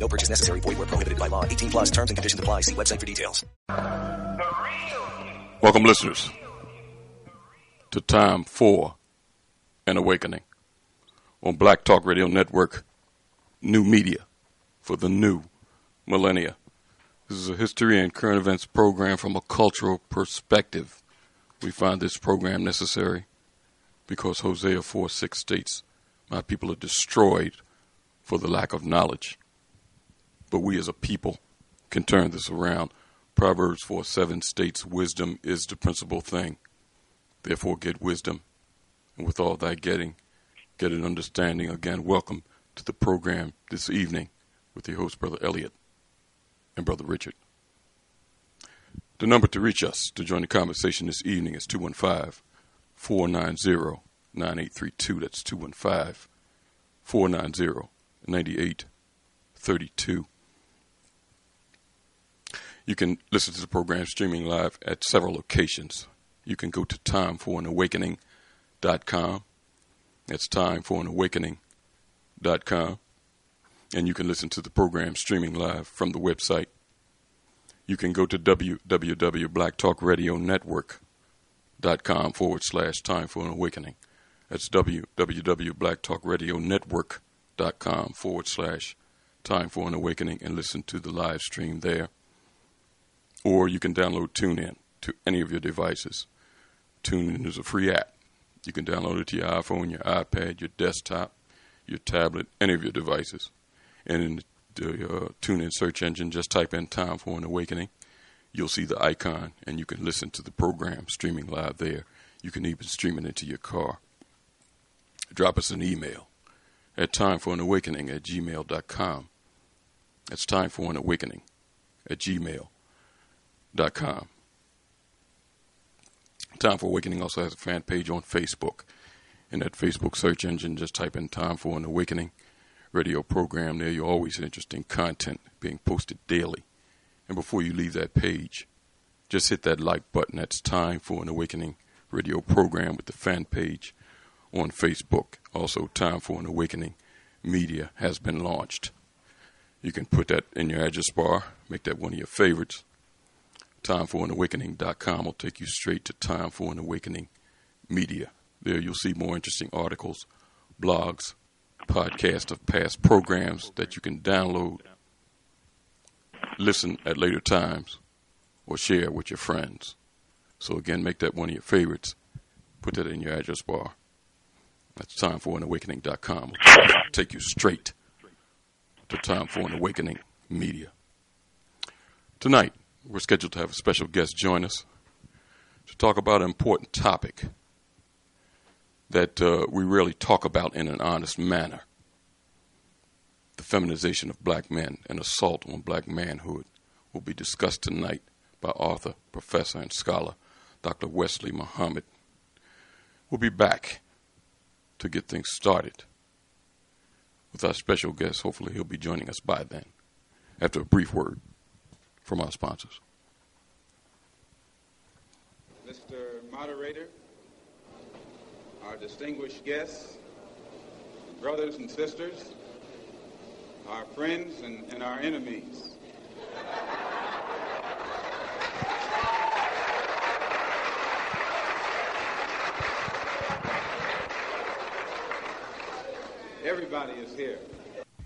No purchase necessary. Void where prohibited by law. 18 plus terms and conditions apply. See website for details. Welcome, listeners, to Time for an Awakening on Black Talk Radio Network, new media for the new millennia. This is a history and current events program from a cultural perspective. We find this program necessary because Hosea 4 6 states, My people are destroyed for the lack of knowledge. But we as a people can turn this around. Proverbs 4 7 states, Wisdom is the principal thing. Therefore, get wisdom. And with all thy getting, get an understanding. Again, welcome to the program this evening with your host, Brother Elliot and Brother Richard. The number to reach us to join the conversation this evening is 215 490 9832. That's 215 490 9832. You can listen to the program streaming live at several locations. You can go to timeforanawakening.com. That's timeforanawakening.com. And you can listen to the program streaming live from the website. You can go to www.blacktalkradionetwork.com forward slash time for an awakening. That's www.blacktalkradionetwork.com forward slash time for an awakening and listen to the live stream there or you can download TuneIn to any of your devices. TuneIn is a free app. You can download it to your iPhone, your iPad, your desktop, your tablet, any of your devices. And in the uh, TuneIn search engine, just type in Time for an Awakening. You'll see the icon, and you can listen to the program streaming live there. You can even stream it into your car. Drop us an email at timeforanawakening at gmail.com. That's time for an awakening at gmail.com com. Time for Awakening also has a fan page on Facebook. In that Facebook search engine, just type in Time for an Awakening radio program. There, you'll always see interesting content being posted daily. And before you leave that page, just hit that like button. That's Time for an Awakening radio program with the fan page on Facebook. Also, Time for an Awakening media has been launched. You can put that in your address bar, make that one of your favorites timeforanawakening.com will take you straight to Time for an Awakening Media. There you'll see more interesting articles, blogs, podcasts of past programs that you can download, listen at later times, or share with your friends. So again, make that one of your favorites. Put that in your address bar. That's timeforanawakening.com. It'll take you straight to Time for an Awakening Media. Tonight, we're scheduled to have a special guest join us to talk about an important topic that uh, we rarely talk about in an honest manner the feminization of black men and assault on black manhood will be discussed tonight by author, professor, and scholar Dr. Wesley Muhammad. We'll be back to get things started with our special guest. Hopefully, he'll be joining us by then after a brief word from our sponsors. Mr. Moderator, our distinguished guests, brothers and sisters, our friends and, and our enemies. Everybody is here.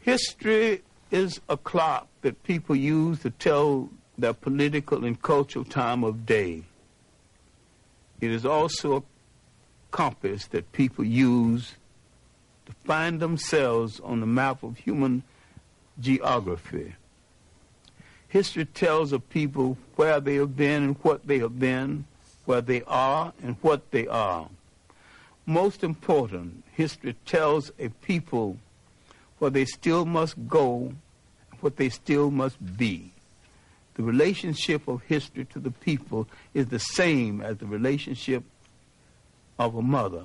History is a clock that people use to tell their political and cultural time of day. It is also a compass that people use to find themselves on the map of human geography. History tells of people where they have been and what they have been, where they are and what they are. Most important, history tells a people where they still must go, what they still must be. The relationship of history to the people is the same as the relationship of a mother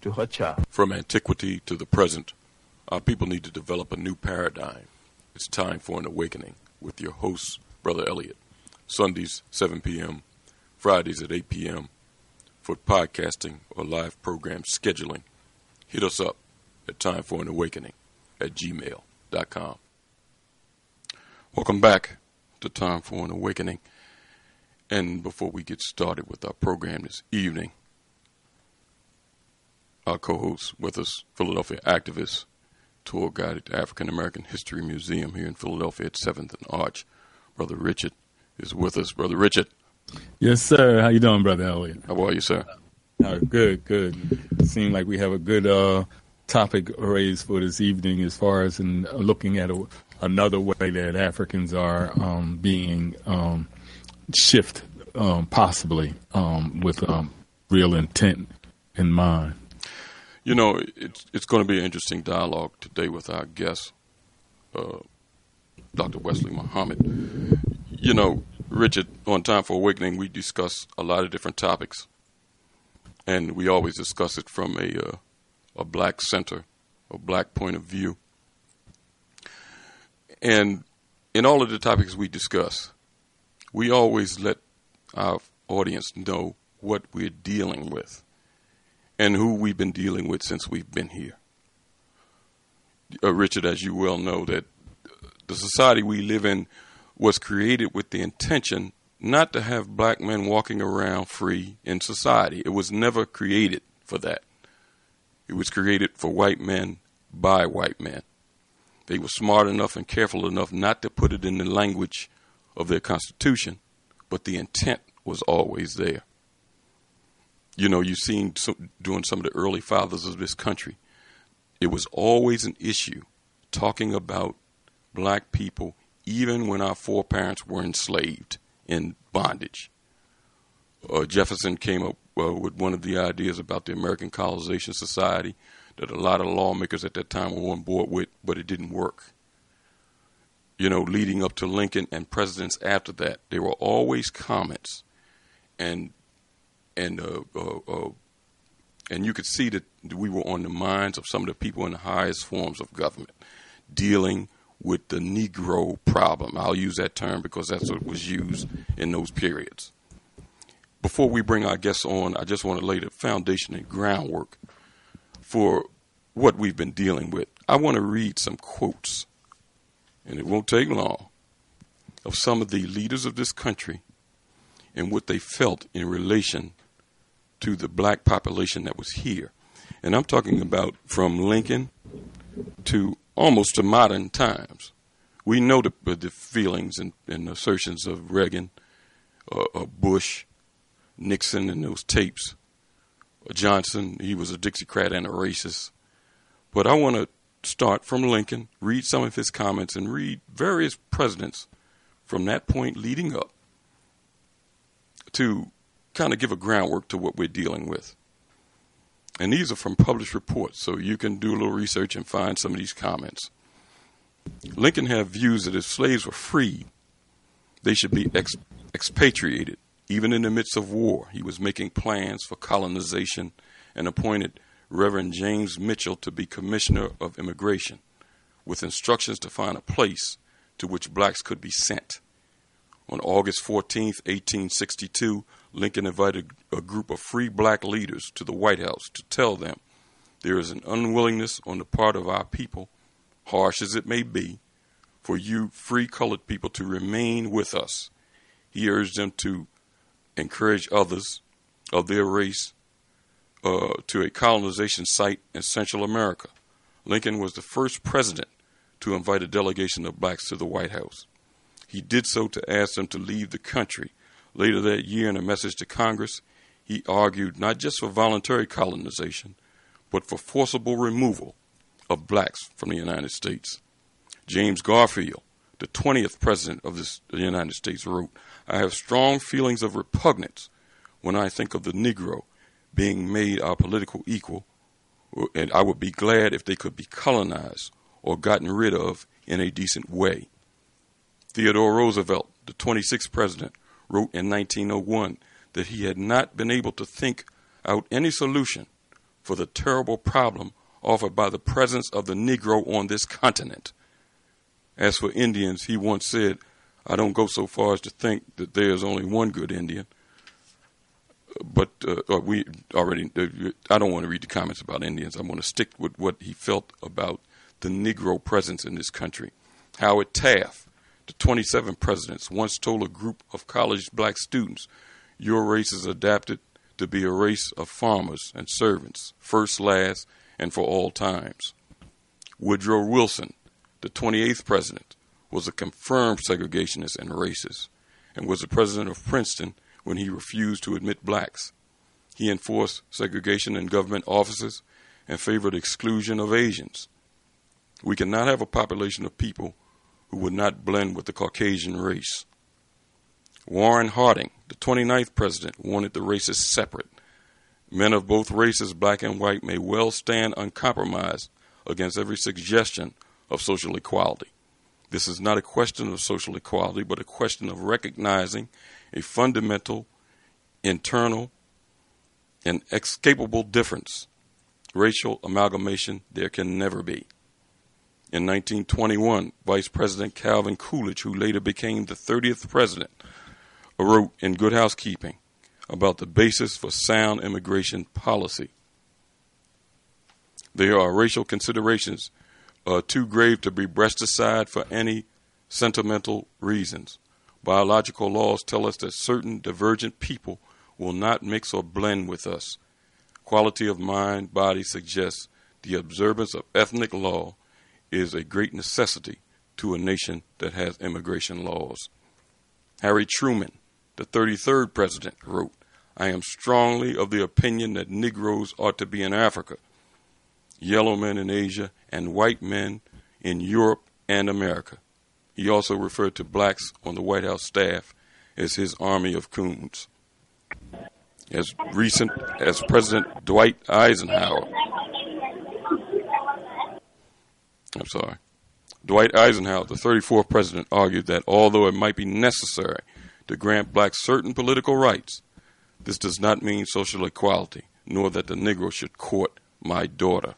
to her child. From antiquity to the present, our people need to develop a new paradigm. It's time for an awakening with your host, Brother Elliot. Sundays, 7 p.m., Fridays at 8 p.m. for podcasting or live program scheduling. Hit us up at Time for an Awakening at gmail.com. Welcome back to Time for an Awakening. And before we get started with our program this evening, our co host with us, Philadelphia activist, tour guide at the African American History Museum here in Philadelphia at 7th and Arch, Brother Richard, is with us. Brother Richard. Yes, sir. How you doing, Brother Elliot? How are you, sir? Uh, good, good. Seem like we have a good uh, topic raised for this evening as far as in looking at a, another way that Africans are um, being um, shift, um, possibly um, with um, real intent in mind. You know, it's it's going to be an interesting dialogue today with our guest, uh, Dr. Wesley Muhammad. You know, Richard, on Time for Awakening, we discuss a lot of different topics, and we always discuss it from a uh, a black center, a black point of view. And in all of the topics we discuss, we always let our audience know what we're dealing with and who we've been dealing with since we've been here. Uh, Richard, as you well know, that the society we live in was created with the intention not to have black men walking around free in society. It was never created for that. It was created for white men by white men. They were smart enough and careful enough not to put it in the language of their constitution, but the intent was always there. You know, you've seen some, during some of the early fathers of this country, it was always an issue talking about black people, even when our foreparents were enslaved in bondage. Uh, Jefferson came up uh, with one of the ideas about the American Colonization Society that a lot of lawmakers at that time were on board with, but it didn't work. You know, leading up to Lincoln and presidents after that, there were always comments, and and uh, uh, uh, and you could see that we were on the minds of some of the people in the highest forms of government, dealing with the Negro problem. I'll use that term because that's what was used in those periods before we bring our guests on, I just want to lay the foundation and groundwork for what we've been dealing with. I want to read some quotes, and it won't take long, of some of the leaders of this country and what they felt in relation to the black population that was here. And I'm talking about from Lincoln to almost to modern times. We know the, the feelings and, and assertions of Reagan, uh, uh, Bush, Nixon, and those tapes. Johnson, he was a Dixiecrat and a racist. But I want to start from Lincoln, read some of his comments, and read various presidents from that point leading up to kind of give a groundwork to what we're dealing with. And these are from published reports, so you can do a little research and find some of these comments. Lincoln had views that if slaves were freed, they should be ex- expatriated, even in the midst of war. He was making plans for colonization and appointed Reverend James Mitchell to be Commissioner of Immigration, with instructions to find a place to which blacks could be sent. On August 14, 1862, Lincoln invited a group of free black leaders to the White House to tell them there is an unwillingness on the part of our people, harsh as it may be, for you free colored people to remain with us. He urged them to encourage others of their race uh, to a colonization site in Central America. Lincoln was the first president to invite a delegation of blacks to the White House. He did so to ask them to leave the country. Later that year, in a message to Congress, he argued not just for voluntary colonization, but for forcible removal of blacks from the United States. James Garfield, the 20th president of this, the United States, wrote, I have strong feelings of repugnance when I think of the Negro being made our political equal, and I would be glad if they could be colonized or gotten rid of in a decent way. Theodore Roosevelt, the 26th president, wrote in 1901 that he had not been able to think out any solution for the terrible problem offered by the presence of the Negro on this continent. As for Indians, he once said, I don't go so far as to think that there is only one good Indian, but uh, we already. I don't want to read the comments about Indians. I want to stick with what he felt about the Negro presence in this country. Howard Taft, the 27 presidents, once told a group of college black students, "Your race is adapted to be a race of farmers and servants, first, last, and for all times." Woodrow Wilson, the 28th president, was a confirmed segregationist and racist, and was the president of Princeton when he refused to admit blacks. He enforced segregation in government offices and favored exclusion of Asians. We cannot have a population of people who would not blend with the Caucasian race. Warren Harding, the 29th president, wanted the races separate. Men of both races, black and white, may well stand uncompromised against every suggestion of social equality. This is not a question of social equality, but a question of recognizing a fundamental, internal, and escapable difference. Racial amalgamation there can never be. In 1921, Vice President Calvin Coolidge, who later became the 30th president, wrote in Good Housekeeping about the basis for sound immigration policy. There are racial considerations uh, too grave to be brushed aside for any sentimental reasons. Biological laws tell us that certain divergent people will not mix or blend with us. Quality of mind, body suggests the observance of ethnic law is a great necessity to a nation that has immigration laws. Harry Truman, the 33rd president, wrote, I am strongly of the opinion that Negroes ought to be in Africa, yellow men in Asia, and white men in Europe and America. He also referred to blacks on the White House staff as his army of coons. As recent as President Dwight Eisenhower, I'm sorry, Dwight Eisenhower, the 34th president, argued that although it might be necessary to grant blacks certain political rights, this does not mean social equality, nor that the Negro should court my daughter.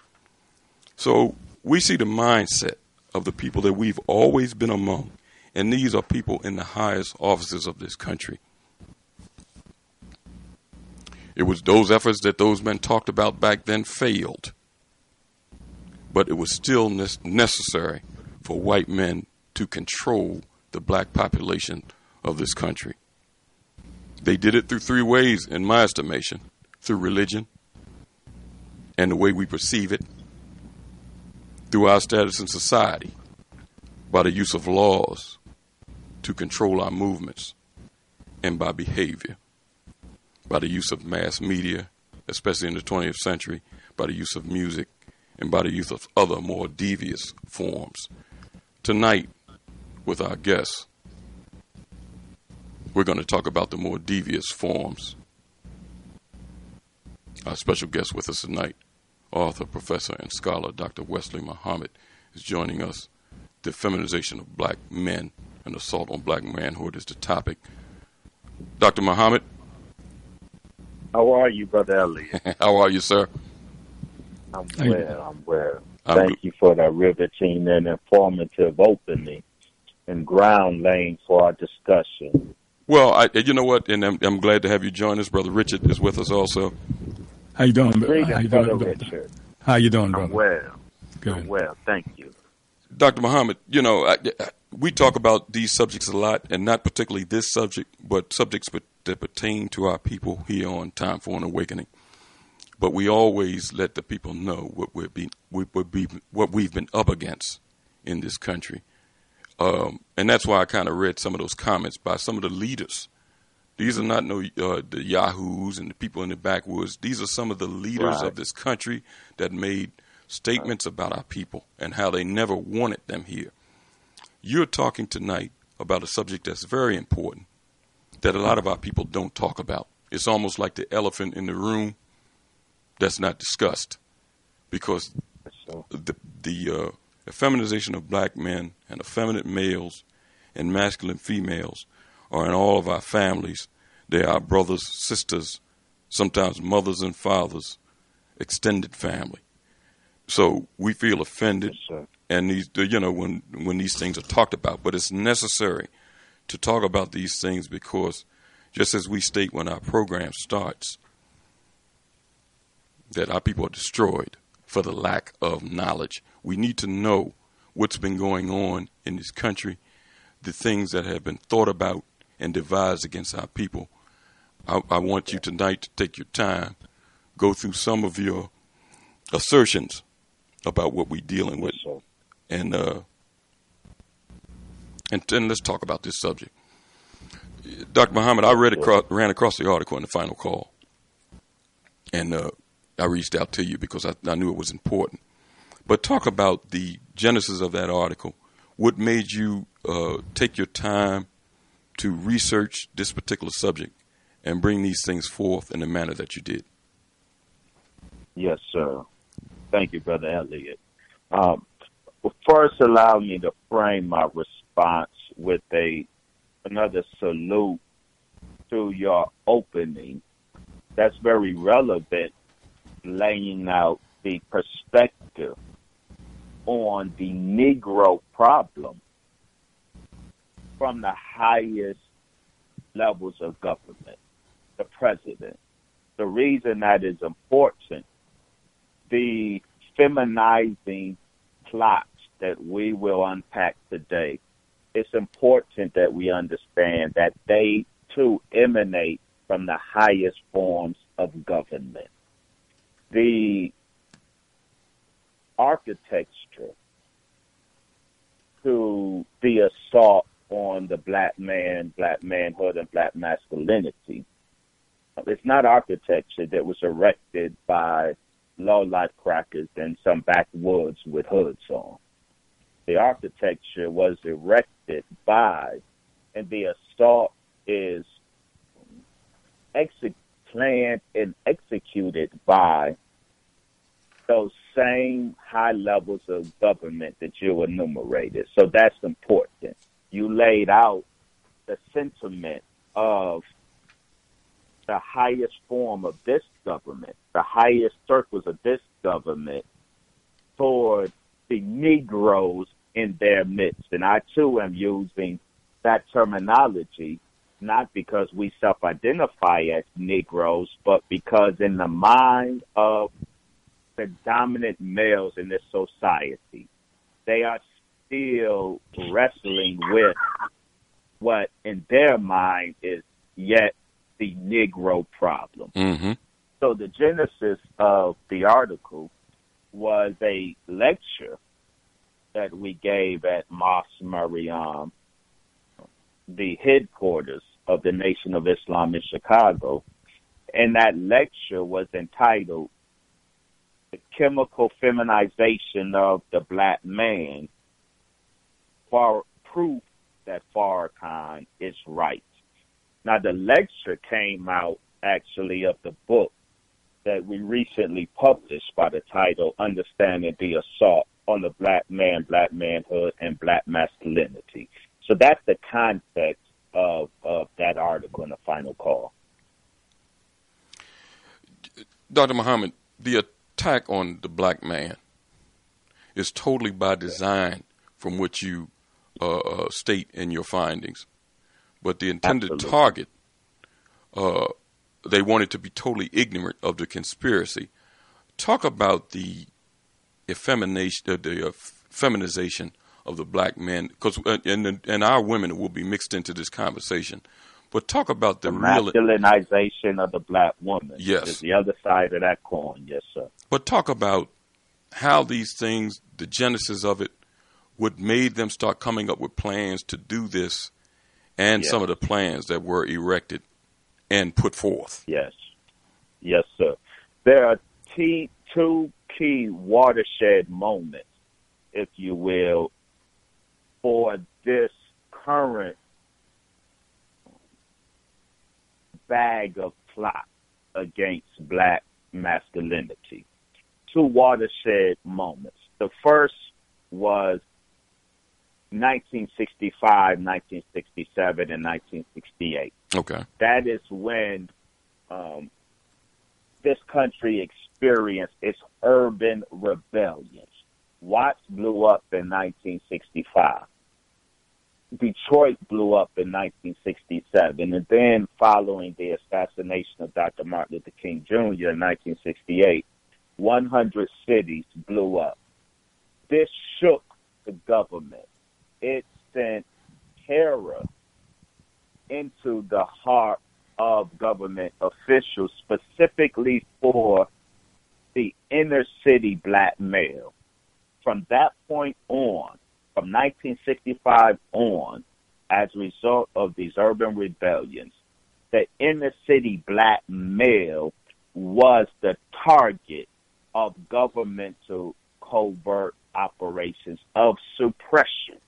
So we see the mindset of the people that we've always been among. And these are people in the highest offices of this country. It was those efforts that those men talked about back then failed. But it was still necessary for white men to control the black population of this country. They did it through three ways, in my estimation through religion, and the way we perceive it through our status in society by the use of laws to control our movements and by behavior, by the use of mass media, especially in the 20th century, by the use of music, and by the use of other more devious forms. Tonight, with our guests, we're going to talk about the more devious forms. Our special guest with us tonight, author, professor, and scholar Dr. Wesley Muhammad, is joining us. The feminization of black men and assault on black manhood is the topic. Dr. Muhammad. How are you, Brother Elliott? How are you, sir? I'm well. I'm well. I'm Thank you for that riveting and informative opening and ground laying for our discussion. Well, I, you know what, and I'm, I'm, glad to have you join us. Brother Richard is with us also. How you doing? Greetings, How you doing, brother Richard? How you doing, brother? I'm well. Good. I'm well, thank you. Dr. Muhammad, you know, I, we talk about these subjects a lot, and not particularly this subject, but subjects that pertain to our people here on Time for an Awakening. But we always let the people know what we're being, we, be, what we've been up against in this country, um, and that's why I kind of read some of those comments by some of the leaders. These are not no uh, the yahoos and the people in the backwoods. These are some of the leaders right. of this country that made statements about our people and how they never wanted them here. You're talking tonight about a subject that's very important that a lot of our people don't talk about. It's almost like the elephant in the room that's not discussed because the the uh, feminization of black men and effeminate males and masculine females are in all of our families. They are brothers, sisters, sometimes mothers and fathers, extended family. So we feel offended, yes, and these, you know, when when these things are talked about. But it's necessary to talk about these things because, just as we state when our program starts, that our people are destroyed for the lack of knowledge. We need to know what's been going on in this country, the things that have been thought about and devised against our people. I, I want you tonight to take your time, go through some of your assertions about what we're dealing with, and uh, and then let's talk about this subject. Dr. Muhammad, I read across, ran across the article in the final call, and uh, I reached out to you because I, I knew it was important. But talk about the genesis of that article. What made you uh, take your time to research this particular subject and bring these things forth in the manner that you did? Yes, sir. Thank you, Brother Elliott. Um, first, allow me to frame my response with a another salute to your opening. That's very relevant laying out the perspective on the Negro problem from the highest levels of government, the president. The reason that is important, the feminizing plots that we will unpack today, it's important that we understand that they too emanate from the highest forms of government the architecture to the assault on the black man, black manhood, and black masculinity. It's not architecture that was erected by low life crackers in some backwoods with hoods on. The architecture was erected by, and the assault is executed planned and executed by those same high levels of government that you enumerated. So that's important. You laid out the sentiment of the highest form of this government, the highest circles of this government toward the Negroes in their midst. And I too am using that terminology not because we self identify as Negroes, but because in the mind of the dominant males in this society, they are still wrestling with what in their mind is yet the Negro problem. Mm-hmm. So the genesis of the article was a lecture that we gave at Mosque Maryam, the headquarters of the Nation of Islam in Chicago. And that lecture was entitled The Chemical Feminization of the Black Man for Proof that Farrakhan is right. Now, the lecture came out actually of the book that we recently published by the title Understanding the Assault on the Black Man, Black Manhood, and Black Masculinity. So that's the context of, of that article in the final call. Dr. Muhammad, the attack on the black man is totally by design from what you uh, uh, state in your findings. But the intended Absolutely. target, uh, they wanted to be totally ignorant of the conspiracy. Talk about the effemination, uh, the uh, feminization of the black men, because uh, and and our women will be mixed into this conversation. But talk about the, the masculinization of the black woman. Yes, is the other side of that coin. Yes, sir. But talk about how these things, the genesis of it, what made them start coming up with plans to do this, and yes. some of the plans that were erected and put forth. Yes, yes, sir. There are t- two key watershed moments, if you will, for this current bag of plot against black masculinity. Two watershed moments. The first was 1965, 1967, and 1968. Okay. That is when um, this country experienced its urban rebellions. Watts blew up in 1965. Detroit blew up in 1967. And then, following the assassination of Dr. Martin Luther King Jr. in 1968, 100 cities blew up. This shook the government. It sent terror into the heart of government officials, specifically for the inner city black male. From that point on, from 1965 on, as a result of these urban rebellions, the inner city black male was the target of governmental covert operations of suppression.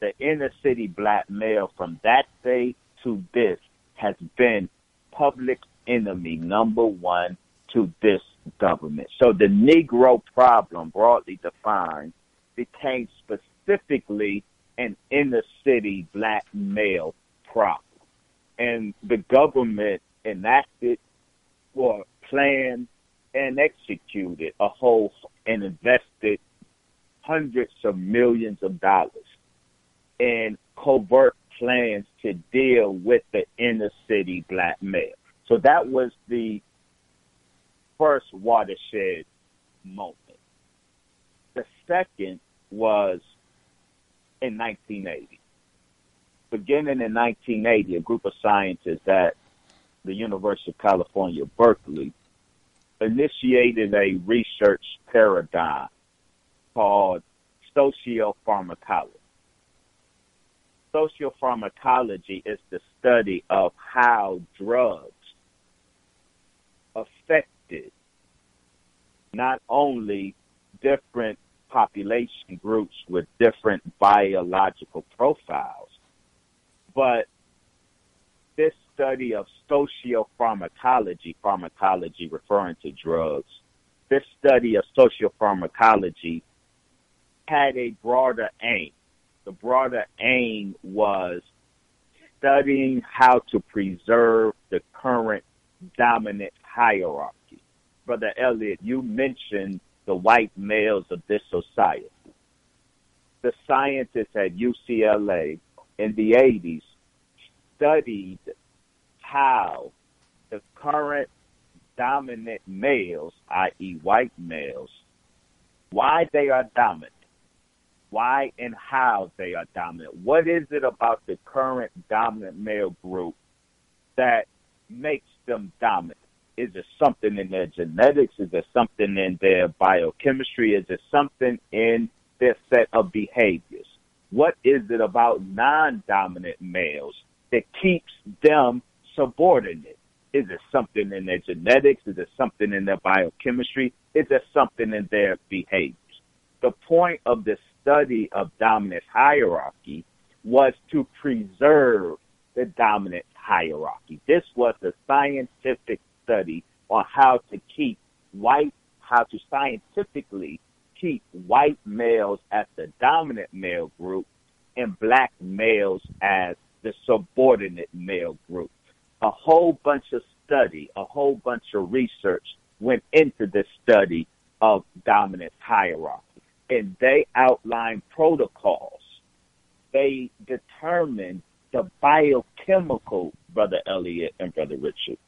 The inner city black male from that day to this has been public enemy number one to this government. So the Negro problem, broadly defined, became specifically an inner city black male problem. And the government enacted or planned and executed a whole and invested hundreds of millions of dollars in covert plans to deal with the inner city black male. So that was the first watershed moment. The second was in 1980. Beginning in 1980, a group of scientists at the University of California, Berkeley, initiated a research paradigm called sociopharmacology. Sociopharmacology is the study of how drugs affected not only different population groups with different biological profiles. But this study of sociopharmacology, pharmacology referring to drugs, this study of sociopharmacology had a broader aim. The broader aim was studying how to preserve the current dominant hierarchy. Brother Elliot, you mentioned the white males of this society. The scientists at UCLA in the 80s studied how the current dominant males, i.e., white males, why they are dominant, why and how they are dominant. What is it about the current dominant male group that makes them dominant? Is it something in their genetics? Is it something in their biochemistry? Is it something in their set of behaviors? What is it about non-dominant males that keeps them subordinate? Is it something in their genetics? Is it something in their biochemistry? Is it something in their behaviors? The point of the study of dominance hierarchy was to preserve the dominant hierarchy. This was a scientific study on how to keep white, how to scientifically keep white males as the dominant male group and black males as the subordinate male group. A whole bunch of study, a whole bunch of research went into the study of dominance hierarchy. And they outlined protocols. They determined the biochemical, Brother Elliot and Brother Richard.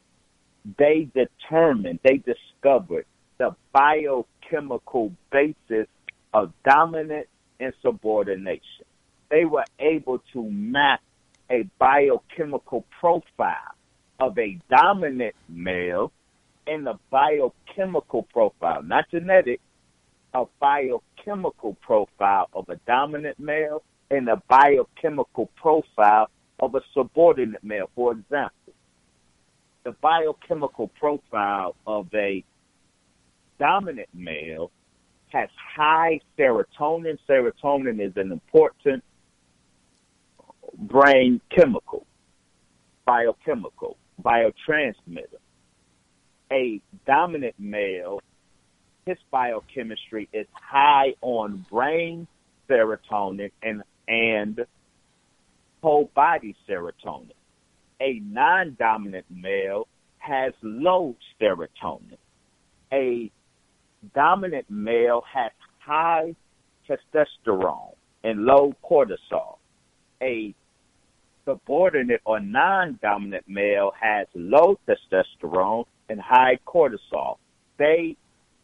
They determined, they discovered the biochemical basis of dominance and subordination. They were able to map a biochemical profile of a dominant male and a biochemical profile, not genetic, a biochemical profile of a dominant male and a biochemical profile of a subordinate male. For example, the biochemical profile of a dominant male has high serotonin. Serotonin is an important brain chemical, biochemical, biotransmitter. A dominant male, his biochemistry is high on brain serotonin and and whole body serotonin. A non-dominant male has low serotonin. A dominant male has high testosterone and low cortisol. A subordinate or non-dominant male has low testosterone and high cortisol. They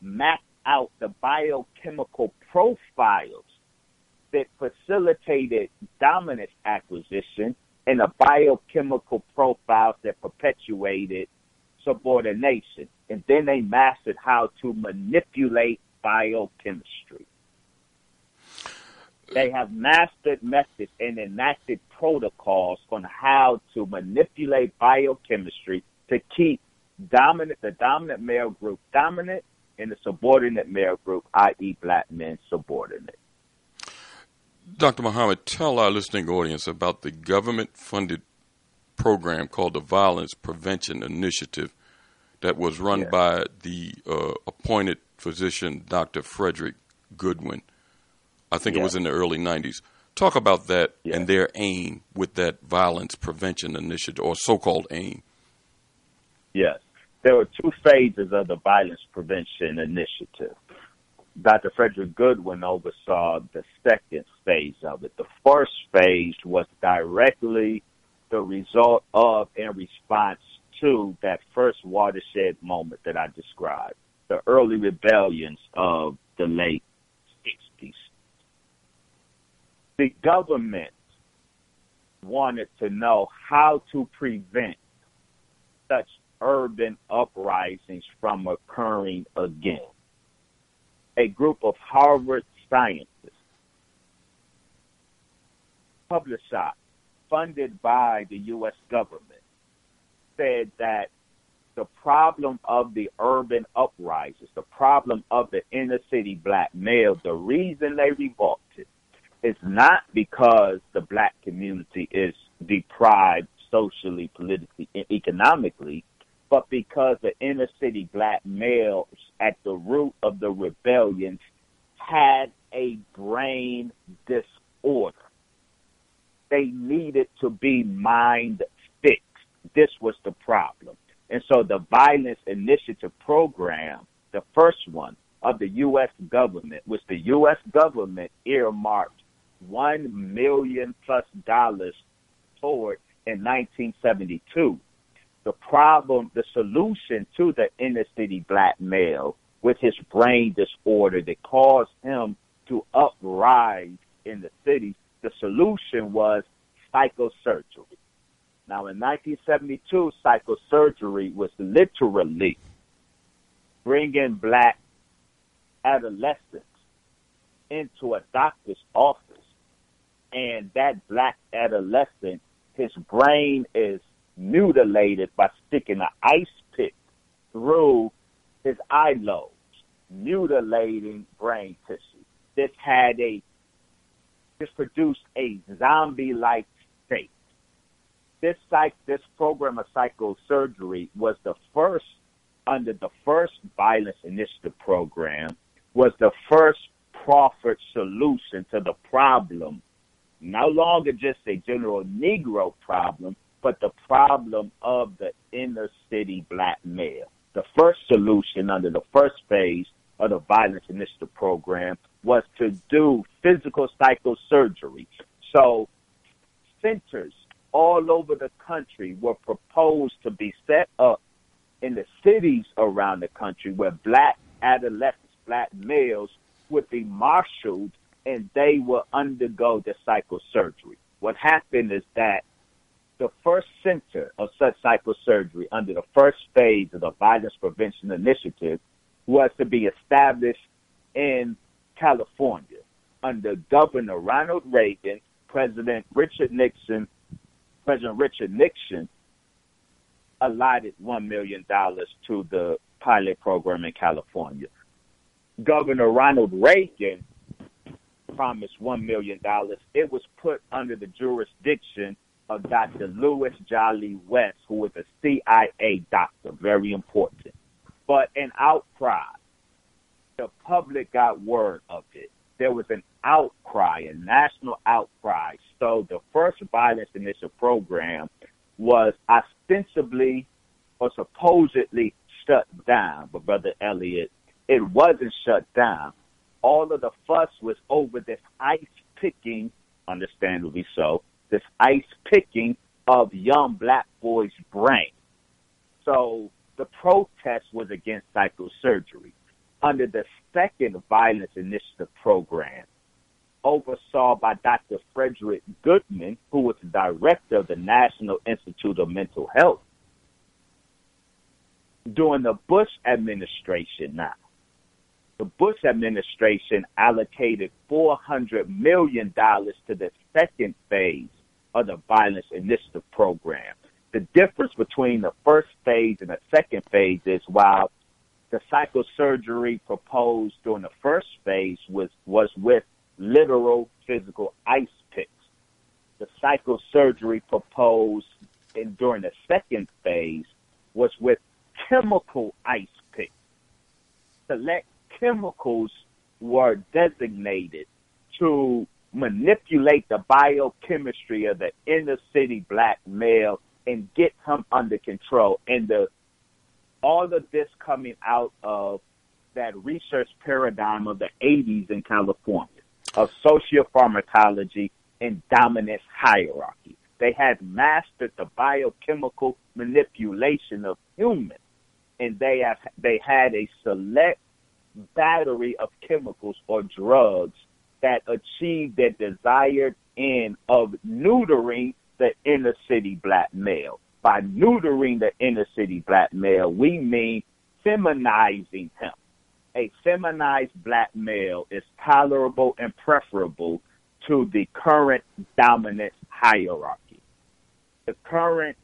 map out the biochemical profiles that facilitated dominance acquisition and the biochemical profiles that perpetuated subordination. And then they mastered how to manipulate biochemistry. They have mastered methods and enacted protocols on how to manipulate biochemistry to keep dominant the dominant male group dominant and the subordinate male group, i.e., black men, subordinate. Dr. Muhammad, tell our listening audience about the government funded program called the Violence Prevention Initiative that was run by the uh, appointed physician, Dr. Frederick Goodwin. I think it was in the early 90s. Talk about that and their aim with that violence prevention initiative, or so called aim. Yes. There were two phases of the violence prevention initiative. Dr. Frederick Goodwin oversaw the second phase of it. The first phase was directly the result of and response to that first watershed moment that I described, the early rebellions of the late 60s. The government wanted to know how to prevent such urban uprisings from occurring again a group of Harvard scientists, published, funded by the U.S. government, said that the problem of the urban uprisings, the problem of the inner city black male, the reason they revolted is not because the black community is deprived socially, politically, and economically, but because the inner city black males at the root of the rebellion had a brain disorder. They needed to be mind fixed. This was the problem. And so the Violence Initiative Program, the first one of the U.S. government, which the U.S. government earmarked one million plus dollars toward in 1972 the problem, the solution to the inner city black male with his brain disorder that caused him to uprise in the city, the solution was psychosurgery. Now, in 1972, psychosurgery was literally bringing black adolescents into a doctor's office, and that black adolescent, his brain is mutilated by sticking an ice pick through his eye lobes, mutilating brain tissue. This had a this produced a zombie-like state. This psych this program of psychosurgery was the first under the first violence initiative program was the first proffered solution to the problem, no longer just a general Negro problem, but the problem of the inner city black male. The first solution under the first phase of the violence initiative program was to do physical psychosurgery. So centers all over the country were proposed to be set up in the cities around the country where black adolescents, black males would be marshaled and they will undergo the psychosurgery. What happened is that the first center of such psychosurgery under the first phase of the Violence Prevention Initiative was to be established in California under Governor Ronald Reagan, President Richard Nixon, President Richard Nixon allotted $1 million to the pilot program in California. Governor Ronald Reagan promised $1 million. It was put under the jurisdiction of Dr. Louis Jolly West, who was a CIA doctor, very important. But an outcry, the public got word of it. There was an outcry, a national outcry. So the first violence initiative program was ostensibly or supposedly shut down. But Brother Elliott, it wasn't shut down. All of the fuss was over this ice picking, understandably so, this ice picking of young black boys' brain. So the protest was against psychosurgery. Under the second violence initiative program, oversaw by Dr. Frederick Goodwin, who was the director of the National Institute of Mental Health, during the Bush administration now. The Bush administration allocated $400 million to the second phase the Violence Initiative Program. The difference between the first phase and the second phase is while the psychosurgery proposed during the first phase was, was with literal physical ice picks. The psychosurgery proposed in, during the second phase was with chemical ice picks. Select chemicals were designated to manipulate the biochemistry of the inner city black male and get him under control. And the all of this coming out of that research paradigm of the 80s in California of sociopharmacology and dominance hierarchy. They had mastered the biochemical manipulation of humans, and they have they had a select battery of chemicals or drugs that achieve their desired end of neutering the inner city black male. By neutering the inner city black male, we mean feminizing him. A feminized black male is tolerable and preferable to the current dominant hierarchy. The current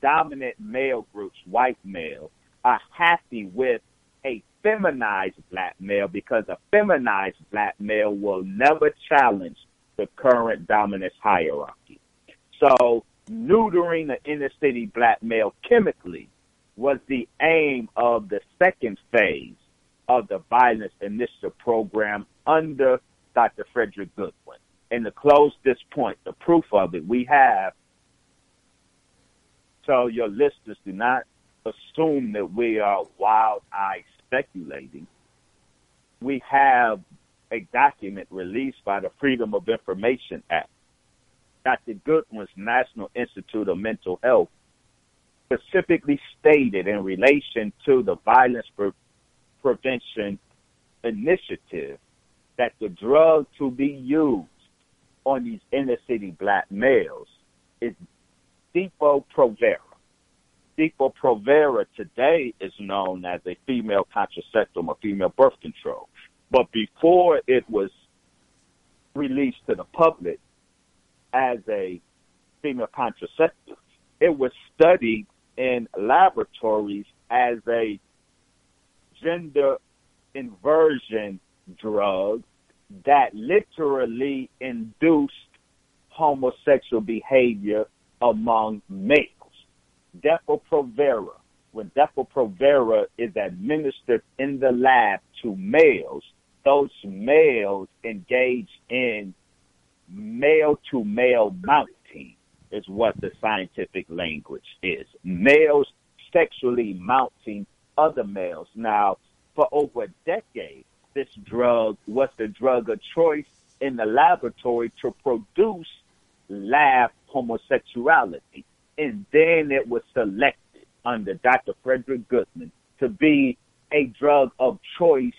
dominant male groups, white male, are happy with a feminized black male because a feminized black male will never challenge the current dominance hierarchy. So neutering the inner city black male chemically was the aim of the second phase of the violence initiative program under Dr. Frederick Goodwin. And to close this point, the proof of it, we have, so your listeners do not assume that we are wild eyed speculating. We have a document released by the Freedom of Information Act. Dr. Goodwin's National Institute of Mental Health specifically stated in relation to the violence pre- prevention initiative that the drug to be used on these inner city black males is Depo-Provera. Depo-Provera today is known as a female contraceptive or female birth control. But before it was released to the public as a female contraceptive, it was studied in laboratories as a gender inversion drug that literally induced homosexual behavior among males. Depo-Provera, when Depo-Provera is administered in the lab to males, those males engage in male to male mounting is what the scientific language is. Males sexually mounting other males. Now, for over a decade, this drug was the drug of choice in the laboratory to produce lab homosexuality. And then it was selected under Dr. Frederick Goodwin to be a drug of choice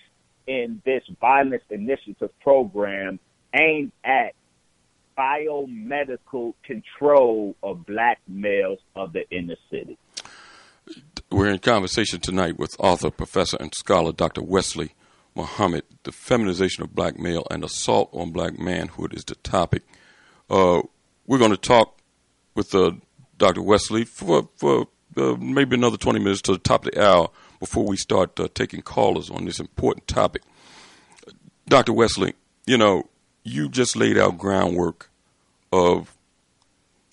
in this violence initiative program aimed at biomedical control of black males of the inner city. We're in conversation tonight with author, professor, and scholar Dr. Wesley Muhammad. The feminization of black male and assault on black manhood is the topic. Uh, we're going to talk with uh, Dr. Wesley for, for uh, maybe another 20 minutes to the top of the hour before we start uh, taking callers on this important topic. Dr. Wesley, you know, you just laid out groundwork of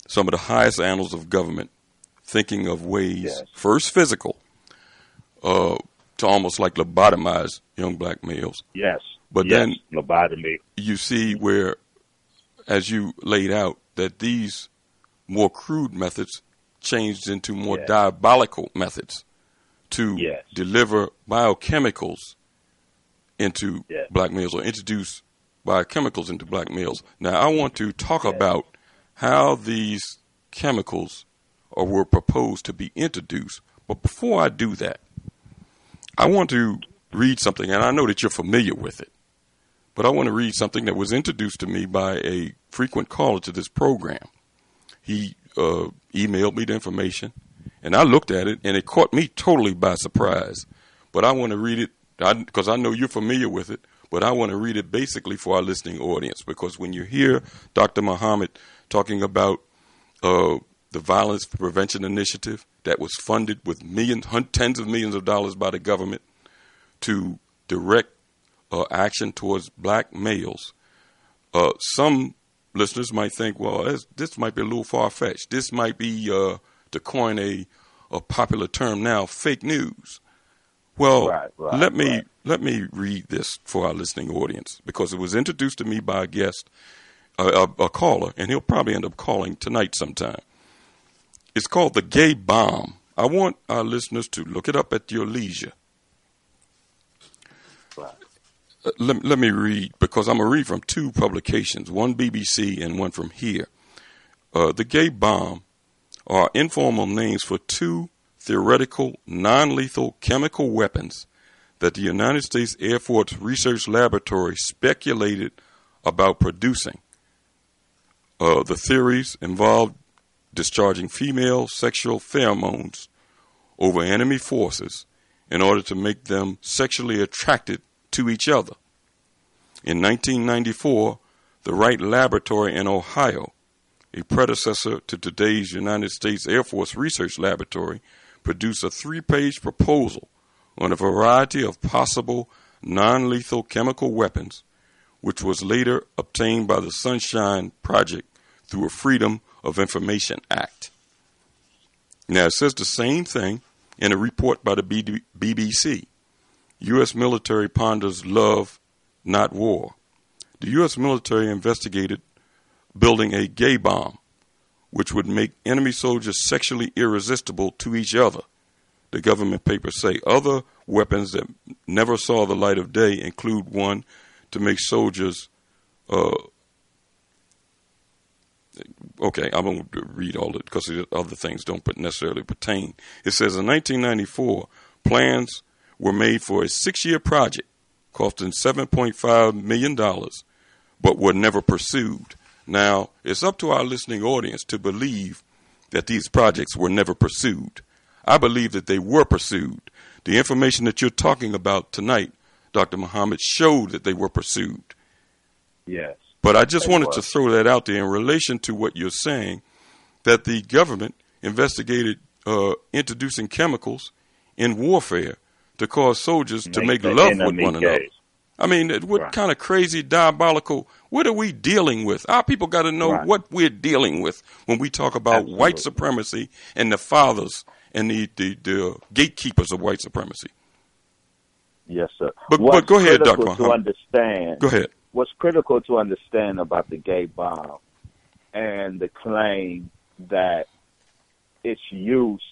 some of the highest annals of government thinking of ways, yes. first physical, uh, to almost like lobotomize young black males. Yes. But yes. then lobotomy. You see where, as you laid out, that these more crude methods changed into more yes. diabolical methods to yes. deliver biochemicals into black males or introduce biochemicals into black males. Now, I want to talk about how these chemicals or were proposed to be introduced. But before I do that, I want to read something, and I know that you're familiar with it, but I want to read something that was introduced to me by a frequent caller to this program. He uh, emailed me the information, and I looked at it, and it caught me totally by surprise. But I want to read it because I, I know you're familiar with it, but I want to read it basically for our listening audience because when you hear Dr. Muhammad talking about uh, the Violence Prevention Initiative that was funded with millions, tens of millions of dollars by the government to direct uh, action towards black males, uh, some listeners might think, well, this might be a little far fetched. This might be, uh, to coin a, a popular term now, fake news. Well, right, right, let me right. let me read this for our listening audience because it was introduced to me by a guest, a, a, a caller, and he'll probably end up calling tonight sometime. It's called the Gay Bomb. I want our listeners to look it up at your leisure. Uh, let, let me read because I'm going to read from two publications, one BBC and one from here. Uh, the Gay Bomb are informal names for two theoretical non lethal chemical weapons that the United States Air Force Research Laboratory speculated about producing. Uh, the theories involved discharging female sexual pheromones over enemy forces in order to make them sexually attracted to each other. In 1994, the Wright Laboratory in Ohio, a predecessor to today's United States Air Force Research Laboratory, produced a three page proposal on a variety of possible non lethal chemical weapons, which was later obtained by the Sunshine Project through a Freedom of Information Act. Now, it says the same thing in a report by the BBC. U.S. military ponders love, not war. The U.S. military investigated building a gay bomb which would make enemy soldiers sexually irresistible to each other. The government papers say other weapons that never saw the light of day include one to make soldiers. Uh, okay, I won't read all it because other things don't necessarily pertain. It says in 1994, plans were made for a six year project costing $7.5 million, but were never pursued. Now, it's up to our listening audience to believe that these projects were never pursued. I believe that they were pursued. The information that you're talking about tonight, Dr. Muhammad, showed that they were pursued. Yes. But I just wanted were. to throw that out there in relation to what you're saying that the government investigated uh, introducing chemicals in warfare to cause soldiers to Make make love with one another. I mean, what Right. kind of crazy, diabolical? What are we dealing with? Our people got to know Right. what we're dealing with when we talk about white supremacy and the fathers and the, the, the gatekeepers of white supremacy. Yes, sir. But- What's but go ahead, Dr. To Muhammad. understand, Go ahead. what's critical to understand about the gay bomb and the claim that its use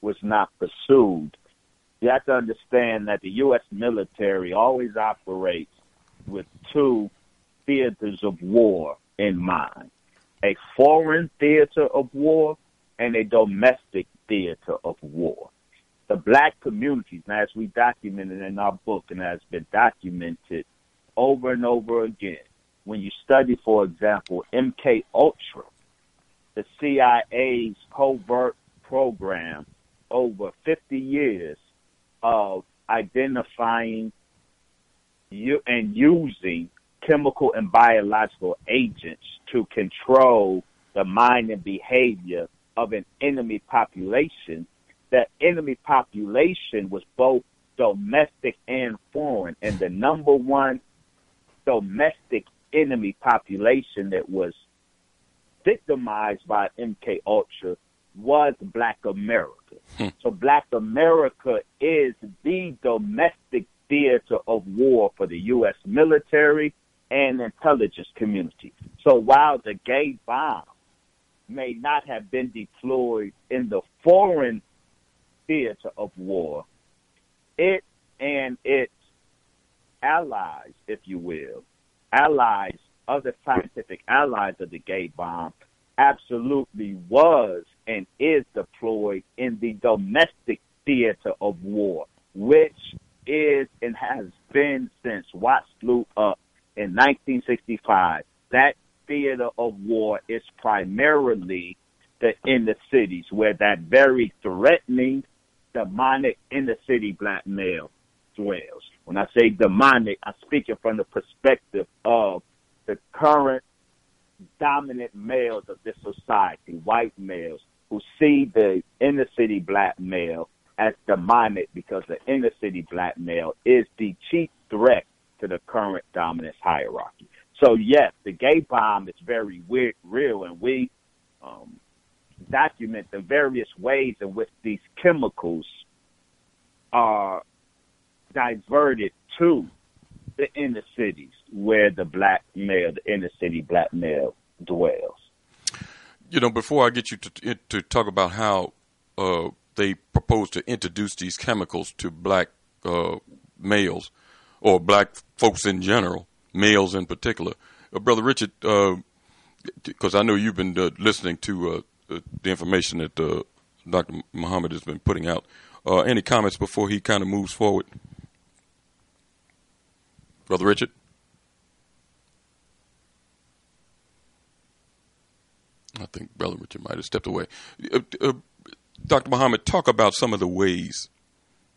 was not pursued, you have to understand that the U.S. military always operates with two theaters of war in mind a foreign theater of war and a domestic theater of war. The black communities, as we documented in our book and has been documented over and over again, when you study, for example, MK Ultra, the CIA's covert program over 50 years of identifying you and using chemical and biological agents to control the mind and behavior of an enemy population. That enemy population was both domestic and foreign, and the number one domestic enemy population that was victimized by MK Ultra was Black America. Hmm. So Black America is the domestic theater of war for the U.S. military and intelligence community. So while the gay bomb may not have been deployed in the foreign theater of war, it and its allies, if you will, allies, other scientific allies of the gay bomb, absolutely was and is deployed in the domestic theater of war, which is and has been since Watts blew up in 1965. That theater of war is primarily in the inner cities where that very threatening, demonic inner city black male dwells. When I say demonic, I'm speaking from the perspective of the current dominant males of this society, white males, who see the inner city black male as demonic because the inner city black male is the chief threat to the current dominance hierarchy. So yes, the gay bomb is very weird, real, and we um, document the various ways in which these chemicals are diverted to the inner cities where the black male, the inner city black male dwells. You know, before I get you to to talk about how uh, they propose to introduce these chemicals to black uh, males or black folks in general, males in particular, uh, brother Richard, because I know you've been uh, listening to uh, uh, the information that uh, Dr. Muhammad has been putting out. Uh, any comments before he kind of moves forward, brother Richard? I think Brother Richard might have stepped away. Uh, uh, Dr. Muhammad, talk about some of the ways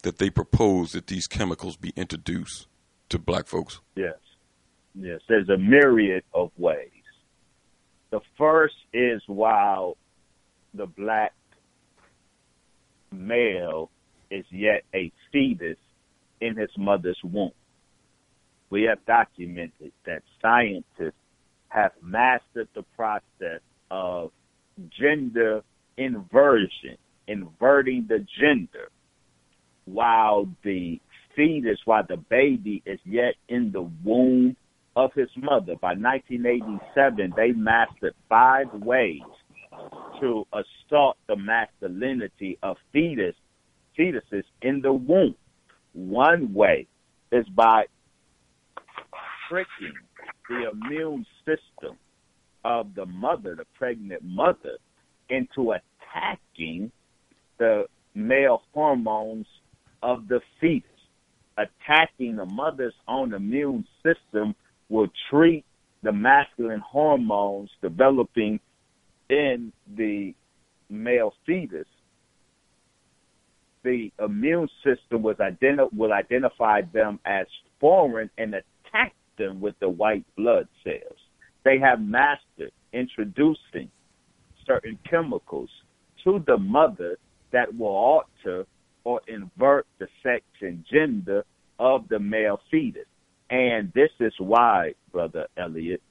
that they propose that these chemicals be introduced to black folks. Yes. Yes. There's a myriad of ways. The first is while the black male is yet a fetus in his mother's womb. We have documented that scientists have mastered the process of gender inversion, inverting the gender, while the fetus, while the baby is yet in the womb of his mother. By 1987, they mastered five ways to assault the masculinity of fetus, fetuses in the womb. One way is by tricking the immune system of the mother, the pregnant mother, into attacking the male hormones of the fetus. Attacking the mother's own immune system will treat the masculine hormones developing in the male fetus, the immune system was identi- will identify them as foreign and attack them with the white blood cells. They have mastered introducing certain chemicals to the mother that will alter or invert the sex and gender of the male fetus. And this is why, Brother Elliot,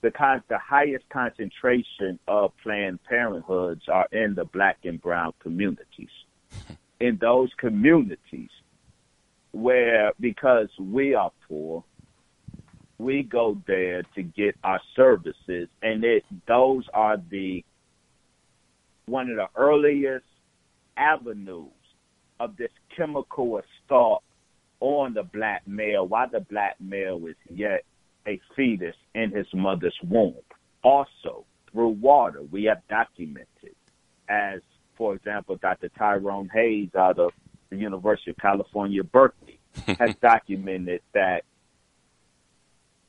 the con- the highest concentration of Planned Parenthoods are in the black and brown communities. In those communities where, because we are poor, we go there to get our services, and it those are the one of the earliest avenues of this chemical assault on the black male while the black male is yet a fetus in his mother's womb. Also, through water, we have documented, as for example, Dr. Tyrone Hayes out of the University of California, Berkeley, has documented that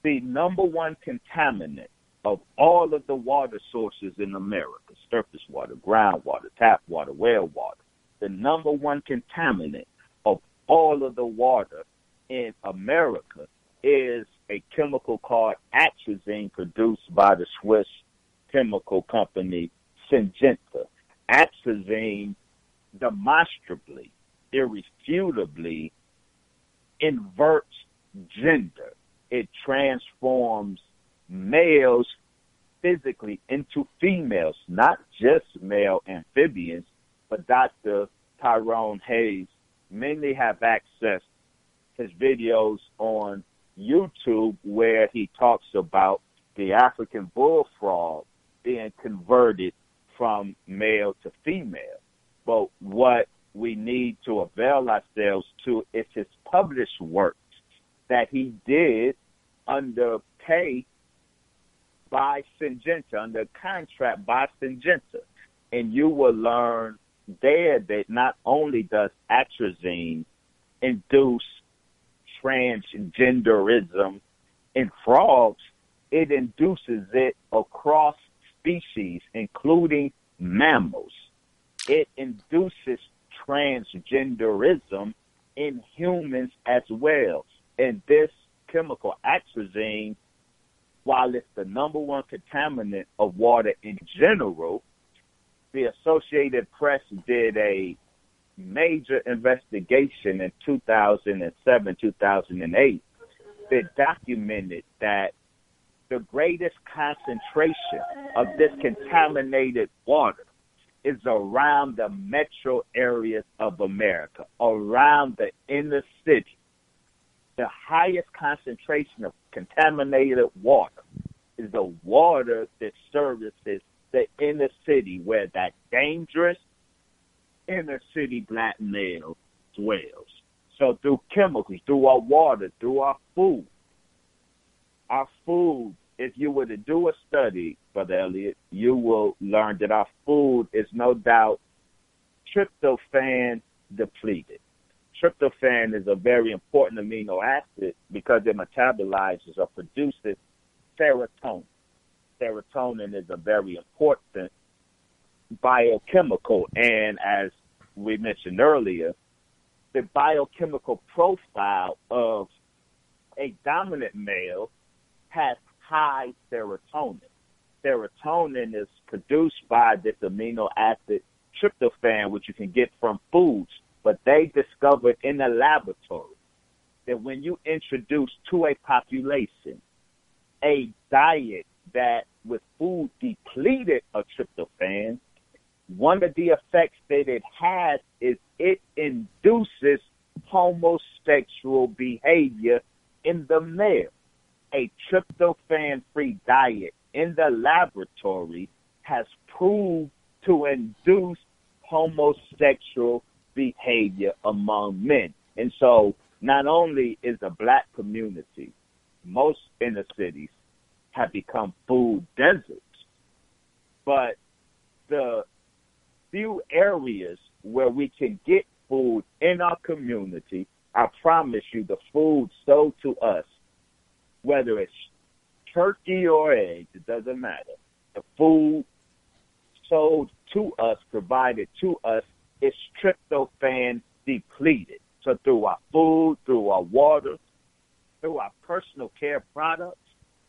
the number one contaminant of all of the water sources in America, surface water, groundwater, tap water, well water, the number one contaminant of all of the water in America is a chemical called atrazine produced by the Swiss chemical company Syngenta. Atrazine demonstrably, irrefutably inverts gender. It transforms males physically into females, not just male amphibians, but Dr. Tyrone Hayes mainly have access his videos on YouTube where he talks about the African bullfrog being converted from male to female. But what we need to avail ourselves to is his published works that he did under pay by Syngenta, under contract by Syngenta. And you will learn there that not only does atrazine induce transgenderism in frogs, it induces it across species, including mammals. It induces transgenderism in humans as well. And this chemical atrazine, while it's the number one contaminant of water in general, the Associated Press did a major investigation in 2007, 2008 that documented that the greatest concentration of this contaminated water is around the metro areas of America, around the inner city. The highest concentration of contaminated water is the water that services the inner city where that dangerous inner city black male dwells. So through chemicals, through our water, through our food, our food, if you were to do a study, Brother Elliot, you will learn that our food is no doubt tryptophan depleted. Tryptophan is a very important amino acid because it metabolizes or produces serotonin. Serotonin is a very important biochemical, and as we mentioned earlier, the biochemical profile of a dominant male has high serotonin. Serotonin is produced by this amino acid tryptophan, which you can get from foods, but they discovered in the laboratory that when you introduce to a population a diet that with food depleted of tryptophan, one of the effects that it has is it induces homosexual behavior in the male. A tryptophan free diet in the laboratory has proved to induce homosexual behavior among men. And so not only is the black community, most inner cities have become food deserts, but the few areas where we can get food in our community, I promise you the food sold to us, whether it's turkey or eggs, it doesn't matter. The food sold to us, provided to us, is tryptophan depleted. So through our food, through our water, through our personal care products,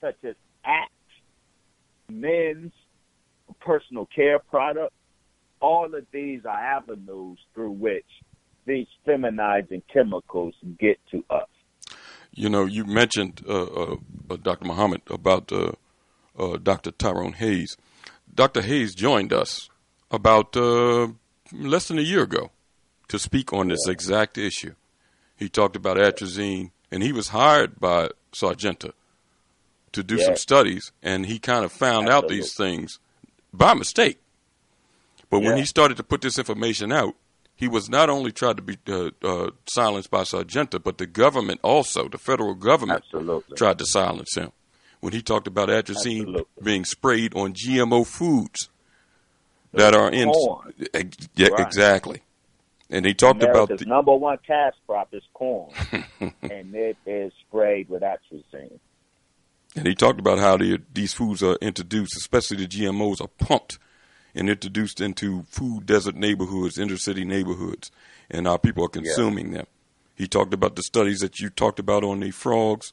such as Axe, men's personal care products, all of these are avenues through which these feminizing chemicals get to us. You know, you mentioned uh, uh, uh Dr. Muhammad about uh, uh, Dr. Tyrone Hayes. Dr. Hayes joined us about uh, less than a year ago to speak on this exact issue. He talked about atrazine, and he was hired by Syngenta to do some studies, and he kind of found Absolutely. out these things by mistake. But yeah. when he started to put this information out, he was not only tried to be uh, uh, silenced by Syngenta, but the government also, the federal government, Absolutely. tried to silence him when he talked about atrazine Absolutely. being sprayed on GMO foods that are in. Yeah, right. exactly. And he talked America's about the number one cash crop is corn, and it is sprayed with atrazine. And he talked about how the, these foods are introduced, especially the GMOs, are pumped and introduced into food desert neighborhoods, inner city neighborhoods, and our people are consuming yeah. them. He talked about the studies that you talked about on the frogs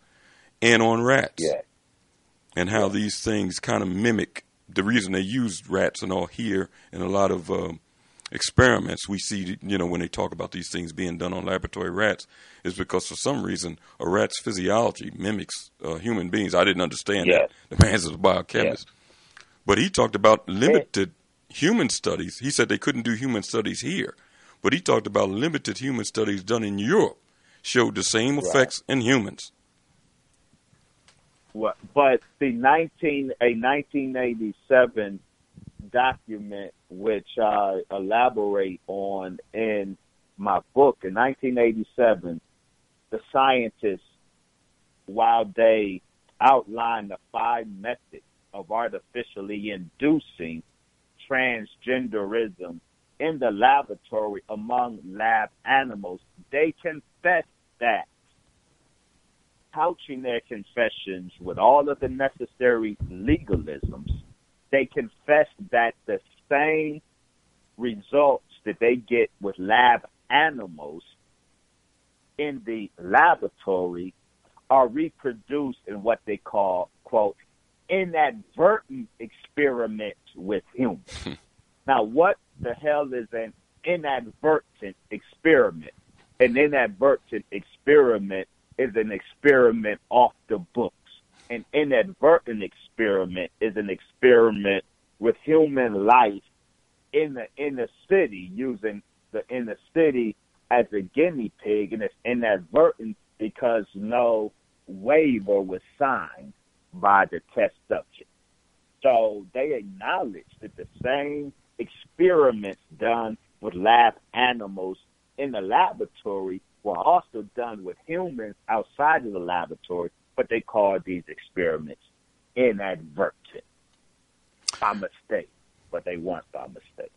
and on rats, yeah. and how yeah. these things kind of mimic the reason they use rats and all here in a lot of um, experiments we see, you know, when they talk about these things being done on laboratory rats, is because for some reason a rat's physiology mimics uh, human beings. I didn't understand that. The man's a biochemist. But he talked about limited human studies. He said they couldn't do human studies here, but he talked about limited human studies done in Europe showed the same effects right. in humans. But the 19 a 1987 document which I elaborate on in my book in 1987, the scientists, while they outlined the five methods of artificially inducing transgenderism in the laboratory among lab animals, they confess that. Couching their confessions with all of the necessary legalisms, they confess that the same results that they get with lab animals in the laboratory are reproduced in what they call, quote, inadvertent experiments with humans. Hmm. now, what the hell is an inadvertent experiment? An inadvertent experiment is an experiment off the books. An inadvertent experiment is an experiment with human life in the inner city using the inner city as a guinea pig and it's inadvertent because no waiver was signed by the test subject. So they acknowledge that the same experiments done with lab animals in the laboratory were also done with humans outside of the laboratory, but they call these experiments inadvertent by mistake, but they weren't by mistake.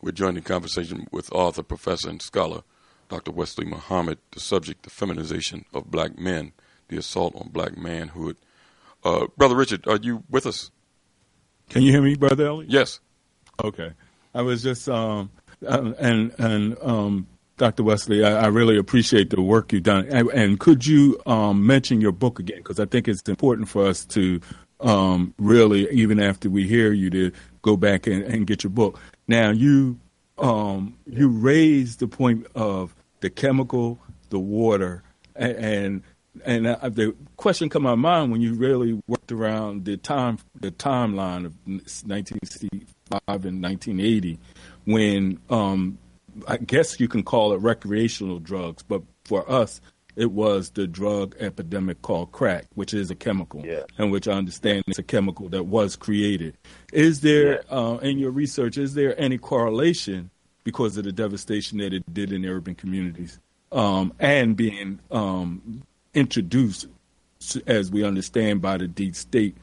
We're joining conversation with author, professor, and scholar Dr. Wesley Muhammad, the subject, the feminization of black men, the assault on black manhood. Uh, Brother Richard, are you with us? Can you hear me, Brother Ellie? Yes. Okay. I was just, um, uh, and, and, um, Dr. Wesley, I, I, really appreciate the work you've done. And, and could you um, mention your book again? Because I think it's important for us to um, really, even after we hear you, to go back and, and get your book. Now, you um, you raised the point of the chemical, the water, and, and and the question come to my mind when you really worked around the time the timeline of 1965 and 1980 when um, I guess you can call it recreational drugs, but for us it was the drug epidemic called crack, which is a chemical, yeah. and which I understand is a chemical that was created. Is there, yeah. uh, in your research, is there any correlation because of the devastation that it did in urban communities um, and being um, introduced, as we understand, by the deep state,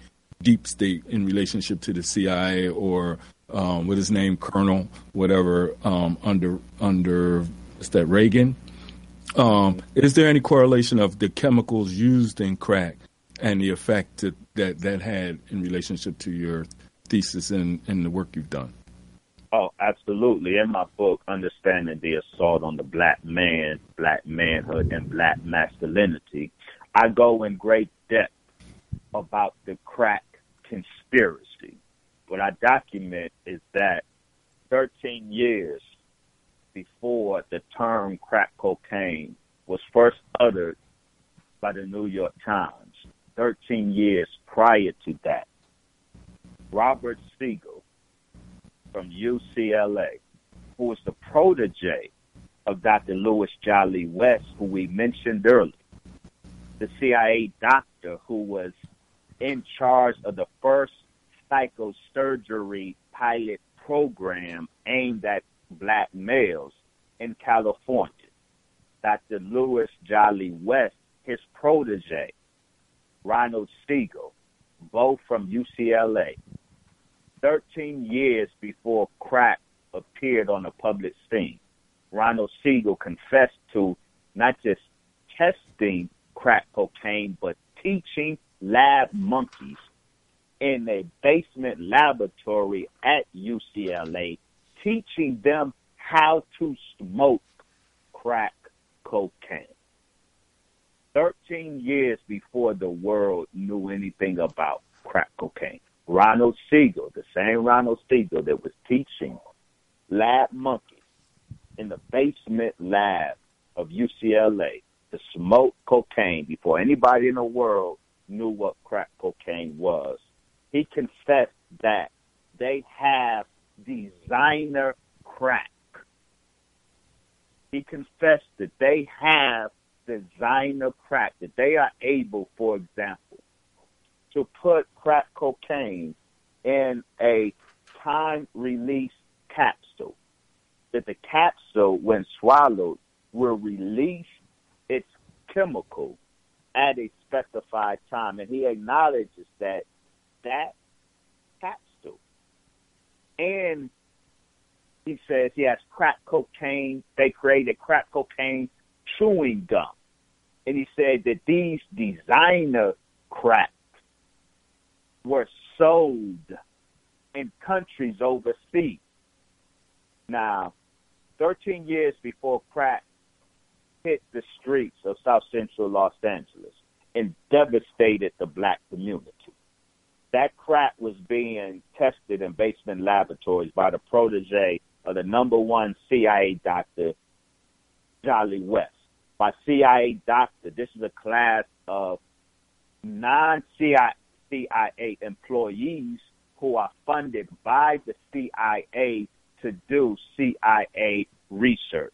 deep state in relationship to the CIA or um, what his name, Colonel, whatever, um, under under is that Reagan? Um, is there any correlation of the chemicals used in crack and the effect that that, that had in relationship to your thesis and, and the work you've done? Oh, absolutely. In my book, Understanding the Assault on the Black Man, Black Manhood, and Black Masculinity, I go in great depth about the crack conspiracy. What I document is that 13 years before the term crack cocaine was first uttered by the New York Times, 13 years prior to that, Robert Siegel from UCLA, who was the protege of Dr. Louis Jolly West, who we mentioned earlier, the CIA doctor who was in charge of the first psychosurgery pilot program aimed at black males in California. Dr. Louis Jolly West, his protege, Ronald Siegel, both from UCLA, 13 years before crack appeared on the public scene. Ronald Siegel confessed to not just testing crack cocaine, but teaching lab monkeys in a basement laboratory at UCLA, teaching them how to smoke crack cocaine. 13 years before the world knew anything about crack cocaine. Ronald Siegel, the same Ronald Siegel that was teaching lab monkeys in the basement lab of UCLA to smoke cocaine before anybody in the world knew what crack cocaine was. He confessed that they have designer crack. He confessed that they have designer crack, that they are able, for example, to put crack cocaine in a time release capsule. That the capsule, when swallowed, will release its chemical at a specified time. And he acknowledges that that capsule and he says he has crack cocaine. They created crack cocaine chewing gum. And he said that these designer cracks were sold in countries overseas. Now, 13 years before crack hit the streets of South Central Los Angeles and devastated the black community. That crack was being tested in basement laboratories by the protege of the number one CIA doctor, Jolly West. By CIA doctor, this is a class of non-CIA CIA employees who are funded by the CIA to do CIA research.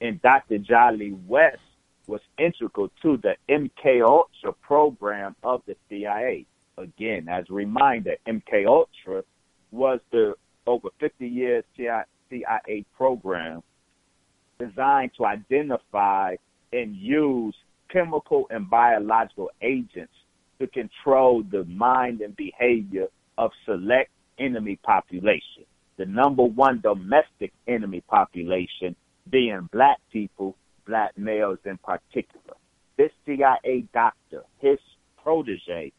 And Dr. Jolly West was integral to the MK Ultra program of the CIA. Again, as a reminder, MK Ultra was the over 50 years CIA program designed to identify and use chemical and biological agents to control the mind and behavior of select enemy population. The number one domestic enemy population being black people, black males in particular. This CIA doctor, his protege,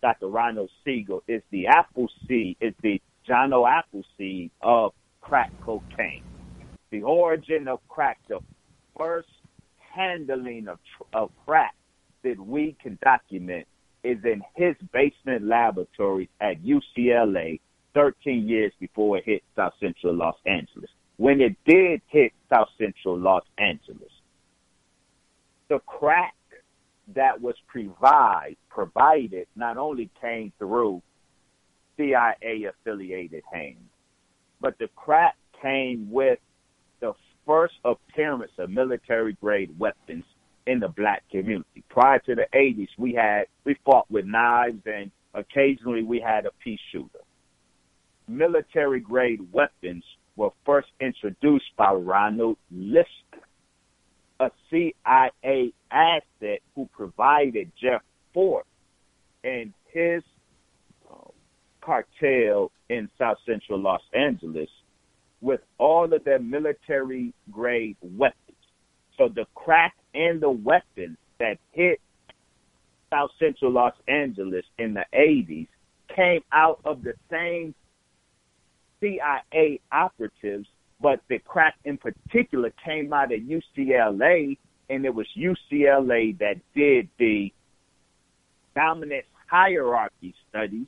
Dr. Ronald Siegel, is the apple seed, is the John O. Appleseed of crack cocaine. The origin of crack, the first handling of, of crack that we can document is in his basement laboratory at UCLA 13 years before it hit South Central Los Angeles. When it did hit South Central Los Angeles, the crack that was provide, provided not only came through CIA affiliated hands, but the crack came with the first appearance of military grade weapons in the black community. Prior to the 80s, we had, we fought with knives and occasionally we had a pea shooter. Military grade weapons were first introduced by Ronald Lister, a CIA asset who provided Jeff Fort and his uh, cartel in South Central Los Angeles with all of their military grade weapons. So the crack and the weapons that hit South Central Los Angeles in the 80s came out of the same CIA operatives, but the crack in particular came out of UCLA, and it was UCLA that did the dominant hierarchy studies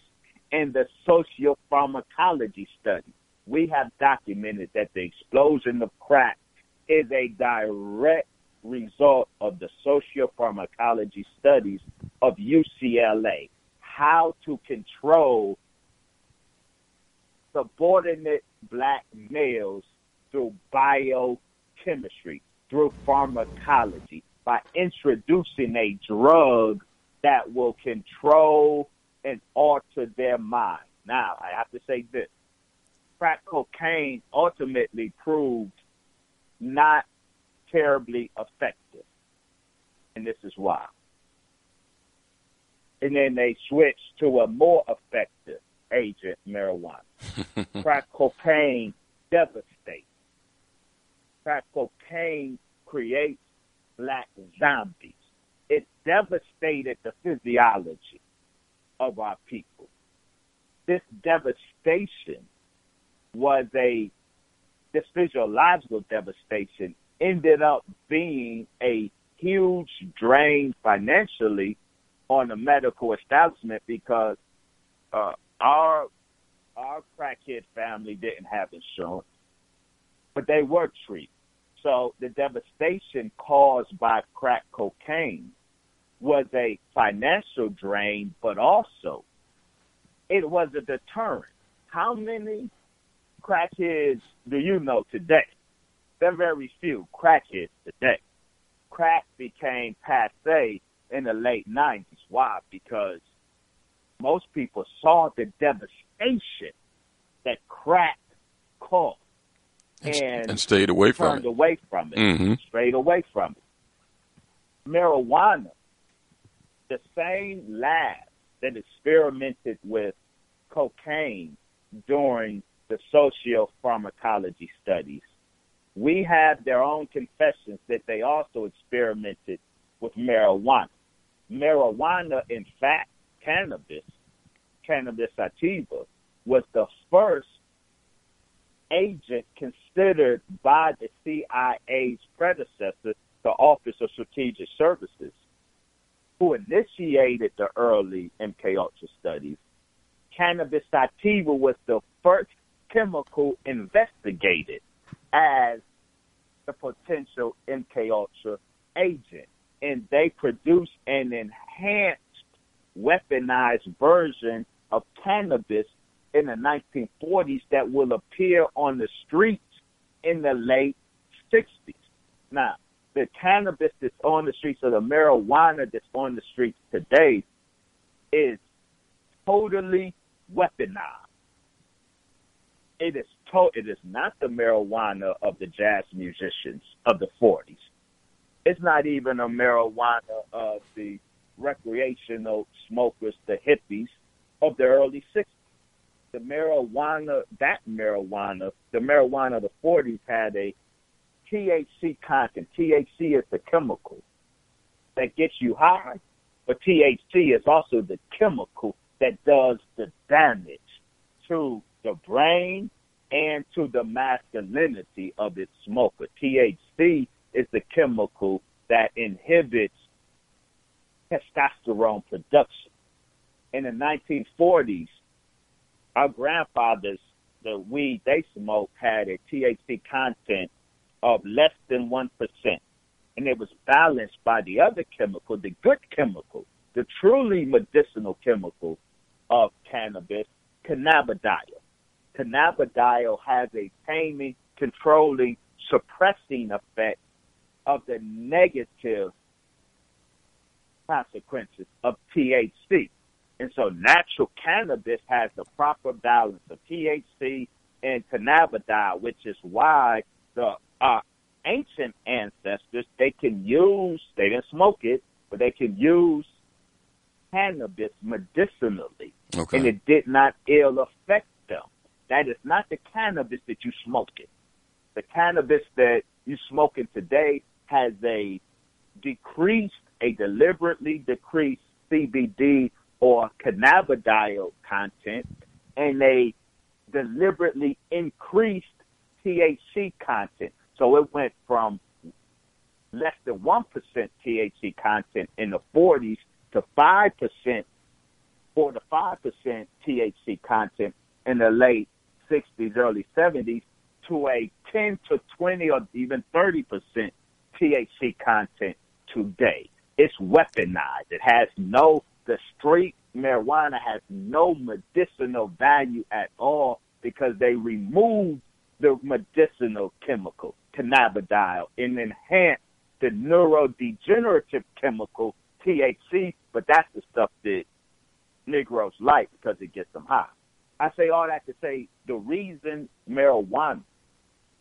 and the sociopharmacology study. We have documented that the explosion of crack is a direct result of the sociopharmacology studies of UCLA. How to control subordinate black males through biochemistry, through pharmacology, by introducing a drug that will control and alter their mind. Now, I have to say this crack cocaine ultimately proved not terribly effective. And this is why. And then they switched to a more effective agent, marijuana. crack cocaine devastates. Crack cocaine creates black zombies. It devastated the physiology of our people. This devastation was a, this physiological devastation ended up being a huge drain financially on the medical establishment because uh, our our crackhead family didn't have insurance, but they were treated. So the devastation caused by crack cocaine was a financial drain, but also it was a deterrent. How many crackheads do you know today? There are very few crackheads today. Crack became passe in the late 90s. Why? Because most people saw the devastation that crack caused and, and stayed away from turned it. away from it, Mhm. strayed away from it. Marijuana, the same lab that experimented with cocaine during the sociopharmacology studies, we have their own confessions that they also experimented with marijuana. Marijuana, in fact, cannabis, cannabis sativa, was the first agent considered by the CIA's predecessor, the Office of Strategic Services, who initiated the early MK Ultra studies. Cannabis sativa was the first chemical investigated as the potential MK Ultra agent, and they produced an enhanced, weaponized version of cannabis in the 1940s that will appear on the streets in the late 60s. Now, the cannabis that's on the streets or the marijuana that's on the streets today is totally weaponized. It is to- it is not the marijuana of the jazz musicians of the 40s. It's not even a marijuana of the recreational smokers, the hippies of the early 60s. The marijuana, that marijuana, the marijuana of the 40s had a THC content. THC is the chemical that gets you high, but THC is also the chemical that does the damage to the brain and to the masculinity of its smoker. THC is the chemical that inhibits testosterone production. In the 1940s, our grandfathers, the weed they smoked had a THC content of less than 1%. And it was balanced by the other chemical, the good chemical, the truly medicinal chemical of cannabis, cannabidiol. Cannabidiol has a taming, controlling, suppressing effect of the negative consequences of THC. And so natural cannabis has the proper balance of THC and cannabidiol, which is why the uh, ancient ancestors, they can use, they didn't smoke it, but they can use cannabis medicinally. Okay. And it did not ill affect them. That is not the cannabis that you smoke it. The cannabis that you smoking today has a decreased, a deliberately decreased CBD or cannabidiol content and they deliberately increased THC content. So it went from less than 1% THC content in the 40s to 5%, 4 to 5% THC content in the late 60s, early 70s to a 10 to 20 or even 30% THC content today. It's weaponized. It has no, the street marijuana has no medicinal value at all because they removed the medicinal chemical, cannabidiol, and enhanced the neurodegenerative chemical, THC, but that's the stuff that Negroes like because it gets them high. I say all that to say the reason marijuana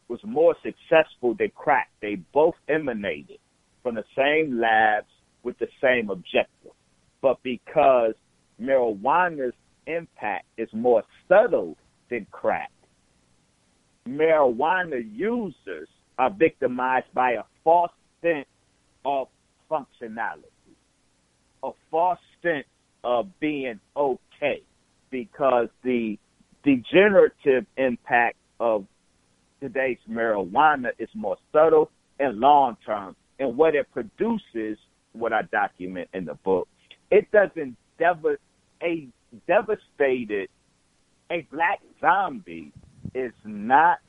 was more successful than crack, they both emanated from the same labs with the same objective. But because marijuana's impact is more subtle than crack, marijuana users are victimized by a false sense of functionality, a false sense of being okay, because the degenerative impact of today's marijuana is more subtle and long term. And what it produces, what I document in the book, it doesn't dev- a devastated a black zombie is not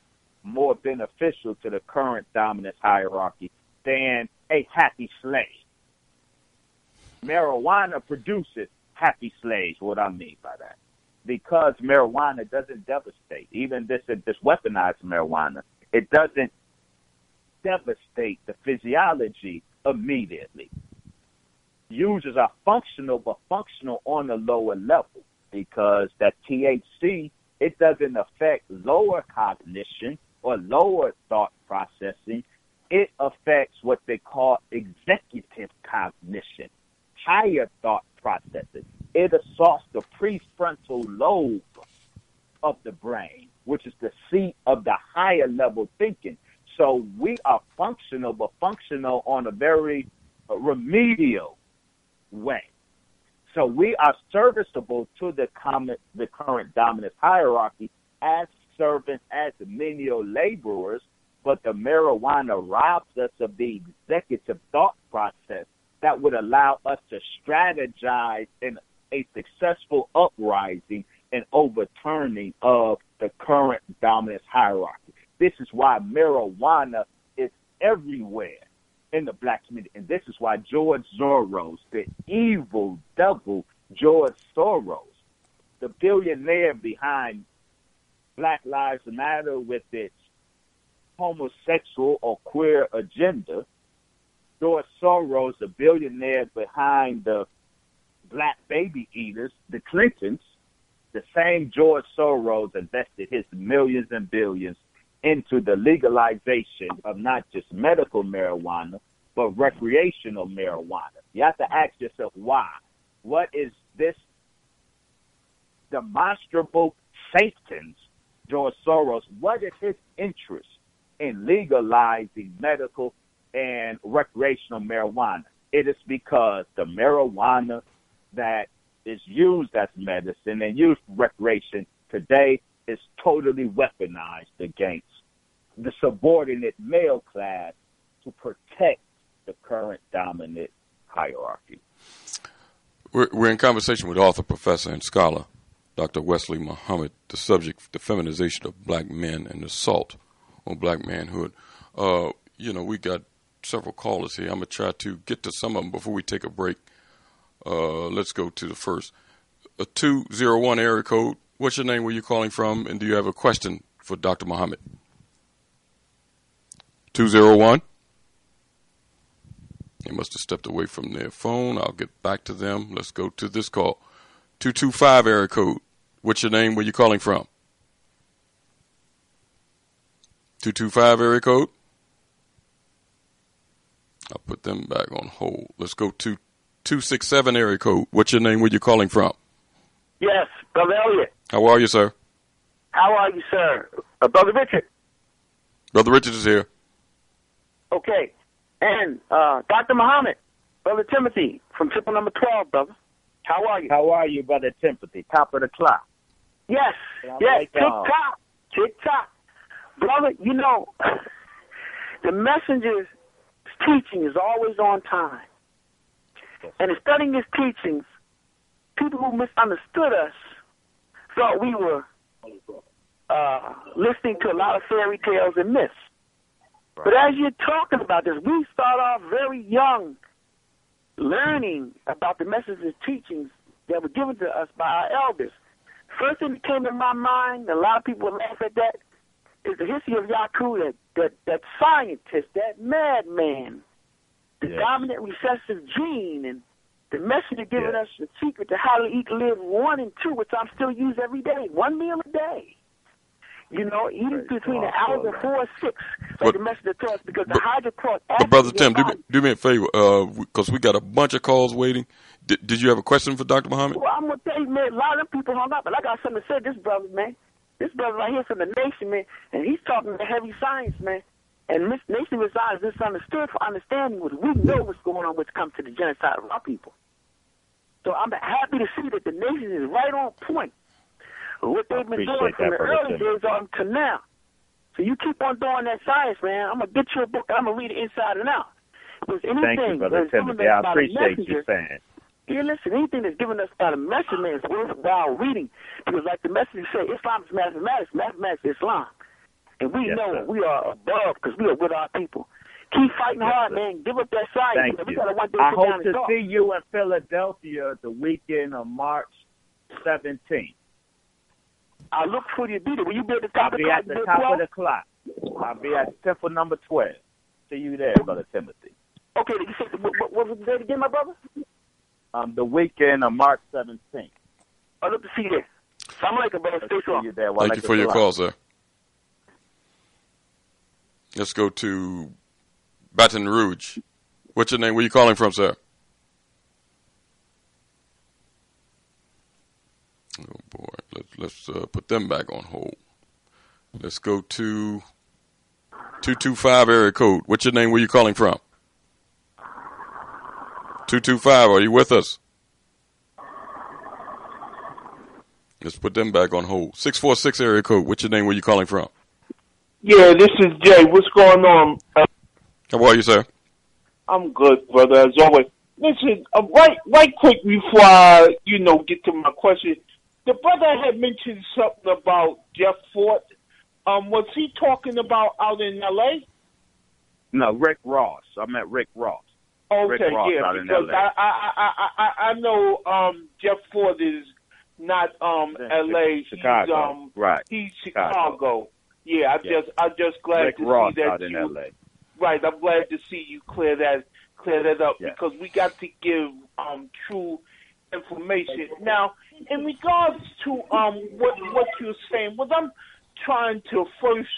more beneficial to the current dominance hierarchy than a happy slave. Marijuana produces happy slaves, what I mean by that. Because marijuana doesn't devastate, even this this weaponized marijuana, it doesn't devastate the physiology immediately. Users are functional, but functional on a lower level because that THC, it doesn't affect lower cognition or lower thought processing. It affects what they call executive cognition, higher thought processes. It assaults the prefrontal lobe of the brain, which is the seat of the higher level thinking. So we are functional, but functional on a very remedial way. So we are serviceable to the common, the current dominant hierarchy as servants, as menial laborers, but the marijuana robs us of the executive thought process that would allow us to strategize in a successful uprising and overturning of the current dominance hierarchy. This is why marijuana is everywhere in the black community. And this is why George Soros, the evil devil George Soros, the billionaire behind Black Lives Matter with its homosexual or queer agenda, George Soros, the billionaire behind the black baby eaters, the Clintons, the same George Soros invested his millions and billions into the legalization of not just medical marijuana, but recreational marijuana. You have to ask yourself why. What is this demonstrable Satan's George Soros? What is his interest in legalizing medical and recreational marijuana? It is because the marijuana that is used as medicine and used for recreation today is totally weaponized against the subordinate male class to protect the current dominant hierarchy. We're, we're in conversation with author, professor, and scholar Dr. Wesley Muhammad, the subject, the feminization of black men and assault on black manhood. Uh, you know, we got several callers here. I'm going to try to get to some of them before we take a break. Uh, let's go to the first. A 201 area code. What's your name? Where you calling from? And do you have a question for Dr. Muhammad? 201. They must have stepped away from their phone. I'll get back to them. Let's go to this call. 225 area code. What's your name? Where you calling from? 225 area code. I'll put them back on hold. Let's go to 267 area code. What's your name? Where you calling from? Yes, Brother Elliott. How are you, sir? How are you, sir? Uh, Brother Richard. Brother Richard is here. Okay. And uh, Dr. Muhammad, Brother Timothy from temple number 12, brother. How are you? How are you, Brother Timothy? Top of the clock. Yes, yes, like, tick tock, tick tock. Brother, you know, the messenger's teaching is always on time. And in studying his teachings, people who misunderstood us thought we were uh, listening to a lot of fairy tales and myths. But as you're talking about this, we start off very young, learning about the messages and teachings that were given to us by our elders. First thing that came to my mind, a lot of people laugh at that, is the history of Yakub, that, that, that scientist, that madman, the dominant recessive gene, and the messenger giving us the secret to how to eat, live one and two, which I'm still use every day, one meal a day. You know, eating between the hours of four and six, like But- the message taught us, because the hydrochloric acid. But brother Tim, do me, do me a favor, uh, because we got a bunch of calls waiting. Did, did you have a question for Dr. Muhammad? Well, I'm gonna tell you, man, a lot of people hung up, but I got something to say. to This brother, man, this brother right here from the nation, man, and he's talking to heavy science, man. And this nation of science misunderstood for understanding what we know what's going on when it comes to the genocide of our people. So I'm happy to see that the nation is right on point with what they've been doing from the early days on to now. So you keep on doing that science, man. I'm gonna get you a book. I'm gonna read it inside and out. There's anything Thank you, Brother that's given Timothy. us I appreciate you saying. here, listen, anything that's given us by the message man is worthwhile reading. Because like the message said, Islam is mathematics, mathematics is Islam. And we Yes, know sir. we are above because we are with our people. Keep fighting hard, man. Give up that science. Thank you. gotta one day I hope to see you in Philadelphia the weekend of March 17th. I look for you to be. Will you be at the top I'll of the be clock? at the top 12? of the clock. I'll be at temple number 12. See you there, Brother Timothy. Okay, did you said, what, what, what was the date again, my brother? Um, the weekend of March 17th. I look to see you there. Assalamu alaikum, brother. Stay See strong. you there. Thank you for your call, sir. Let's go to Baton Rouge. What's your name? Where are you calling from, sir? Oh boy, let's let's uh, put them back on hold. Let's go to two two five area code. What's your name? Where you calling from? Two two five. Are you with us? Let's put them back on hold. Six four six area code. What's your name? Where you calling from? Yeah, this is Jay. What's going on? Uh, How are you, sir? I'm good, brother, as always. Listen, uh, right, right quick before I, you know, get to my question. The brother had mentioned something about Jeff Fort. Um, was he talking about out in L.A.? No, Rick Ross. I met Rick Ross. Okay, Rick Ross yeah, out because. I, I, I, I, I know um, Jeff Fort is not um, L.A. Chicago. He's um, Right. he's Chicago. Chicago. Yeah, I Yeah. just, I'm just glad Rick to Ross see that out in you, L.A. Right, I'm glad to see you clear that clear that up because we got to give um true information. Now, in regards to um what what you're saying, what I'm trying to first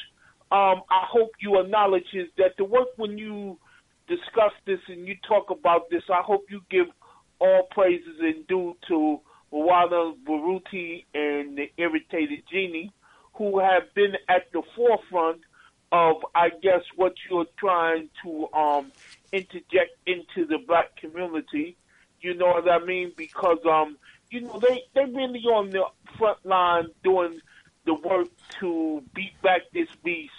um I hope you acknowledge is that the work when you discuss this and you talk about this, I hope you give all praises and due to Mwalimu Baruti and the Irritated Genie, who have been at the forefront of, I guess, what you're trying to um, interject into the black community. You know what I mean? Because um, you know they they really on the front line doing the work to beat back this beast,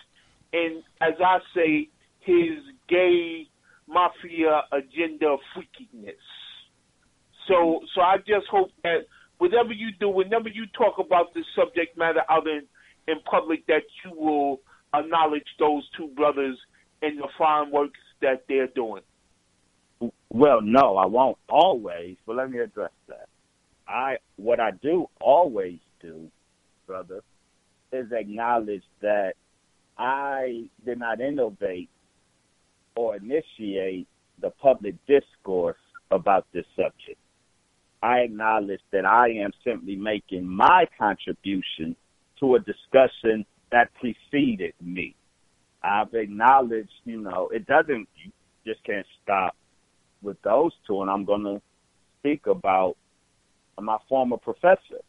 and as I say, his gay mafia agenda freakiness. So, so I just hope that whatever you do, whenever you talk about this subject matter out in in public, that you will acknowledge those two brothers and the fine works that they're doing. Well, no, I won't always, but let me address that. I what I do always do, brother, is acknowledge that I did not innovate or initiate the public discourse about this subject. I acknowledge that I am simply making my contribution to a discussion that preceded me. I've acknowledged, you know, it doesn't, you just can't stop with those two, and I'm going to speak about my former professor,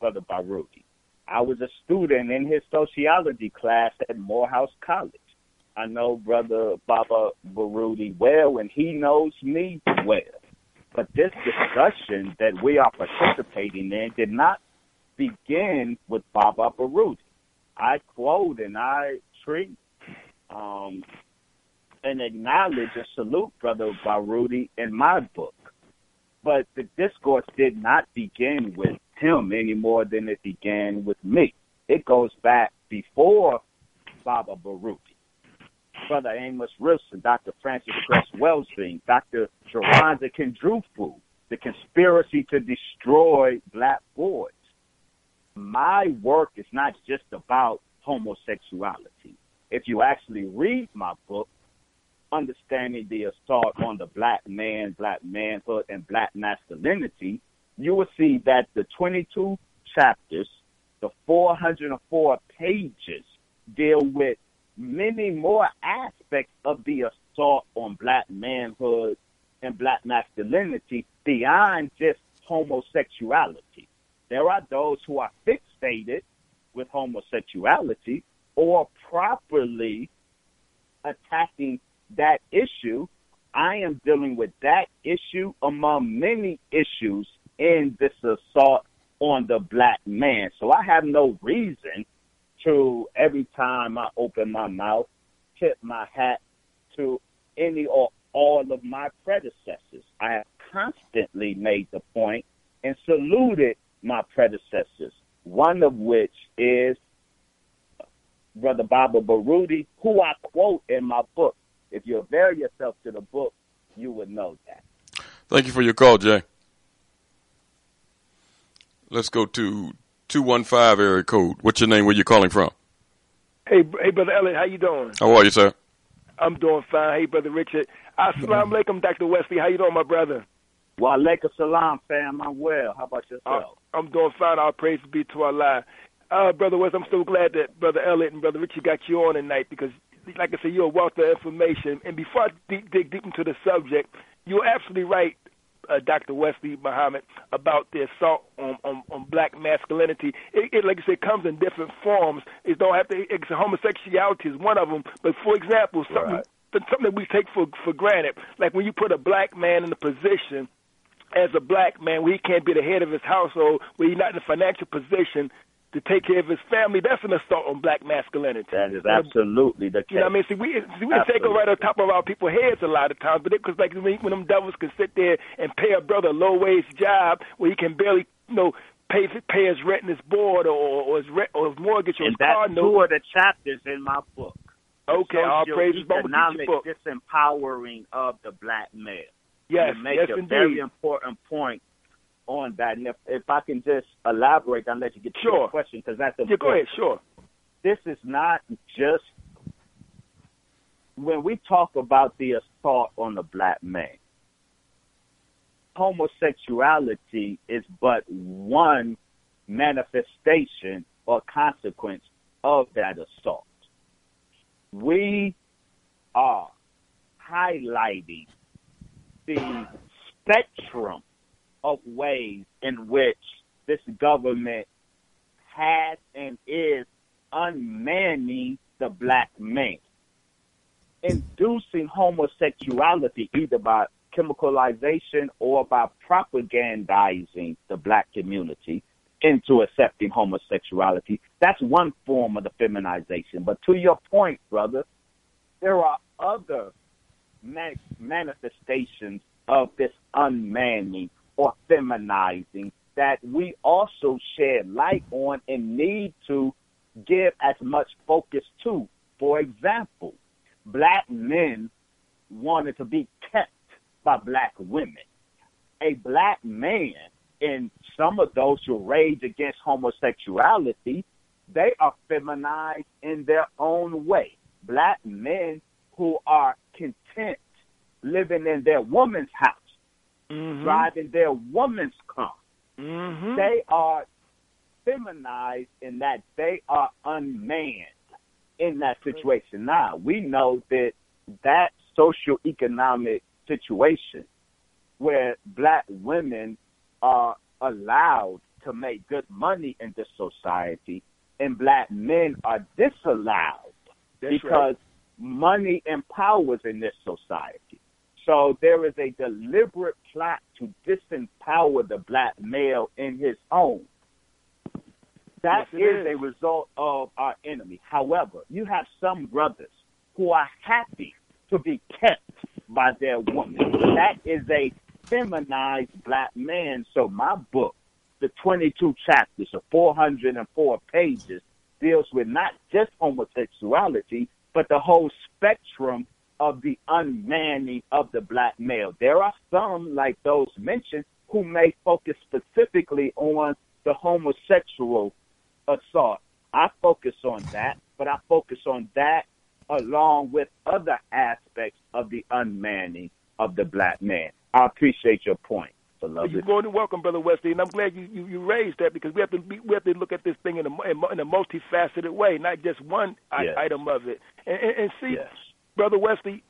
Brother Baruti. I was a student in his sociology class at Morehouse College. I know Brother Baba Baruti well, and he knows me well. But this discussion that we are participating in did not begin with Baba Baruti. I quote and I treat um, and acknowledge and salute Brother Baruti in my book. But the discourse did not begin with him any more than it began with me. It goes back before Baba Baruti. Brother Amos Wilson, Dr. Frances Cress Welsing, Dr. Jawanza Kunjufu, the conspiracy to destroy black boys. My work is not just about homosexuality. If you actually read my book, Understanding the Assault on the Black Man, Black Manhood, and Black Masculinity, you will see that the 22 chapters, the 404 pages, deal with many more aspects of the assault on black manhood and black masculinity beyond just homosexuality. There are those who are fixated with homosexuality or properly attacking that issue. I am dealing with that issue among many issues in this assault on the black man. So I have no reason to every time I open my mouth, tip my hat to any or all of my predecessors. I have constantly made the point and saluted my predecessors, one of which is Brother Baba Baruti, who I quote in my book. If you avail yourself to the book, you would know that. Thank you for your call, Jay. Let's go to 215 area code. What's your name? Where you calling from? Hey, hey, brother Elliot, how you doing? How are you, sir? I'm doing fine. Hey, brother Richard. Assalamu alaikum, Dr. Wesley. How you doing, my brother? Wa alaikum salam, fam. I'm well. How about yourself? Uh, I'm doing fine. All praise be to Allah. Uh, brother West, I'm so glad that brother Elliot and brother Richard got you on tonight because, like I said, you're a wealth of information. And before I dig, dig deep into the subject, you're absolutely right uh, Dr. Wesley Muhammad about the assault on, on, on black masculinity. It, it, like I said, comes in different forms. It don't have to. It's, homosexuality is one of them. But for example, something right. something that we take for for granted, like when you put a black man in a position as a black man where he can't be the head of his household, where he's not in a financial position to take care of his family, that's an assault on black masculinity. That is absolutely the case. You know what I mean? See, we, see, we take it right on top of our people's heads a lot of times, but because like when, when them devils can sit there and pay a brother a low wage job where he can barely, you know, pay pay his rent and his board or, or his rent or his mortgage or and his car note. two of the chapters in my book. Okay, all praises. Economic disempowering of the black male. Yes, you make yes, a indeed. very important point on that. And if, if I can just elaborate, I'll let you get to sure. your question because that's important. Yeah, go ahead. Sure. This is not just when we talk about the assault on the black man. Homosexuality is but one manifestation or consequence of that assault. We are highlighting the spectrum of ways in which this government has and is unmanning the black man, inducing homosexuality either by chemicalization or by propagandizing the black community into accepting homosexuality. That's one form of the feminization. But to your point, brother, there are other manifestations of this unmanning or feminizing that we also shed light on and need to give as much focus to. For example, black men wanted to be kept by black women. A black man and some of those who rage against homosexuality, they are feminized in their own way. Black men who are content living in their woman's house mm-hmm. driving their woman's car. Mm-hmm. They are feminized in that they are unmanned in that situation. Now, we know that that social economic situation where black women are allowed to make good money in this society and black men are disallowed That's because right. money empowers in this society. So there is a deliberate plot to disempower the black male in his home. That Yes, is is. a result of our enemy. However, you have some brothers who are happy to be kept by their woman. That is a feminized black man. So my book, the 22 chapters of 404 pages, deals with not just homosexuality, but the whole spectrum of the unmanning of the black male. There are some, like those mentioned, who may focus specifically on the homosexual assault. I focus on that, but I focus on that along with other aspects of the unmanning of the black man. I appreciate your point, beloved. You're more than welcome, brother Wesley, and I'm glad you, you, you raised that because we have to be, we have to look at this thing in a in a- multifaceted way, not just one i- item of it. And, and, and see, Yes. Brother Wesley,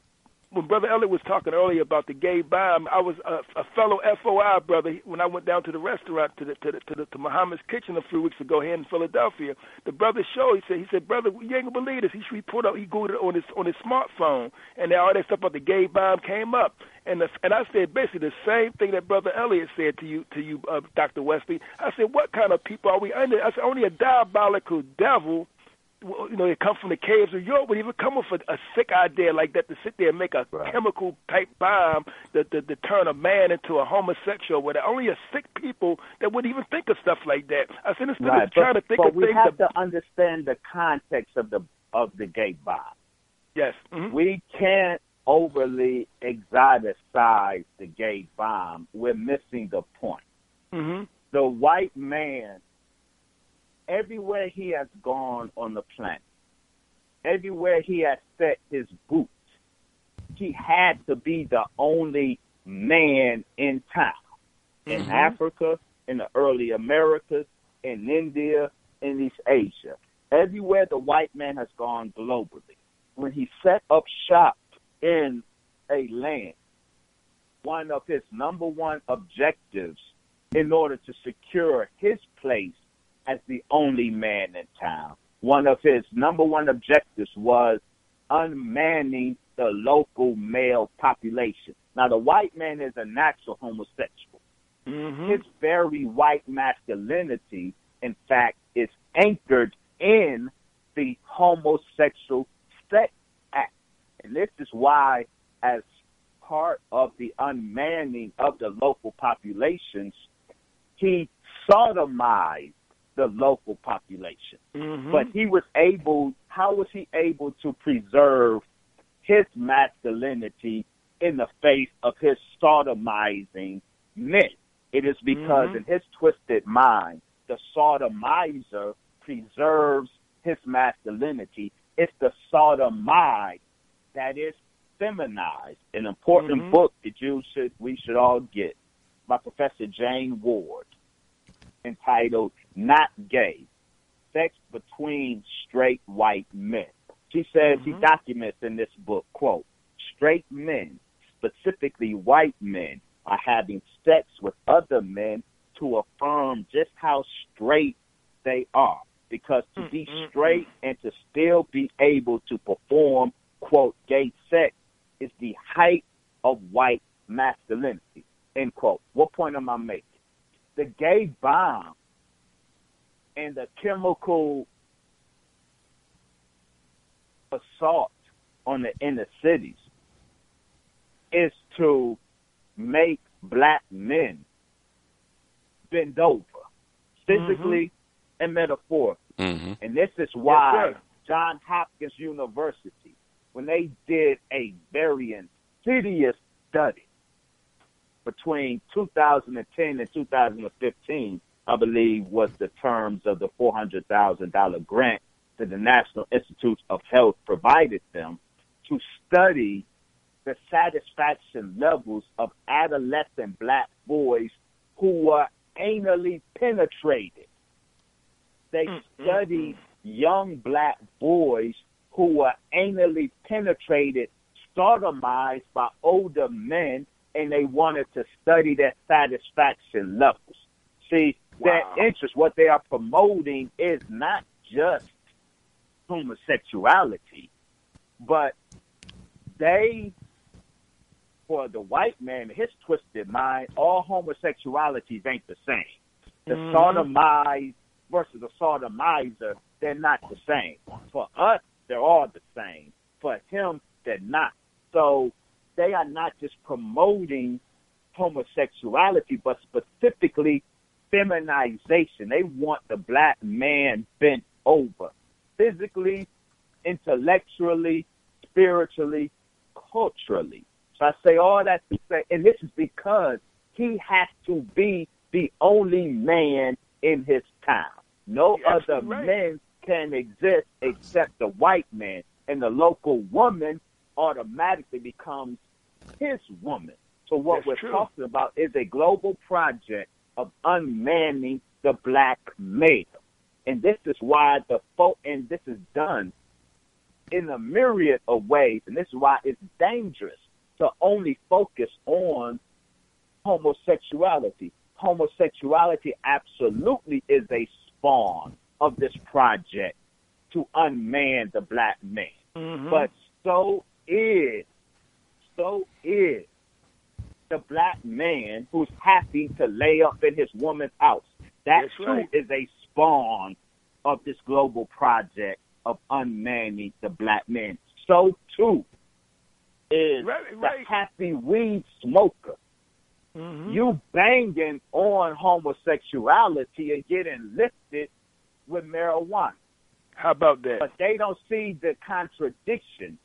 when brother Elliot was talking earlier about the gay bomb, I was a, a fellow FOI brother when I went down to the restaurant to the to the to, the, to Muhammad's Kitchen a few weeks ago here in Philadelphia. The brother showed he said he said brother you ain't gonna believe this. He put up he googled it on his on his smartphone and all that stuff about the gay bomb came up. And the, and I said basically the same thing that brother Elliot said to you to you uh, Dr. Wesley. I said what kind of people are we under? I said only a diabolical devil you know, they come from the caves of Europe would even come up with a, sick idea like that to sit there and make a chemical type bomb that to, to turn a man into a homosexual. Where there only a sick people that wouldn't even think of stuff like that. I said instead Right, of trying but, to think but of we things. have that, to understand the context of the of the gay bomb. yes. mhm. We can't overly exoticize the gay bomb. We're missing the point. hmm The white man, everywhere he has gone on the planet, everywhere he has set his boots, he had to be the only man in town. In Mhm. Africa, in the early Americas, in India, in East Asia. Everywhere the white man has gone globally. When he set up shop in a land, one of his number one objectives in order to secure his place as the only man in town. One of his number one objectives was unmanning the local male population. Now, the white man is a natural homosexual. Mm-hmm. His very white masculinity, in fact, is anchored in the homosexual sex act. And this is why, as part of the unmanning of the local populations, he sodomized the local population. Mhm. But he was able, how was he able to preserve his masculinity in the face of his sodomizing men? It is because Mhm. in his twisted mind, the sodomizer preserves his masculinity. It's the sodomite that is feminized. An important Mhm. book that you should we should all get by Professor Jane Ward entitled Not Gay Sex Between Straight White Men. She says, she mm-hmm. documents in this book, quote, straight men, specifically white men, are having sex with other men to affirm just how straight they are. Because to be mm-hmm. straight and to still be able to perform, quote, gay sex is the height of white masculinity, end quote. What point am I making? The gay bomb and the chemical assault on the inner cities is to make black men bend over, physically and metaphorically. Mm-hmm. And this is why Yes. John Hopkins University, when they did a very insidious study between 2010 and 2015, I believe was the terms of the $400,000 grant that the National Institute of Health provided them to study the satisfaction levels of adolescent black boys who were anally penetrated. They mm-hmm. studied young black boys who were anally penetrated, sodomized by older men, and they wanted to study their satisfaction levels. See, their interest, what they are promoting is not just homosexuality, but they, for the white man, his twisted mind, all homosexualities ain't the same. The Mhm. sodomized versus the sodomizer, they're not the same. For us, they're all the same. For him, they're not. So they are not just promoting homosexuality, but specifically feminization. They want the black man bent over physically, intellectually, spiritually, culturally. So I say all that to say, and this is because he has to be the only man in his town. No You're other right. men can exist except the white man, and the local woman automatically becomes his woman. So what That's we're true. talking about is a global project of unmanning the black male. And this is why the folk, and this is done in a myriad of ways, and this is why it's dangerous to only focus on homosexuality. Homosexuality absolutely is a spawn of this project to unman the black man. Mhm. But so is, so is the black man who's happy to lay up in his woman's house. That That's too right. is a spawn of this global project of unmanning the black man. So too is Right, the happy weed smoker. Mhm. You banging on homosexuality and getting lifted with marijuana. How about that? But they don't see the contradiction.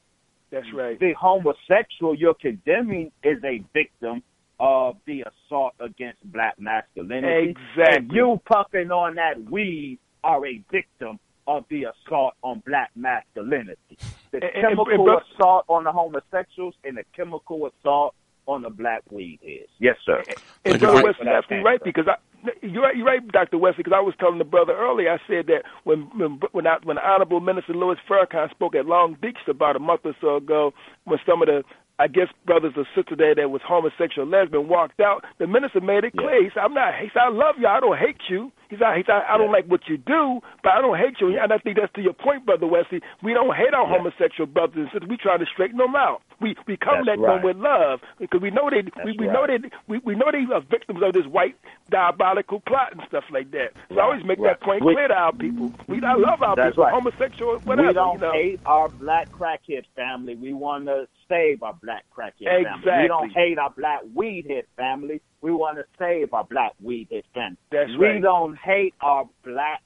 That's mm. right. The homosexual you're condemning is a victim of the assault against black masculinity. Exactly. And you puffing on that weed are a victim of the assault on black masculinity. The And- and- chemical and bro- assault on the homosexuals and the chemical assault on the black weed is. Yes, sir. And Thank you Brother for- Wesley, absolutely right because I, you're right, you're right, Doctor Wesley. Because I was telling the brother earlier, I said that when when when, I, when Honorable Minister Louis Farrakhan spoke at Long Beach about a month or so ago, when some of the I guess brothers or sisters there that was homosexual lesbian walked out, the minister made it clear. He said, "I'm not. He said, I love you. I don't hate you. He said, he said I don't like what you do, but I don't hate you." And I think that's to your point, brother Wesley. We don't hate our homosexual brothers and sisters. We try to straighten them out. We we come That's at them with love because we know they we, we know right. they we, we know they are victims of this white diabolical plot and stuff like that. So I always make right. that point We- clear to our people. We I love our people, right. homosexual, whatever. we don't you know. hate our black crackhead family. We want to save our black crackhead family. Exactly. We don't hate our black weed weedhead family. We want to save our black weedhead family. That's we right. don't hate our black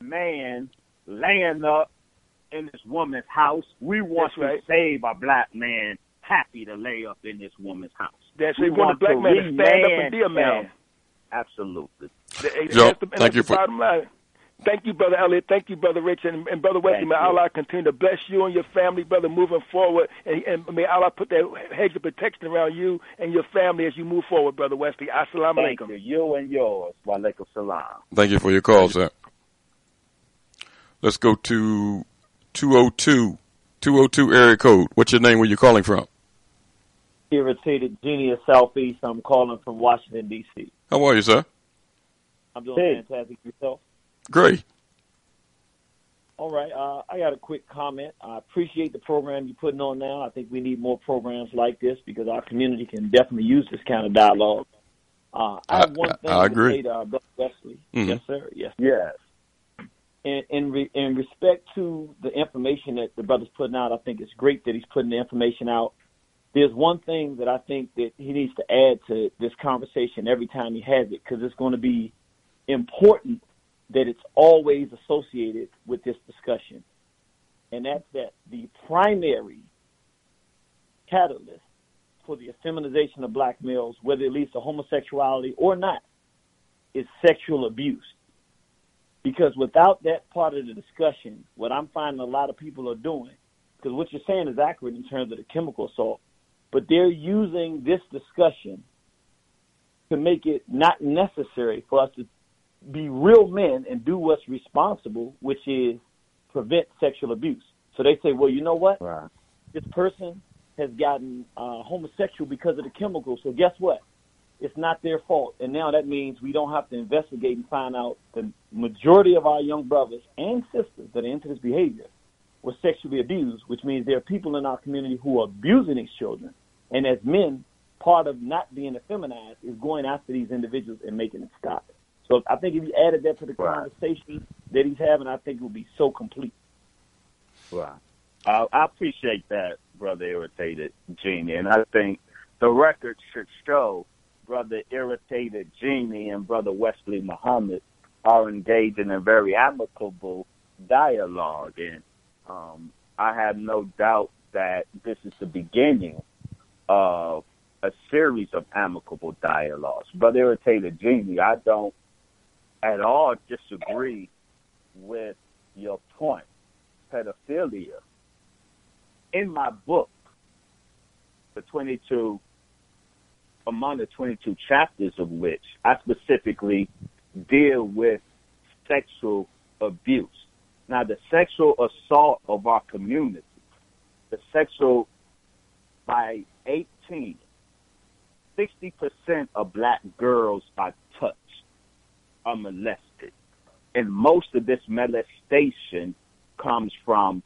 man laying up in this woman's house. We want That's to right. save our black man happy to lay up in this woman's house. That's we it. We want the black to man to stand up and be a man. him. Absolutely. Th- Joe, the, thank that's you the for- bottom line. Thank you, Brother Elliot. Thank you, Brother Rich, and, and Brother Wesley. Thank May you. Allah continue to bless you and your family, brother, moving forward. And, and may Allah put that hedge of protection around you and your family as you move forward, Brother Wesley. Assalamu Thank alaikum. you. You and yours. Wa alaikum salam. Thank you for your call, sir. Let's go to 202. 202 area code. What's your name? Where you calling from? irritated genius southeast. I'm calling from Washington D.C. How are you, sir? I'm doing Hey. fantastic yourself. Great. All right, uh, I got a quick comment. I appreciate the program you're putting on now. I think we need more programs like this because our community can definitely use this kind of dialogue. Uh, I have one I- thing I to agree. say to our brother Wesley. Mhm. Yes, sir. Yes. Yes. in in, re, in respect to the information that the brother's putting out, I think it's great that he's putting the information out. There's one thing that I think that he needs to add to this conversation every time he has it, because it's going to be important that it's always associated with this discussion, and that's that the primary catalyst for the effeminization of black males, whether it leads to homosexuality or not, is sexual abuse. Because without that part of the discussion, what I'm finding a lot of people are doing, because what you're saying is accurate in terms of the chemical assault, but they're using this discussion to make it not necessary for us to be real men and do what's responsible, which is prevent sexual abuse. So they say, well, you know what? Right. This person has gotten uh, homosexual because of the chemicals. So guess what? It's not their fault. And now that means we don't have to investigate and find out the majority of our young brothers and sisters that are into this behavior were sexually abused, which means there are people in our community who are abusing these children. And as men, part of not being effeminized is going after these individuals and making it stop. So I think if you added that to the conversation that he's having, I think it would be so complete. Right. I, I appreciate that, brother irritated genie, and I think the record should show brother irritated genie and brother Wesley Muhammad are engaged in a very amicable dialogue, and um, I have no doubt that this is the beginning of a series of amicable dialogues. Brother irritated genie, I don't at all disagree with your point. Pedophilia in my book, the 22, among the 22 chapters of which I specifically deal with sexual abuse. Now, the sexual assault of our community, the sexual by 18, 60% of black girls touched, are molested. And most of this molestation comes from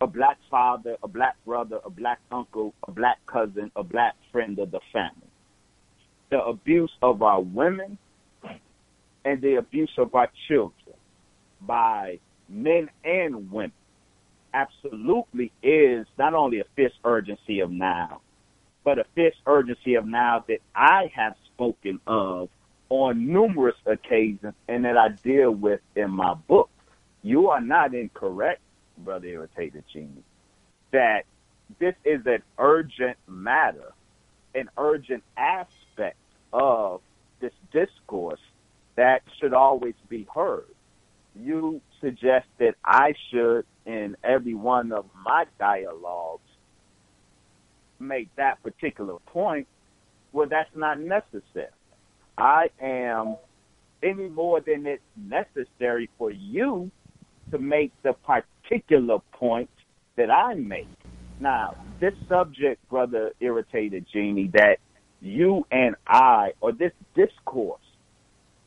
a black father, a black brother, a black uncle, a black cousin, a black friend of the family. The abuse of our women and the abuse of our children by men and women absolutely is not only a fierce urgency of now, but a fierce urgency of now that I have spoken of on numerous occasions and that I deal with in my book. You are not incorrect Brother Irritated Genie, that this is an urgent matter, an urgent aspect of this discourse that should always be heard. You suggest that I should, in every one of my dialogues, make that particular point. Well, that's not necessary. I am any more than it's necessary for you to make the particular point that I make. Now, this subject, brother irritated genie, that you and I, or this discourse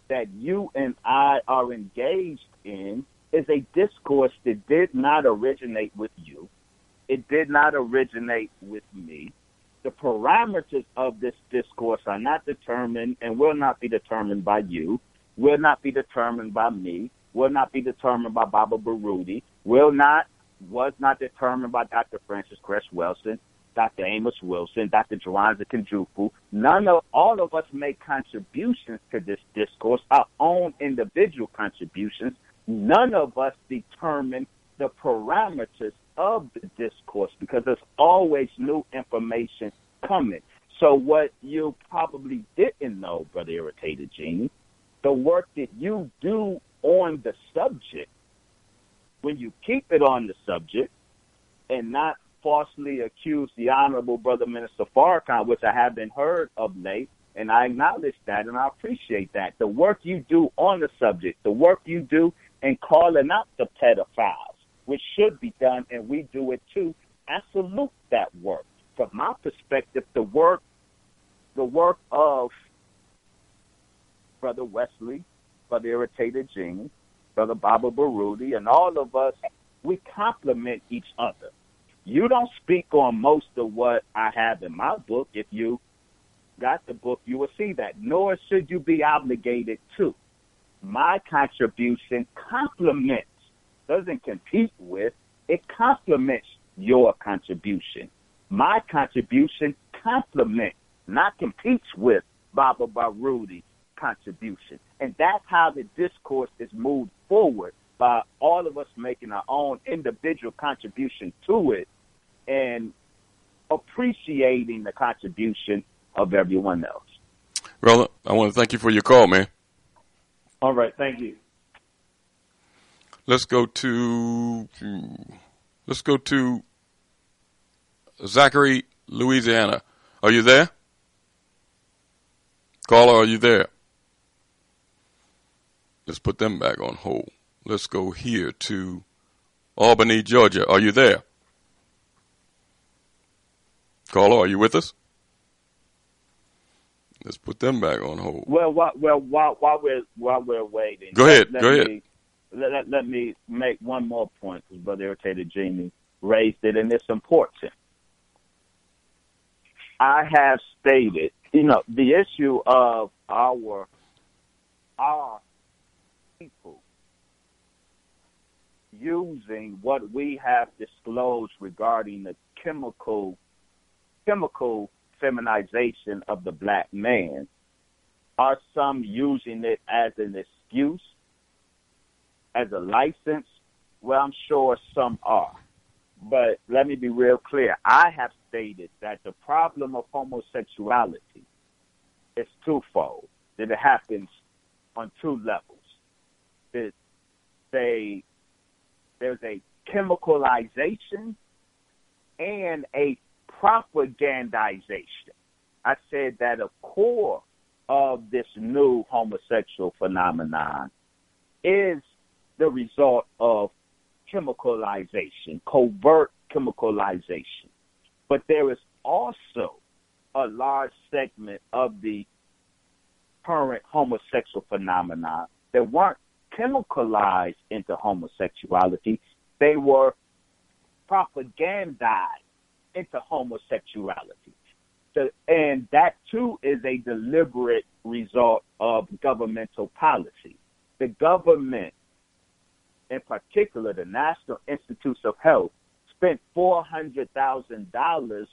that you and I are engaged in, is a discourse that did not originate with you. It did not originate with me. The parameters of this discourse are not determined and will not be determined by you, will not be determined by me, will not be determined by Baba Baruti, will not, was not determined by Dr. Frances Cress Welsing, Dr. Amos Wilson, Dr. Jawanza Kunjufu. None of, all of us make contributions to this discourse, our own individual contributions. None of us determine the parameters of the discourse because there's always new information coming. So what you probably didn't know, Brother Irritated Genie, the work that you do on the subject, when you keep it on the subject and not falsely accuse the Honorable Brother Minister Farrakhan, which I have been heard of late, and I acknowledge that and I appreciate that. The work you do on the subject, the work you do in calling out the pedophiles, which should be done, and we do it too. I salute that work. From my perspective, the work, the work of Brother Wesley, Brother Irritated Genie, Brother Baba Baruti, and all of us, we complement each other. You don't speak on most of what I have in my book. If you got the book, you will see that. Nor should you be obligated to. My contribution complements, doesn't compete with, it complements your contribution. My contribution complements, not competes with Baba Baruti contribution. And that's how the discourse is moved forward by all of us making our own individual contribution to it and appreciating the contribution of everyone else. Brother, I want to thank you for your call, man. All right, thank you. Let's go to let's go to Zachary, Louisiana. Are you there? Caller, are you there? Let's put them back on hold. Let's go here to Albany, Georgia. Are you there? Caller, are you with us? Let's put them back on hold. Well, while, well, while, while we're while we're waiting, go ahead. Go me, ahead. Let, let, let me make one more point because Brother Irritated Genie raised it, and it's important. I have stated, you know, the issue of our our people using what we have disclosed regarding the chemical chemical feminization of the black man are some using it as an excuse as a license? Well i'm sure some are. But let me be real clear. I have stated that the problem of homosexuality is twofold. That it happens on two levels. That they there's a chemicalization and a propagandization. I said that a core of this new homosexual phenomenon is the result of chemicalization, covert chemicalization. But there is also a large segment of the current homosexual phenomenon that weren't chemicalized into homosexuality. They were propagandized into homosexuality. So, and that too is a deliberate result of governmental policy. The government, in particular, the National Institutes of Health, spent $400,000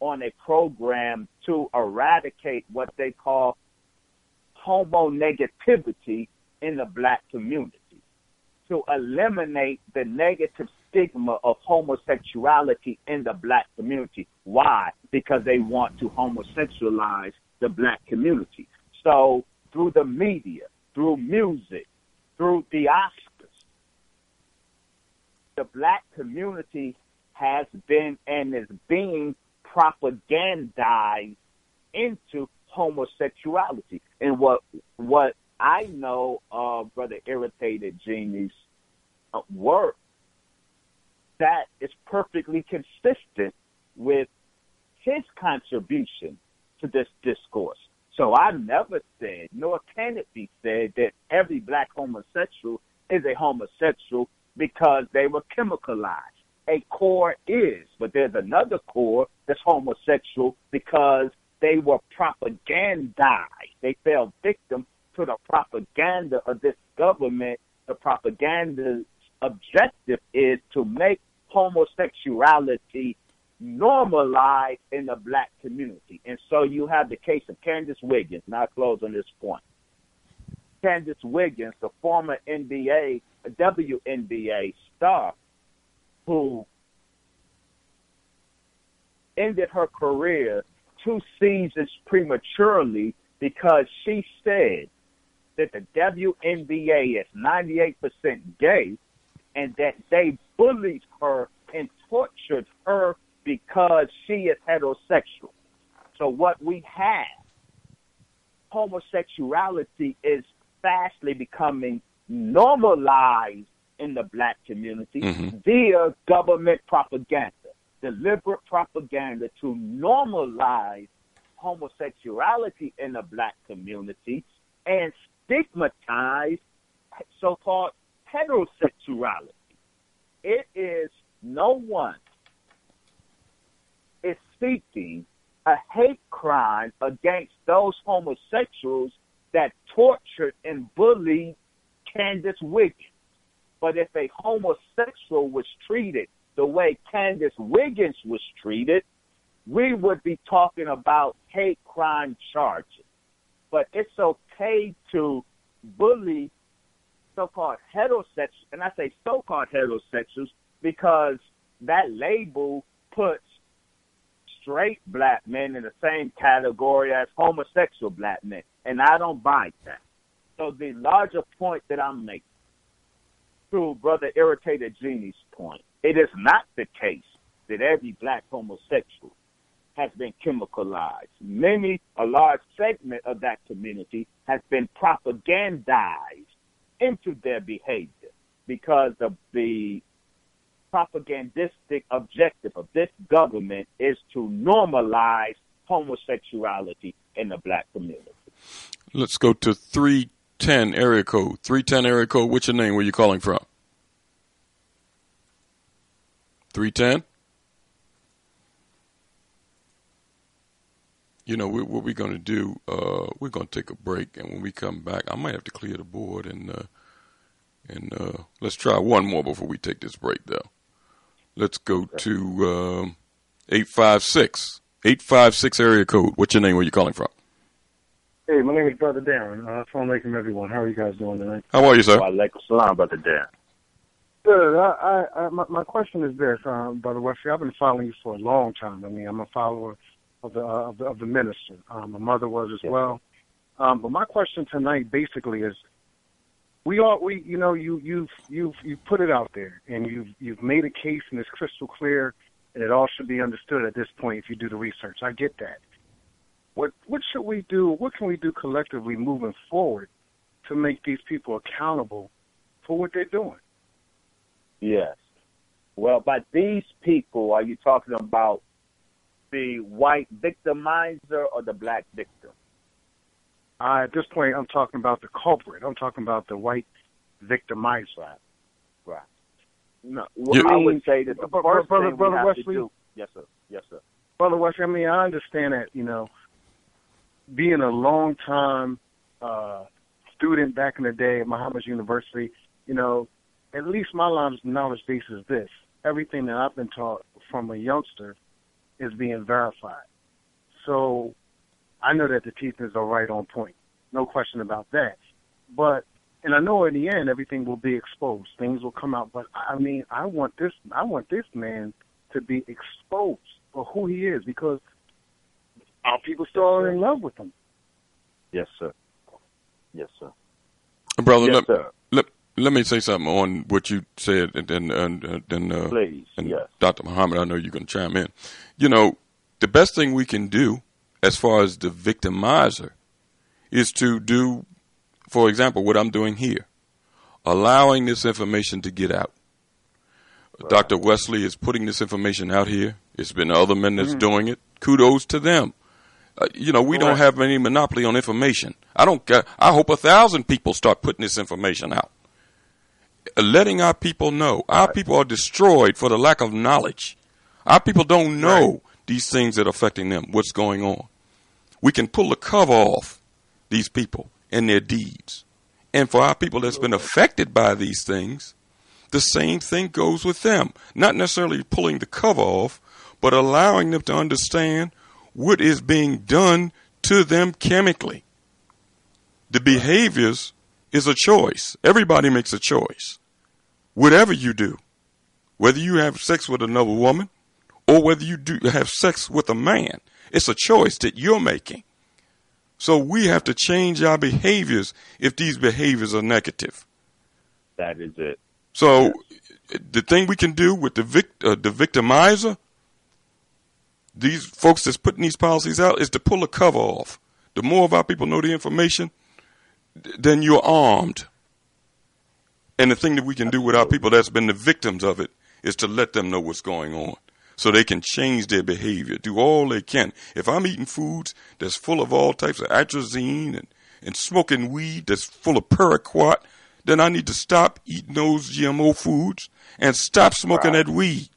on a program to eradicate what they call homonegativity in the black community to eliminate the negative stigma of homosexuality in the black community. Why? Because they want to homosexualize the black community. So through the media, through music, through the Oscars, the black community has been and is being propagandized into homosexuality. And what what I know of Brother Irritated Genie's uh, work that is perfectly consistent with his contribution to this discourse. So I never said, nor can it be said, that every black homosexual is a homosexual because they were chemicalized. A core is, but there's another core that's homosexual because they were propagandized. They fell victim to the propaganda of this government. The propaganda's objective is to make homosexuality normalized in the black community. And so you have the case of Candice Wiggins. Now I close on this point. Candice Wiggins, the former NBA, WNBA star, who ended her career two seasons prematurely because she said that the WNBA is 98% gay and that they bullied her and tortured her because she is heterosexual. So what we have, homosexuality is fastly becoming normalized in the black community mm-hmm. via government propaganda, deliberate propaganda to normalize homosexuality in the black community and stigmatize so-called heterosexuality. It is no one is seeking a hate crime against those homosexuals that tortured and bullied Candice Wiggins. But if a homosexual was treated the way Candice Wiggins was treated, we would be talking about hate crime charges. But it's okay to bully so-called heterosexuals, and I say so-called heterosexuals because that label puts straight black men in the same category as homosexual black men, and I don't buy that. So the larger point that I'm making, through Brother Irritated Genie's point, it is not the case that every black homosexual has been chemicalized. Many, a large segment of that community has been propagandized into their behavior because of the propagandistic objective of this government is to normalize homosexuality in the black community. Let's go to 310 area code. 310 area code, what's your name? Where you calling from? 310? you know, we, what we're going to do, uh, we're going to take a break, and when we come back, I might have to clear the board, and uh, and uh, let's try one more before we take this break, though. Let's go to um, eight five six eight five six area code. What's your name? Where you calling from? Hey, my name is Brother Darren. Uh, Assalamu alaikum, everyone. How are you guys doing tonight? How are you, sir? Walaikum salam, Brother Darren. Good. I, I, I, my, my question is this, um, Brother Wesley. I've been following you for a long time. I mean, I'm a follower of the uh, of the, of the minister. Um, my mother was as well. Um, but my question tonight basically is, we all we you know you you've you've you put it out there and you've you've made a case and it's crystal clear and it all should be understood at this point if you do the research. I get that. What what should we do? What can we do collectively moving forward to make these people accountable for what they're doing? Yes. Well, by these people, are you talking about the white victimizer or the black victim? Uh, at this point, I'm talking about the culprit. I'm talking about the white victimizer. Right. Right. No, well, I would say that the first Brother- thing Brother we have Wesley? to do. Yes, sir. Yes, sir. Brother Wesley, I mean, I understand that, you know, being a long time uh, student back in the day at Muhammad University, you know, at least my knowledge, knowledge base is this. Everything that I've been taught from a youngster is being verified. So I know that the teachings are right on point. No question about that. But and I know in the end everything will be exposed. Things will come out. But I mean I want this I want this man to be exposed for who he is because our people still are in love with him. Yes, sir. Yes, sir. Brother, Yes, let, sir. let, let me say something on what you said, and then, and, uh, then uh, Please, and yes. Dr. Muhammad, I know you're going to chime in. You know, the best thing we can do as far as the victimizer is to do, for example, what I'm doing here, allowing this information to get out. Dr. Wesley is putting this information out here. It's been other men that's Mm-hmm. doing it. Kudos to them. Uh, you know, we don't have any monopoly on information. I don't. ca- I hope a thousand people start putting this information out, Uh, letting our people know. Our people are destroyed for the lack of knowledge. Our people don't know these things that are affecting them. What's going on? We can pull the cover off these people and their deeds. And for our people that's been affected by these things, the same thing goes with them. Not necessarily pulling the cover off, but allowing them to understand what is being done to them chemically. The behaviors is a choice. Everybody makes a choice. Whatever you do, whether you have sex with another woman or whether you do have sex with a man, it's a choice that you're making. So we have to change our behaviors if these behaviors are negative. That is it. So the thing we can do with the vic- uh, the victimizer, these folks that's putting these policies out, is to pull a cover off. The more of our people know the information, then you're armed. And the thing that we can do with our people that's been the victims of it is to let them know what's going on. So they can change their behavior, do all they can. If I'm eating foods that's full of all types of atrazine and, and smoking weed that's full of paraquat, then I need to stop eating those GMO foods and stop smoking that weed.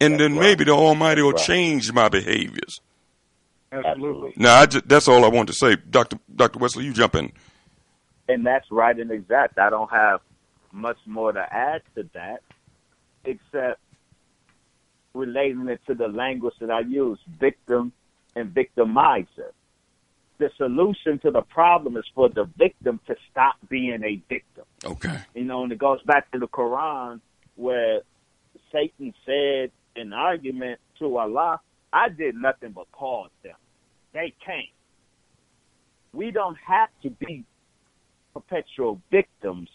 And then maybe the Almighty will change my behaviors. Absolutely. Now, I ju- that's all I want to say. Dr. Dr. Wesley, you jump in. And that's right and exact. I don't have much more to add to that, except relating it to the language that I use, victim and victimizer. The solution to the problem is for the victim to stop being a victim. Okay. You know, and it goes back to the Quran where Satan said in argument to Allah, I did nothing but cause them. They came. We don't have to be perpetual victims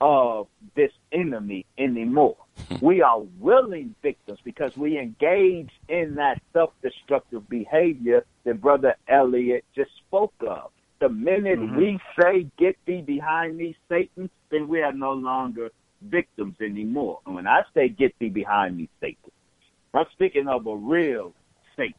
of this enemy anymore. we are willing victims because we engage in that self-destructive behavior that Brother Elliot just spoke of. The minute Mhm. we say, get thee behind me, Satan, then we are no longer victims anymore. And when I say get thee behind me, Satan, I'm speaking of a real Satan.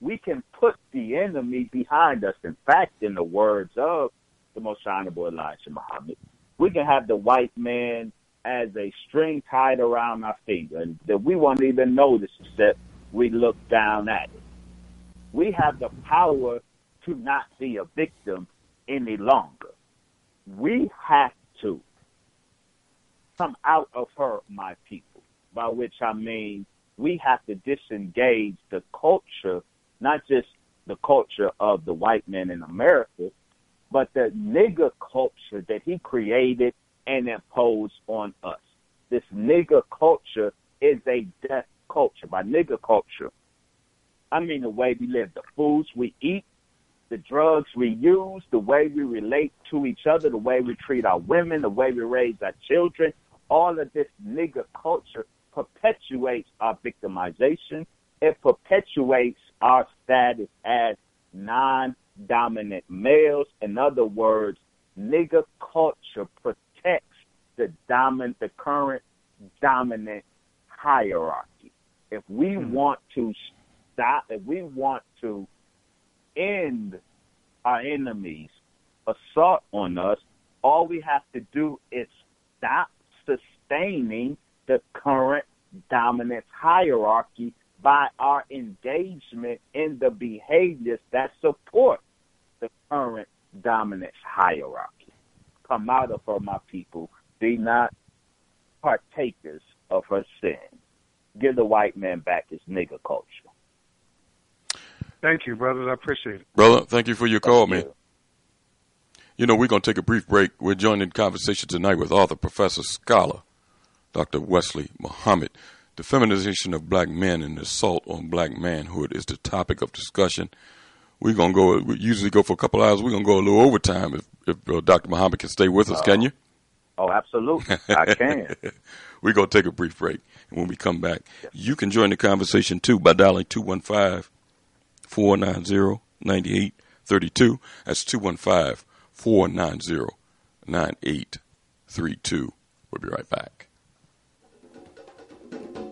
We can put the enemy behind us. In fact, in the words of the most honorable Elijah Muhammad, we can have the white man as a string tied around our finger and that we won't even notice except we look down at it. We have the power to not be a victim any longer. We have to come out of her, my people, by which I mean we have to disengage the culture, not just the culture of the white man in America, but the nigger culture that he created and imposed on us. This nigger culture is a death culture. By nigger culture, I mean the way we live, the foods we eat, the drugs we use, the way we relate to each other, the way we treat our women, the way we raise our children. All of this nigger culture perpetuates our victimization. It perpetuates our status as non-dominant males. In other words, nigger culture protects the dominant, the current dominant hierarchy. If we mm-hmm. want to stop, if we want to end our enemies' assault on us, all we have to do is stop sustaining the current dominance hierarchy by our engagement in the behaviors that support the current dominance hierarchy. Come out of her, my people. Be not partakers of her sin. Give the white man back his nigger culture. Thank you, brothers. I appreciate it. Brother, thank you for your call, man. You know, we're going to take a brief break. We're joining conversation tonight with author, professor, scholar, Dr. Wesley Muhammad. The feminization of black men and the assault on black manhood is the topic of discussion. We're going to go, we usually go for a couple hours. We're going to go a little overtime if, if uh, Dr. Muhammad can stay with us, uh, can you? Oh, absolutely. I can. We're going to take a brief break. And when we come back, yes. you can join the conversation too by dialing 215 490 9832. That's 215 490 9832. We'll be right back. Tuned in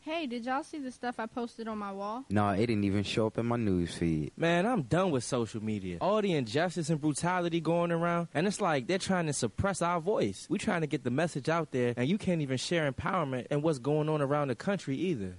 Hey, did y'all see the stuff I posted on my wall? No, it didn't even show up in my news feed. Man, I'm done with social media. All the injustice and brutality going around, and it's like they're trying to suppress our voice. We're trying to get the message out there, and you can't even share empowerment and what's going on around the country either.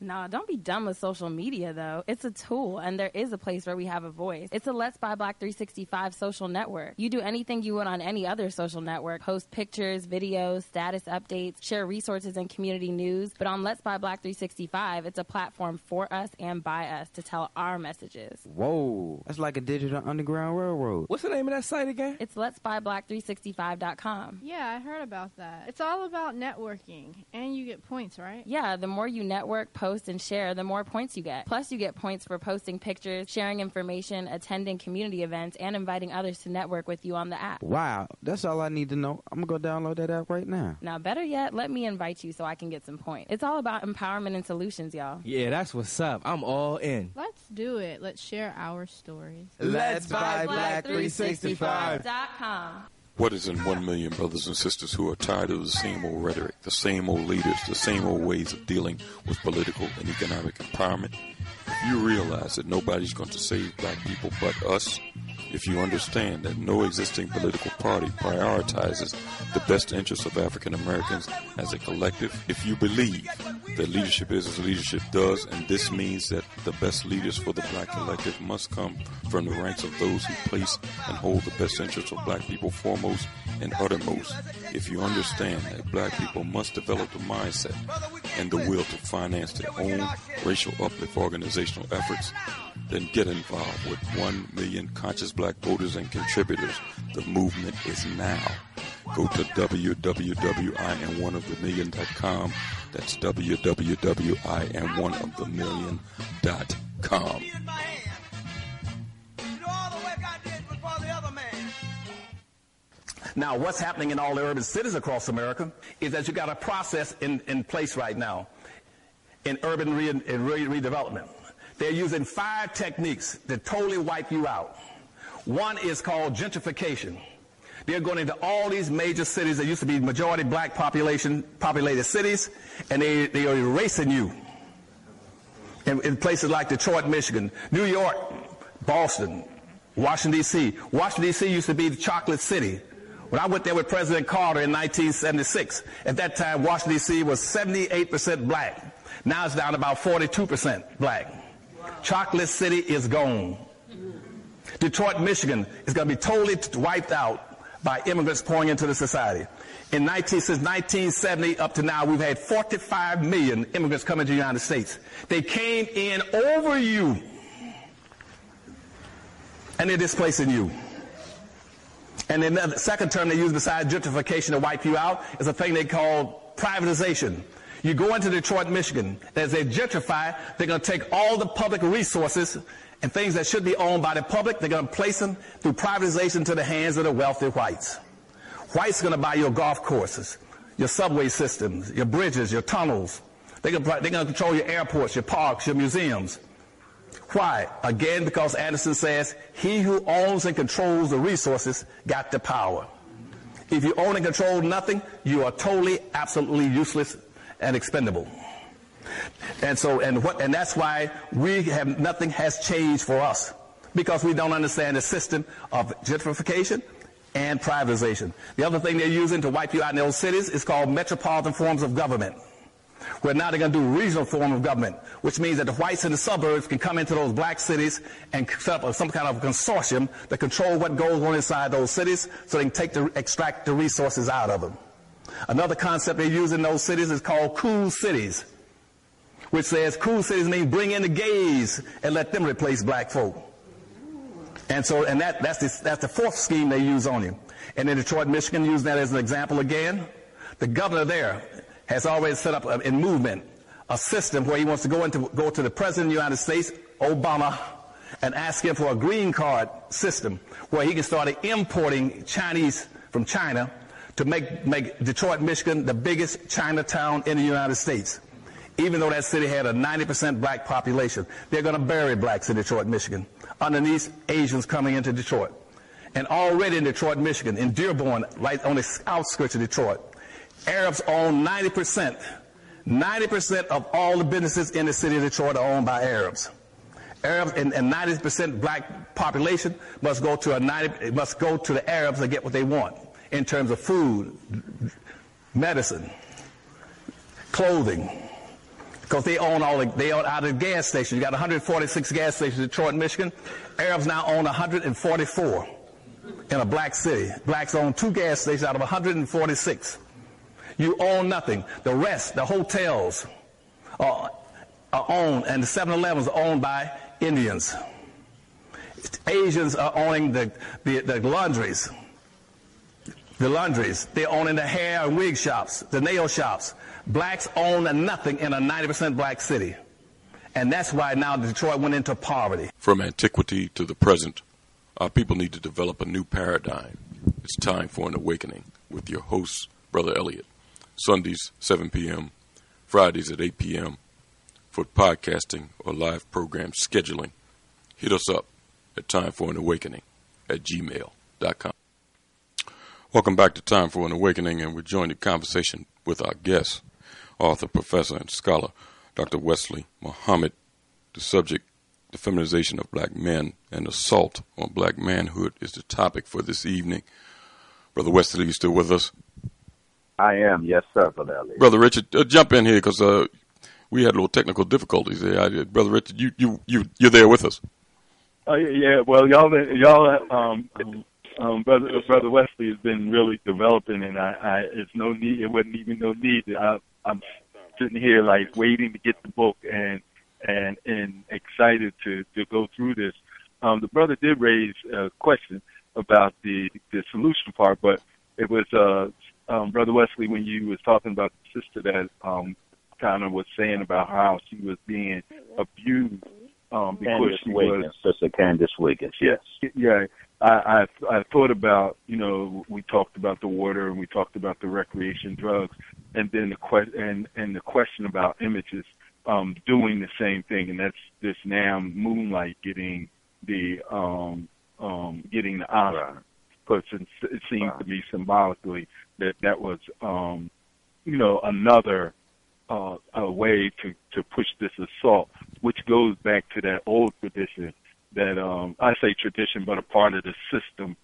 Nah, don't be dumb with social media though. It's a tool and there is a place where we have a voice. It's a Let's Buy Black 365 social network. You do anything you would on any other social network. Post pictures, videos, status updates, share resources and community news. But on Let's Buy Black 365, it's a platform for us and by us to tell our messages. Whoa, that's like a digital underground railroad. What's the name of that site again? It's Let's Buy Black 365.com. Yeah, I heard about that. It's all about networking, and you get points, right? Yeah, the more you network, post, and share, the more points you get. Plus, you get points for posting pictures, sharing information, attending community events, and inviting others to network with you on the app. Wow, that's all I need to know. I'm gonna go download that app right now. Now, better yet, let me invite you so I can get some points. It's all about empowerment and solutions, y'all. Yeah, that's what's up. I'm all in. Let's do it. Let's share our stories. Let's buy Black 365. What is in one million brothers and sisters who are tired of the same old rhetoric, the same old leaders, the same old ways of dealing with political and economic empowerment? If you realize that nobody's going to save black people but us, if you understand that no existing political party prioritizes the best interests of African Americans as a collective, if you believe that leadership is as leadership does, and this means that the best leaders for the black collective must come from the ranks of those who place and hold the best interests of black people foremost and uttermost, if you understand that black people must develop the mindset and the will to finance their own racial uplift organizational efforts, then get involved with 1 million conscious black voters and contributors. The movement is now. Go to www.imoneofthemillion.com. That's www.imoneofthemillion.com. Now, what's happening in all the urban cities across America is that you got a process in, in place right now in urban re- in re- redevelopment. They're using five techniques that totally wipe you out. One is called gentrification. They're going into all these major cities that used to be majority black population populated cities, and they, they are erasing you. In, in places like Detroit, Michigan, New York, Boston, Washington, D.C. Washington, D.C. used to be the chocolate city. When I went there with President Carter in 1976, at that time, Washington, D.C. was 78% black. Now it's down about 42% black. Chocolate City is gone. Detroit, Michigan is going to be totally wiped out by immigrants pouring into the society. In 19, since 1970 up to now, we've had 45 million immigrants coming to the United States. They came in over you, and they're displacing you. And then the second term they use besides gentrification to wipe you out is a thing they call privatization. You go into Detroit, Michigan, as they gentrify, they're going to take all the public resources and things that should be owned by the public, they're going to place them through privatization to the hands of the wealthy whites. Whites are going to buy your golf courses, your subway systems, your bridges, your tunnels. They're going, to, they're going to control your airports, your parks, your museums. Why? Again, because Anderson says, he who owns and controls the resources got the power. If you own and control nothing, you are totally, absolutely useless and expendable. And so, and what, and that's why we have, nothing has changed for us. Because we don't understand the system of gentrification and privatization. The other thing they're using to wipe you out in those cities is called metropolitan forms of government. Where now they're going to do regional form of government, which means that the whites in the suburbs can come into those black cities and set up some kind of consortium that control what goes on inside those cities so they can take the, extract the resources out of them. Another concept they use in those cities is called cool cities which says cool cities means bring in the gays and let them replace black folk. And so, and that, that's, the, that's the fourth scheme they use on you. And in Detroit, Michigan, using that as an example again, the governor there has already set up a, in movement a system where he wants to go into, go to the president of the United States, Obama, and ask him for a green card system where he can start importing Chinese from China to make, make Detroit, Michigan the biggest Chinatown in the United States even though that city had a 90% black population. They're going to bury blacks in Detroit, Michigan, underneath Asians coming into Detroit. And already in Detroit, Michigan, in Dearborn, right on the outskirts of Detroit, Arabs own 90%. 90% of all the businesses in the city of Detroit are owned by Arabs. Arabs and, and 90% black population must go to a 90, must go to the Arabs to get what they want in terms of food, medicine, clothing, because they own all the, they own out of the gas stations. You got 146 gas stations in Detroit, Michigan. Arabs now own 144 in a black city. Blacks own two gas stations out of 146. You own nothing. The rest, the hotels, are, are owned, and the 7-Elevens are owned by Indians. Asians are owning the, the, the laundries. The laundries. They're owning the hair and wig shops, the nail shops. Blacks own nothing in a 90% black city. And that's why now Detroit went into poverty. From antiquity to the present, our people need to develop a new paradigm. It's time for an awakening with your host, Brother Elliot. Sundays, 7 p.m., Fridays at 8 p.m. For podcasting or live program scheduling, hit us up at Time for an Awakening at gmail.com. Welcome back to Time for an Awakening, and we're joined in conversation with our guest, author, professor, and scholar, Dr. Wesley Muhammad. The subject, the feminization of black men and assault on black manhood, is the topic for this evening. Brother Wesley, you still with us? I am, yes, sir, Brother Elliot. Brother Richard, uh, jump in here because uh, we had a little technical difficulties there. I, Brother Richard, you you you you're there with us. Oh yeah, yeah. Well, y'all, y'all, um, um, brother, brother Wesley has been really developing, and I, I, it's no need. It wasn't even no need. I, I'm sitting here like waiting to get the book and and and excited to to go through this. Um, the brother did raise a question about the the solution part, but it was uh, um, brother Wesley when you was talking about the sister that um, kind of was saying about how she was being abused um, because Candice she Wiggins, was Sister Candice Wiggins, yes. yeah. I, I I thought about you know we talked about the water and we talked about the recreation drugs and then the que- and and the question about images um, doing the same thing. And that's this now moonlight getting the um, um, getting the Oscar. Because it, it seems to me symbolically that that was um, you know another uh, a way to to push this assault, which goes back to that old tradition that um, I say tradition, but a part of the system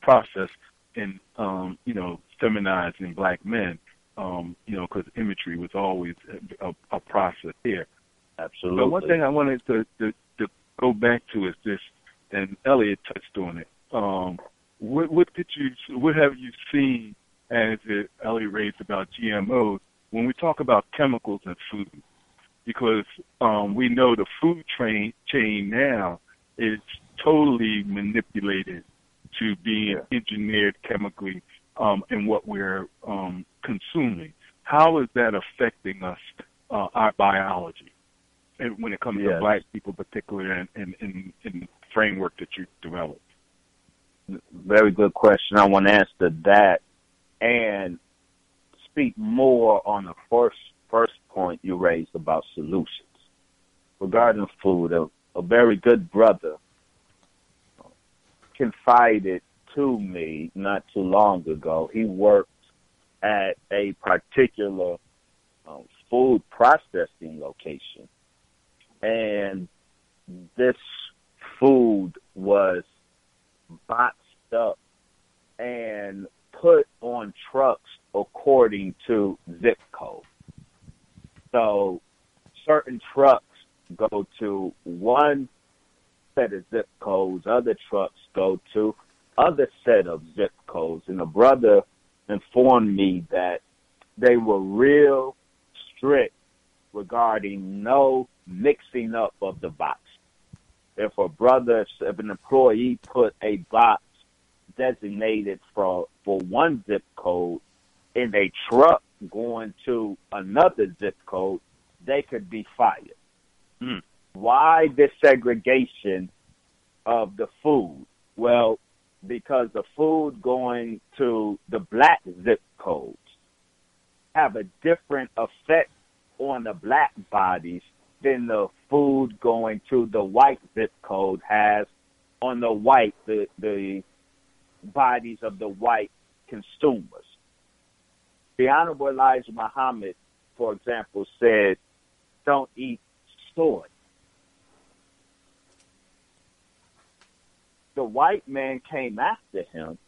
process in um, you know feminizing black men. Um, you know, because imagery was always a, a process here. Absolutely. But one thing I wanted to, to to go back to is this, and Elliot touched on it. Um, what what did you what have you seen as it, Elliot raised about GMOs when we talk about chemicals in food? Because um, we know the food train chain now is totally manipulated to being engineered chemically um, in what we're um, consuming. How is that affecting us, uh, our biology, and when it comes Yes. to black people, particularly in, in, in, in the framework that you developed? Very good question. I want to answer that and speak more on the first first point you raised about solutions regarding food. A, very good brother confided to me not too long ago. He worked at a particular um, food processing location, and this food was boxed up and put on trucks according to zip code. So certain trucks go to one set of zip codes, other trucks go to other set of zip codes. And the brother informed me that they were real strict regarding no mixing up of the box. If a brother, if an employee put a box designated for for one zip code in a truck going to another zip code, they could be fired. Mm-hmm. Why this segregation of the food? Well, because the food going to the black zip codes have a different effect on the black bodies than the food going to the white zip code has on the white the the bodies of the white consumers. The Honorable Elijah Muhammad, for example, said, "Don't eat soy." The white man came after him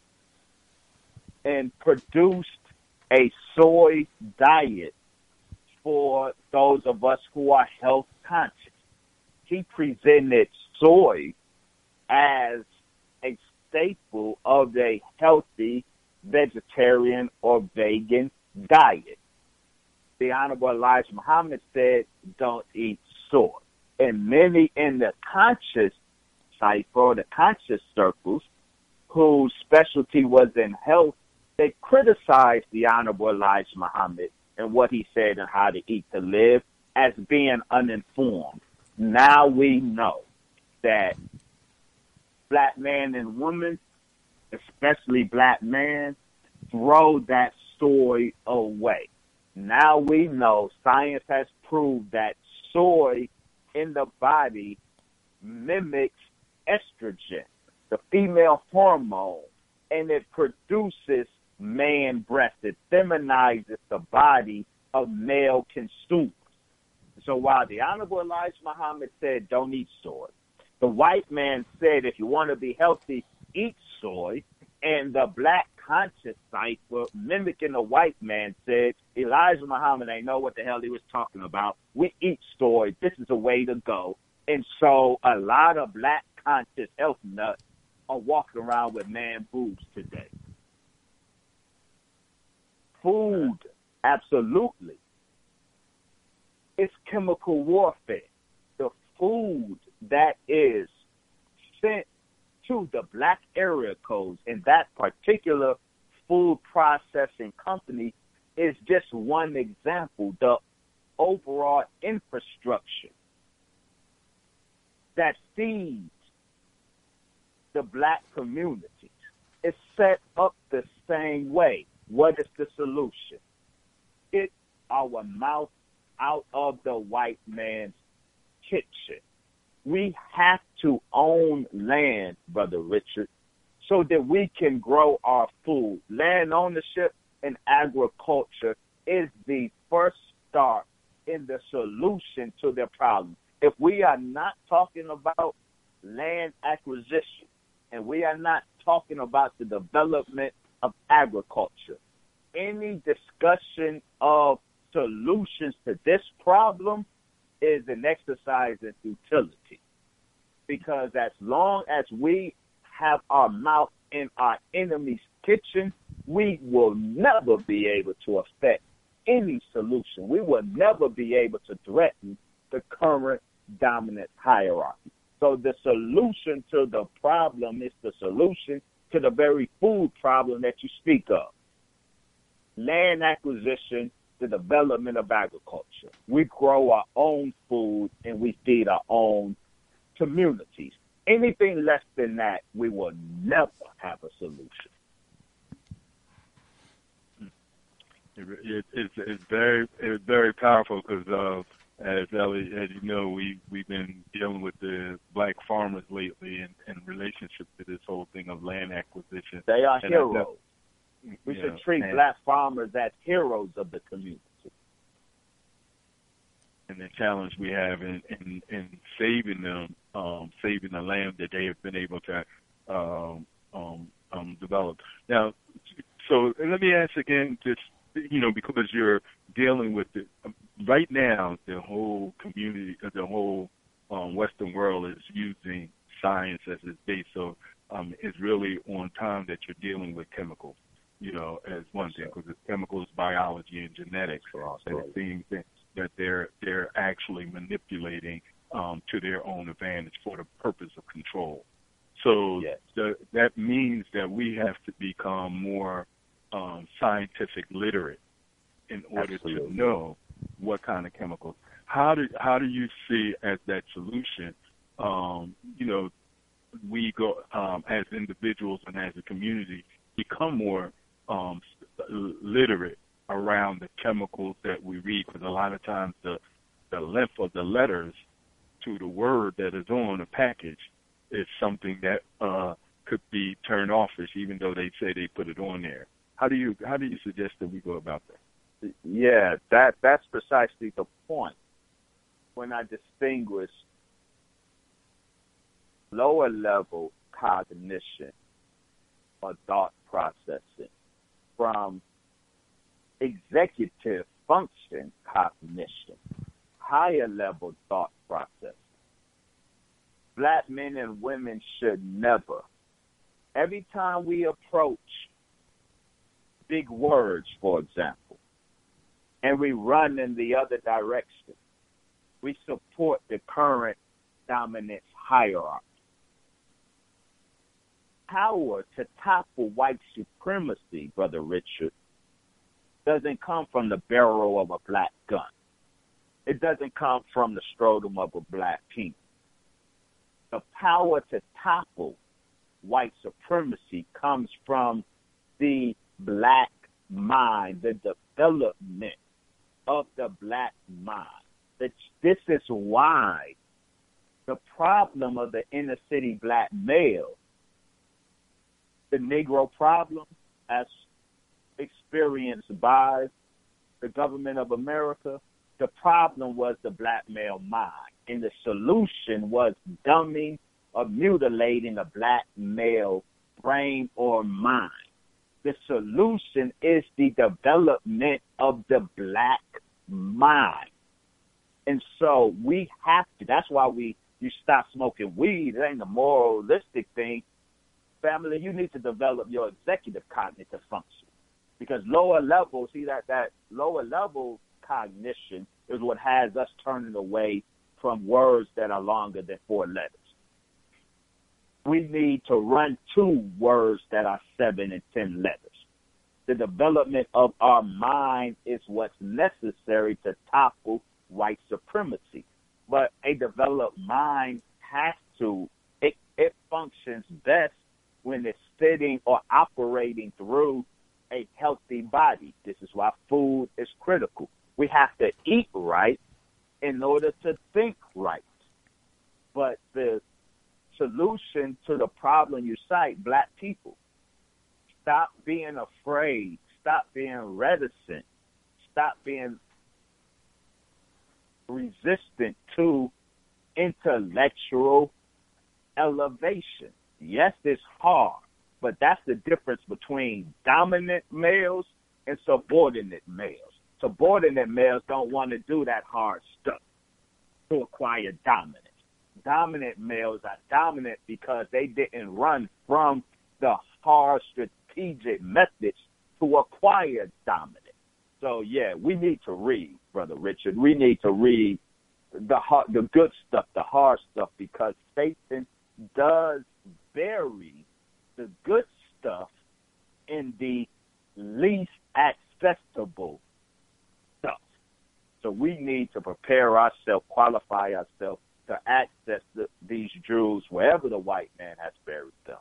and produced a soy diet for those of us who are health conscious. He presented soy as a staple of a healthy vegetarian or vegan diet. The Honorable Elijah Muhammad said, don't eat And many in the conscious cipher, the conscious circles, whose specialty was in health, they criticized the Honorable Elijah Muhammad and what he said and how to eat to live as being uninformed. Now we know that black men and women, especially black men, throw that story away. Now we know science has proved that soy in the body mimics estrogen, the female hormone, and it produces man breast. It feminizes the body of male consumers. So while the Honorable Elijah Muhammad said, don't eat soy, the white man said, if you want to be healthy, eat soy. And the black conscious cipher, mimicking the white man, said, Elijah Muhammad ain't know what the hell he was talking about. We eat soy. This is the way to go. And so a lot of black conscious health nuts are walking around with man boobs today. Food, absolutely. It's chemical warfare. The food that is sent to the black area codes in that particular food processing company is just one example. The overall infrastructure that feeds the black communities is set up the same way. What is the solution? Get our mouth out of the white man's kitchen. We have to own land, Brother Richard, so that we can grow our food. Land ownership and agriculture is the first start in the solution to their problem. If we are not talking about land acquisition and we are not talking about the development of agriculture, any discussion of solutions to this problem is an exercise in futility. Because as long as we have our mouth in our enemy's kitchen, we will never be able to affect any solution. We will never be able to threaten the current dominant hierarchy. So the solution to the problem is the solution to the very food problem that you speak of. Land acquisition, the development of agriculture. We grow our own food and we feed our own communities. Anything less than that, we will never have a solution. It, it, it's it's very it's very powerful because uh, as Ellie, as you know, we we've been dealing with the black farmers lately in, in relationship to this whole thing of land acquisition. They are And heroes. We you should treat and- black farmers as heroes of the community. and the challenge we have in, in, in saving them, um, saving the land that they have been able to um, um, um, develop. Now, so let me ask again, just you know, because you're dealing with it right now, the whole community, uh, the whole um, Western world is using science as its base. So um, it's really on time that you're dealing with chemicals. You know, as one thing, because it's chemicals, biology, and genetics. And it seems that, that they're they're actually manipulating um, to their own advantage for the purpose of control. So the, that means that we have to become more um, scientific literate in order Absolutely. to know what kind of chemicals. How do how do you see as that solution? Um, you know, we go um, as individuals and as a community become more um, literate around the chemicals that we read because a lot of times the the length of the letters to the word that is on a package is something that uh, could be turned offish even though they say they put it on there. How do you how do you suggest that we go about that? Yeah, that that's precisely the point. When I distinguish lower level cognition or thought processing from executive function cognition, higher level thought process. Black men and women should never, every time we approach big words, for example, and we run in the other direction, we support the current dominance hierarchy. Power to topple white supremacy, Brother Richard, doesn't come from the barrel of a black gun. It doesn't come from the scrotum of a black penis. The power to topple white supremacy comes from the black mind, the development of the black mind. This is why the problem of the inner city black male, the Negro problem, as experienced by the government of America, the problem was the black male mind. And the solution was dumbing or mutilating the black male brain or mind. The solution is the development of the black mind. And so we have to, that's why we, you stop smoking weed. It ain't a moralistic thing. Family, you need to develop your executive cognitive function because lower level, see that, that lower level cognition is what has us turning away from words that are longer than four letters. We need to run to words that are seven and ten letters. The development of our mind is what's necessary to topple white supremacy. But a developed mind has to, it, it functions best when it's sitting or operating through a healthy body. This is why food is critical. We have to eat right in order to think right. But the solution to the problem you cite, black people, stop being afraid, stop being reticent, stop being resistant to intellectual elevation. Yes, it's hard, but that's the difference between dominant males and subordinate males. Subordinate males don't want to do that hard stuff to acquire dominance. Dominant males are dominant because they didn't run from the hard strategic methods to acquire dominance. So yeah, we need to read, brother Richard. We need to read the hard, the good stuff, the hard stuff, because Satan does bury the good stuff in the least accessible stuff. So we need to prepare ourselves, qualify ourselves to access the, these jewels wherever the white man has buried them.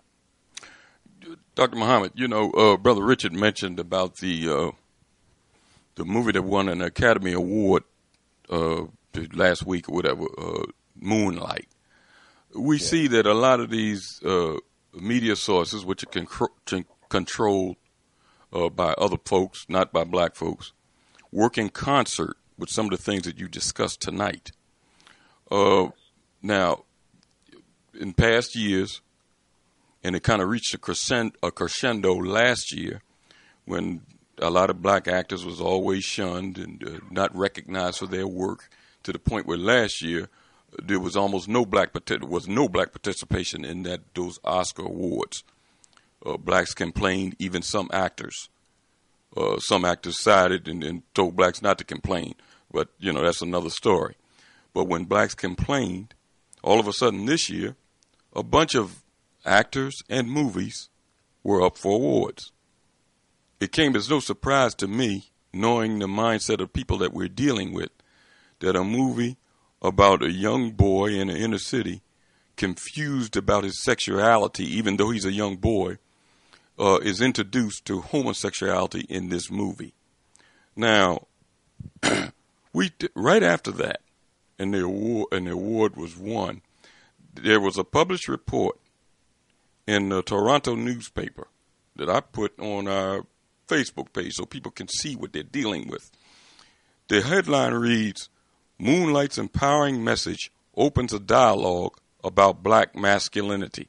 Dr. Muhammad, you know, uh, Brother Richard mentioned about the uh, the movie that won an Academy Award uh, last week or whatever, uh, Moonlight. We yeah. see that a lot of these uh, media sources, which are con- controlled uh, by other folks, not by black folks, work in concert with some of the things that you discussed tonight. Uh, now, in past years, and it kind of reached a crescendo, a crescendo last year when a lot of black actors was always shunned and uh, not recognized for their work to the point where last year there was almost no black was no black participation in that those Oscar awards. Uh, blacks complained, even some actors. Uh, some actors sided and, and told blacks not to complain, but you know that's another story. But when blacks complained, all of a sudden this year, a bunch of actors and movies were up for awards. It came as no surprise to me, knowing the mindset of people that we're dealing with, that a movie about a young boy in an inner city confused about his sexuality, even though he's a young boy, uh, is introduced to homosexuality in this movie. Now, we right after that, and the award and the award was won. There was a published report in the Toronto newspaper that I put on our Facebook page so people can see what they're dealing with. The headline reads Moonlight's empowering message opens a dialogue about black masculinity.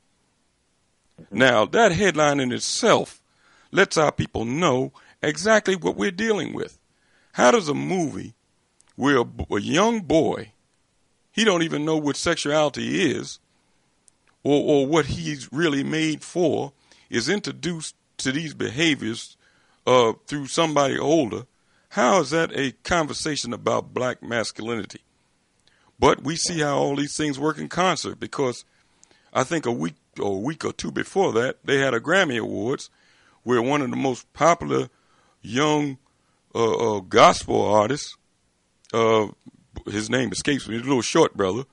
Now, that headline in itself lets our people know exactly what we're dealing with. How does a movie where a, a young boy, he don't even know what sexuality is, or or what he's really made for, is introduced to these behaviors uh, through somebody older? How is that a conversation about black masculinity? But we see how all these things work in concert because I think a week or a week or two before that, they had a Grammy Awards where one of the most popular young uh, uh, gospel artists, uh, his name escapes me, the little short brother,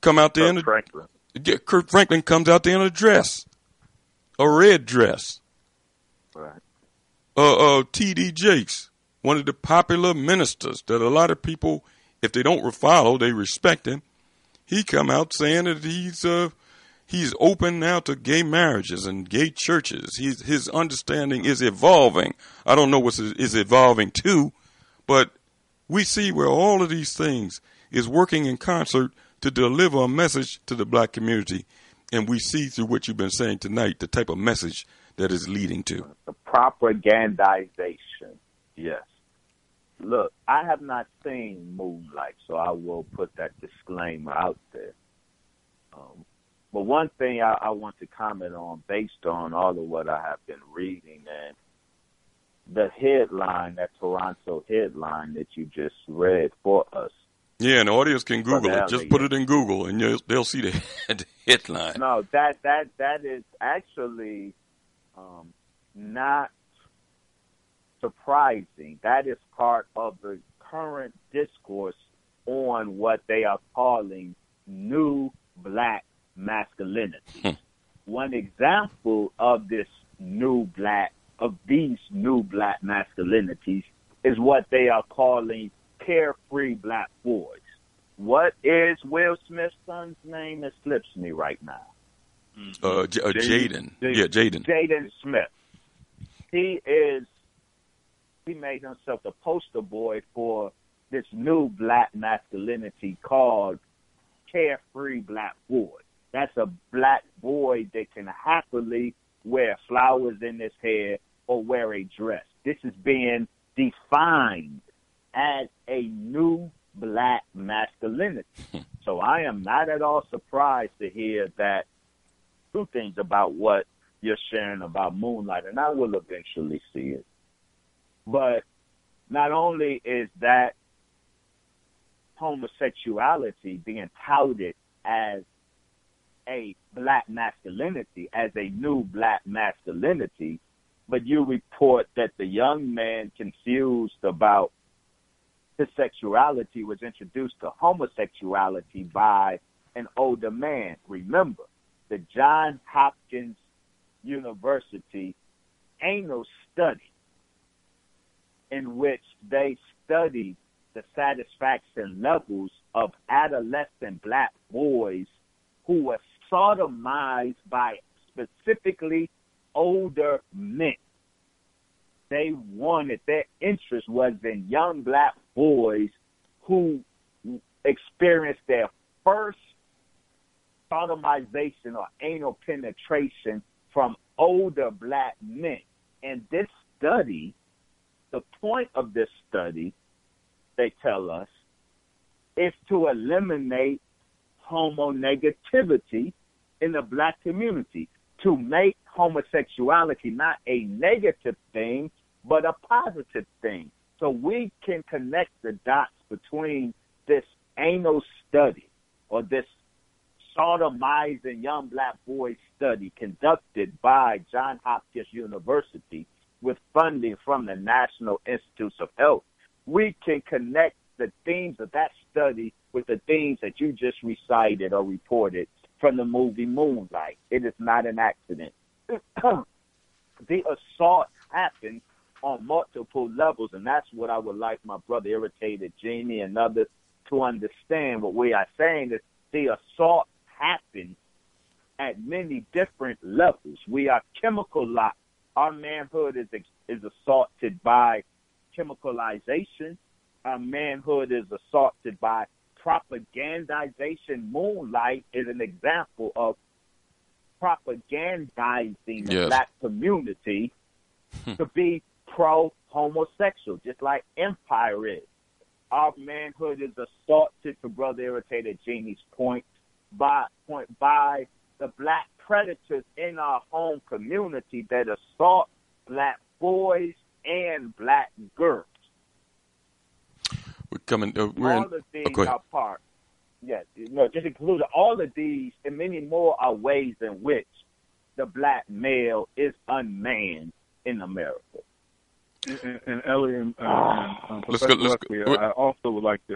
come out there Kirk in a Franklin. Yeah, Kirk Franklin comes out there in a dress, a red dress. Right. Uh, uh, T.D. Jakes, one of the popular ministers that a lot of people, if they don't follow, they respect him. He come out saying that he's uh he's open now to gay marriages and gay churches. He's his understanding is evolving. I don't know what is evolving to, but we see where all of these things is working in concert to deliver a message to the black community, and we see through what you've been saying tonight the type of message that is leading to. The propagandization. Yes. Look, I have not seen Moonlight, so I will put that disclaimer out there. Um, but one thing I, I want to comment on, based on all of what I have been reading, and the headline, that Toronto headline that you just read for us. Yeah, and the audience can Google it. Just put it in Google, and you'll, they'll see the, the headline. No, that that that is actually um, not surprising. That is part of the current discourse on what they are calling new black masculinity. One example of this new black of these new black masculinities is what they are calling carefree black boys. What is Will Smith's son's name? It slips me right now. Uh, J- uh, Jaden. Yeah, Jaden. Jaden Smith. He is. He made himself the poster boy for this new black masculinity called carefree black boy. That's a black boy that can happily wear flowers in his hair or wear a dress. This is being defined as a new black masculinity. so I am not at all surprised to hear that two things about what you're sharing about Moonlight, and I will eventually see it. But not only is that homosexuality being touted as a black masculinity, as a new black masculinity, but you report that the young man confused about his sexuality was introduced to homosexuality by an older man. Remember, the John Hopkins University anal study in which they studied the satisfaction levels of adolescent black boys who were sodomized by specifically older men. They wanted, their interest was in young black boys who experienced their first sodomization or anal penetration from older black men. And this study, the point of this study, they tell us, is to eliminate homonegativity in the black community, to make homosexuality not a negative thing, but a positive thing. So we can connect the dots between this anal study or this sodomizing young black boy study conducted by John Hopkins University with funding from the National Institutes of Health. We can connect the themes of that study with the themes that you just recited or reported from the movie Moonlight. It is not an accident. the assault happened on multiple levels, and that's what I would like my brother Irritated Genie and others to understand. What we are saying is the assault happened at many different levels. We are chemical locked. Our manhood is is assaulted by chemicalization. Our manhood is assaulted by propagandization. Moonlight is an example of propagandizing the black community hmm. to be pro homosexual, just like empire is. Our manhood is assaulted, to Brother Irritated Genie's point, by point by the black predators in our home community that assault black boys and black girls. We're coming. Uh, we're all in, of these oh, go are part. Yes, no, just include all of these and many more are ways in which the black male is unmanned in America. And, and, and Elliot and uh, um, Let's Professor go- let's Leslie, go- I also would like to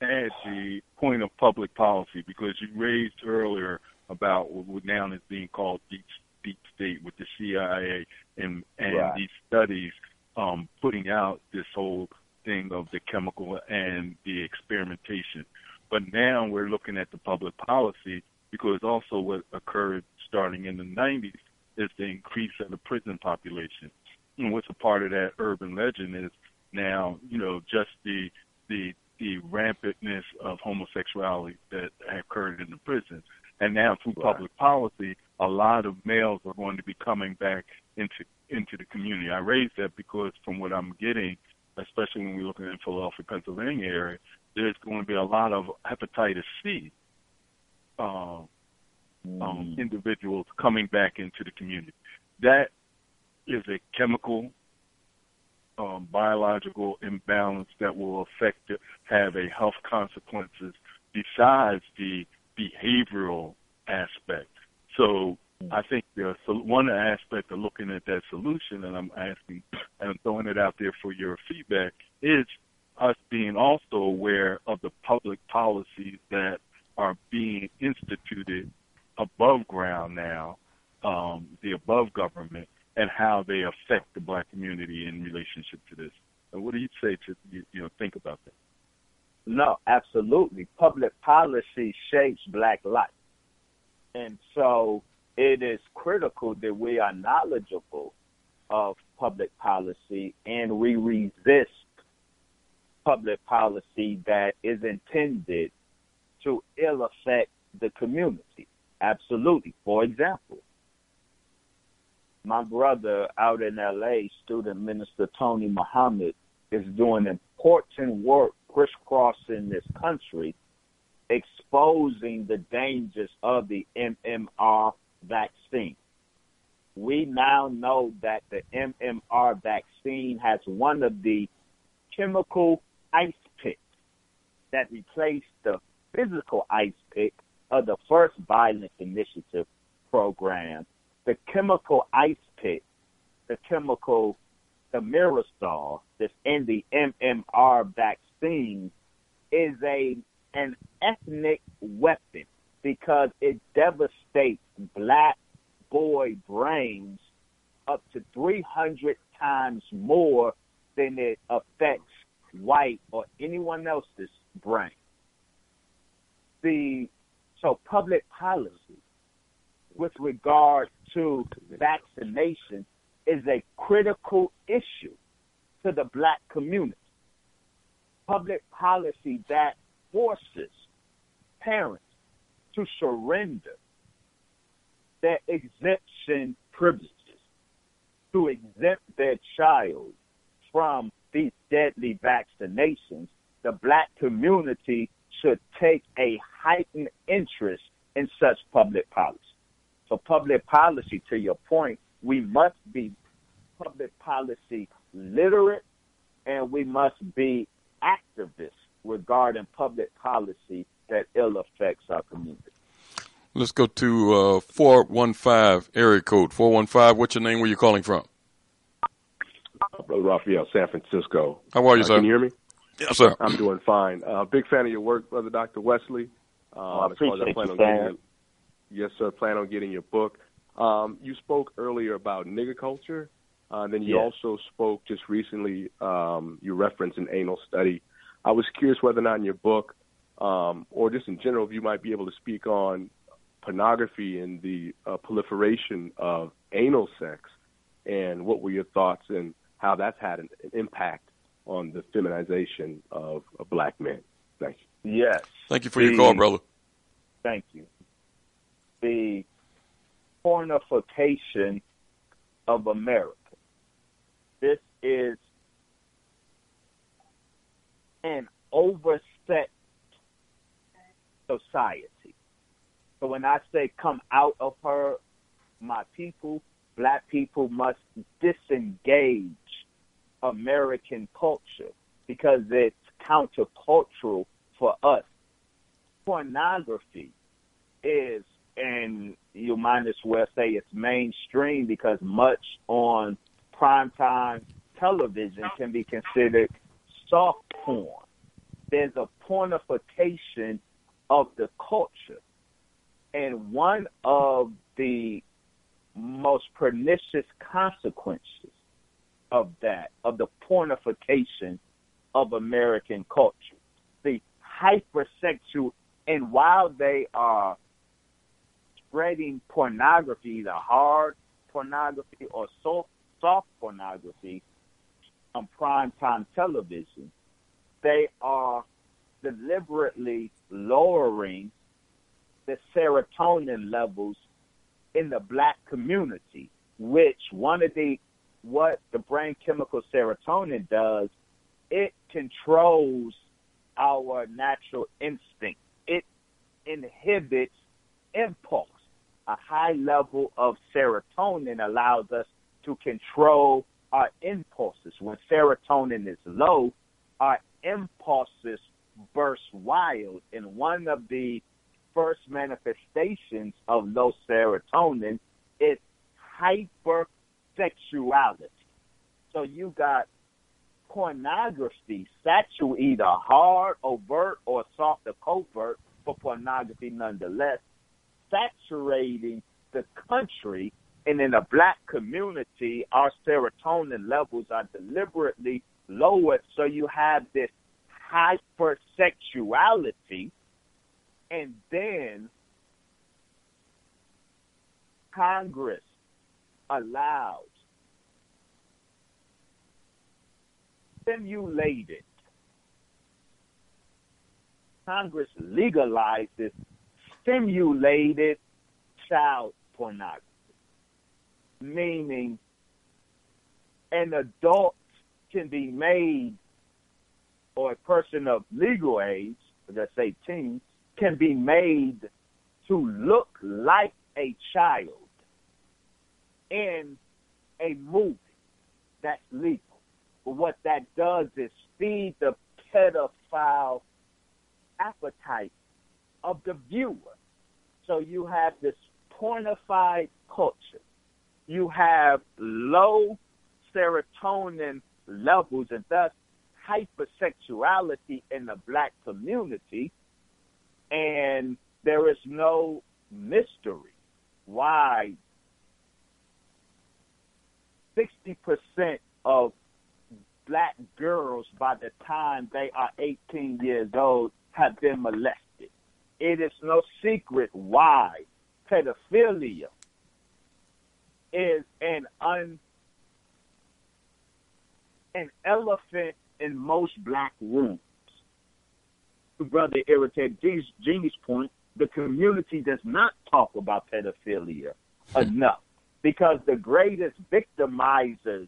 add the point of public policy because you raised earlier about what now is being called deep deep state with the CIA and and Right. these studies um, putting out this whole thing of the chemical and the experimentation. But now we're looking at the public policy because also what occurred starting in the 90s is the increase of the prison population. And what's a part of that urban legend is now, you know, just the the the rampantness of homosexuality that occurred in the prison. And now through public policy, a lot of males are going to be coming back into into the community. I raise that because from what I'm getting, especially when we look in the Philadelphia, Pennsylvania area, there's going to be a lot of hepatitis C uh, um, individuals coming back into the community. That is a chemical, um, biological imbalance that will affect, have a health consequences besides the behavioral aspect. So I think there's one aspect of looking at that solution, and I'm asking and I'm throwing it out there for your feedback, is us being also aware of the public policies that are being instituted above ground now, um, the above government, and how they affect the black community in relationship to this. And what do you say to you, you know think about that? No, absolutely. Public policy shapes black life. And so it is critical that we are knowledgeable of public policy and we resist public policy that is intended to ill affect the community. Absolutely. For example, my brother out in LA, student minister Tony Muhammad, is doing important work crisscrossing this country, exposing the dangers of the MMR vaccine. We now know that the MMR vaccine has one of the chemical ice picks that replaced the physical ice pick of the first violence initiative program. The chemical ice pick, the chemical, thimerosal that's in the MMR vaccine is a an ethnic weapon because it devastates black boy brains up to 300 times more than it affects white or anyone else's brain. The so public policy with regard to vaccination is a critical issue to the black community. Public policy that forces parents to surrender their exemption privileges, to exempt their child from these deadly vaccinations, the black community should take a heightened interest in such public policy. So public policy, to your point, we must be public policy literate and we must be activists regarding public policy that ill affects our community. Let's go to uh, 415 area code. 415, what's your name? Where you calling from? Brother Raphael, San Francisco. How are you, Uh, sir? Can you hear me? Yes, sir. I'm doing fine. Uh, big fan of your work, Brother Dr. Wesley. Um, I as I appreciate plan you, on getting your, yes, sir. Plan on getting your book. Um, you spoke earlier about nigger culture. Uh, then you Yes. also spoke just recently. Um, you referenced an anal study. I was curious whether or not in your book, um, or just in general, if you might be able to speak on pornography and the uh, proliferation of anal sex, and what were your thoughts and how that's had an, an impact on the feminization of, of black men. Thank you. Yes. Thank you for your call, brother. Thank you. The pornification of America. This is an overset society. So when I say come out of her, my people, black people must disengage American culture because it's countercultural for us. Pornography is, and you might as well say it's mainstream because much on primetime television can be considered soft porn. There's a pornification of the culture. And one of the most pernicious consequences of that, of the pornification of American culture, the hypersexual, and while they are spreading pornography, the hard pornography or soft, soft pornography on primetime television, they are deliberately lowering the serotonin levels in the black community, which one of the what the brain chemical serotonin does, it controls our natural instinct. It inhibits impulse. A high level of serotonin allows us to control our impulses. When serotonin is low, our impulses burst wild. And one of the first manifestations of low serotonin is hypersexuality. So you got pornography, sexual, either hard, overt, or soft or covert, but pornography nonetheless, saturating the country. And in the black community, our serotonin levels are deliberately lowered. So you have this hypersexuality, and then Congress allows simulated. Congress legalized legalizes simulated child pornography, meaning an adult can be made or a person of legal age, let's say 18, can be made to look like a child in a movie that's legal. But what that does is feed the pedophile appetite of the viewer. So you have this pornified culture. You have low serotonin levels and thus hypersexuality in the black community, and there is no mystery why 60% of black girls by the time they are 18 years old have been molested. It is no secret why pedophilia is an an elephant in most black rooms. To Brother Irritated Genie's point, the community does not talk about pedophilia hmm. enough because the greatest victimizers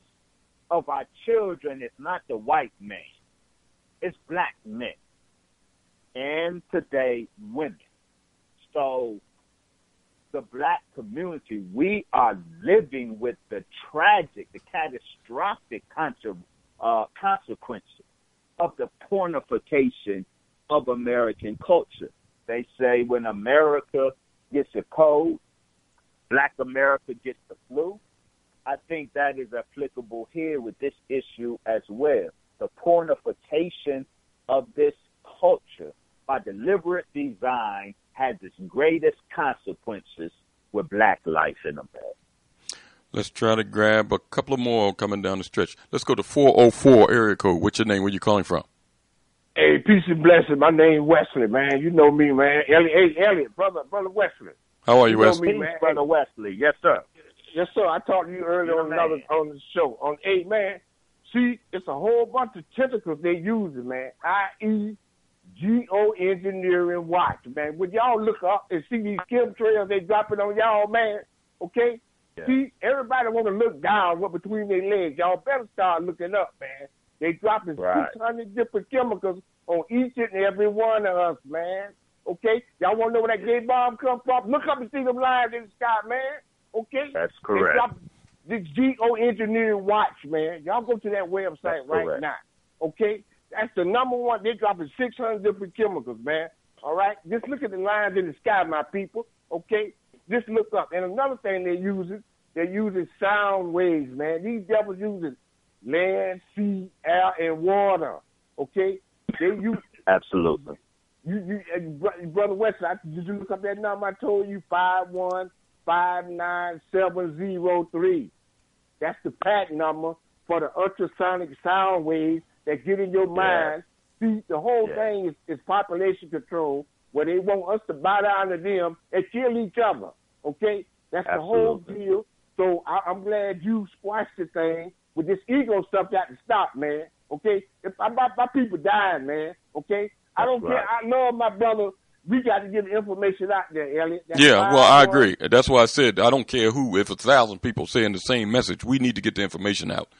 of our children is not the white man, it's black men. And today, women. So, the black community, we are living with the tragic, the catastrophic consequences uh, consequences of the pornification of American culture. They say when America gets a cold, Black America gets the flu. I think that is applicable here with this issue as well. The pornification of this culture by deliberate design has its greatest consequences with black life in America. Let's try to grab a couple of more coming down the stretch. Let's go to 404 area code. What's your name? Where you calling from? Hey, peace and blessing. My name Wesley, man. You know me, man. Elliot, hey, Elliot, brother, brother Wesley. How are you, you Wesley? Me, man. Brother Wesley. Yes, sir. Yes, sir. I talked to you earlier on another on the show on eight, man. See, it's a whole bunch of tentacles they using, man. I.E. Geo engineering watch, man. Would y'all look up and see these chemtrails they dropping on y'all, man? Okay, Yeah. See, everybody want to look down what between their legs. Y'all better start looking up, man. They dropping right. 600 different chemicals on each and every one of us, man. Okay? Y'all want to know where that gay bomb come from? Look up and see them lines in the sky, man. Okay? That's correct. This geoengineering watch, man. Y'all go to that website That's right correct. now. Okay? That's the number one. They're dropping 600 different chemicals, man. All right? Just look at the lines in the sky, my people. Okay? Just look up. And another thing they're using, they're using sound waves, man. These devils using land, sea, air, and water. Okay? They use Absolutely. you, you, uh, brother West, I, did you look up that number I told you? Five one five nine seven zero three. That's the patent number for the ultrasonic sound waves that get in your mind. See, the whole Yeah. thing is, is population control, where they want us to bow down to them and kill each other. Okay, that's the whole deal. So I, I'm glad you squashed the thing with this ego stuff. Got to stop, man. Okay, if I, my, my people dying, man. Okay, I don't That's care. I love my brother. We got to get the information out there, Elliot. That's yeah, well, I want- agree. That's why I said I don't care who. If a thousand people saying the same message, we need to get the information out.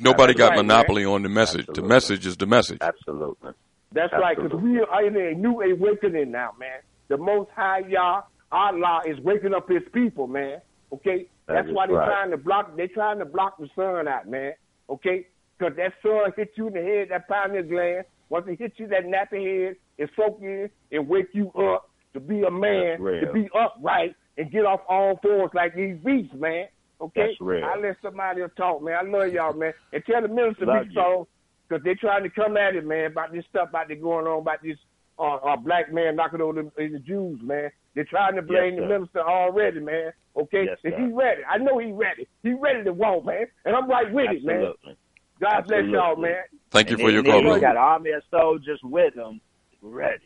Nobody That's got right, monopoly on the message. The message is the message. Absolutely. That's right, because we are in a new awakening now, man. The Most High Yah, Allah, is waking up His people, man. Okay, that's is why they're right. trying to block. They're trying to block the sun out, man. Okay, because that sun hit you in the head, that pineal gland. Once it hits you, that nappy head, it soak you in and wake you up to be a man, to be upright and get off all fours like these beasts, man. Okay. I let somebody else talk, man. I love y'all, man, and tell the minister Love be so because they're trying to come at it, man, about this stuff out there going on about this uh, uh, black man knocking over the, the Jews, man. They're trying to blame Yes, the minister already, man. Okay, Yes, and sir. ready. I know he's ready. He's ready to walk, man, and I'm right with it, man. Absolutely. God bless y'all, man. Thank you And for your call, He brother. got an army of soldiers with him, ready.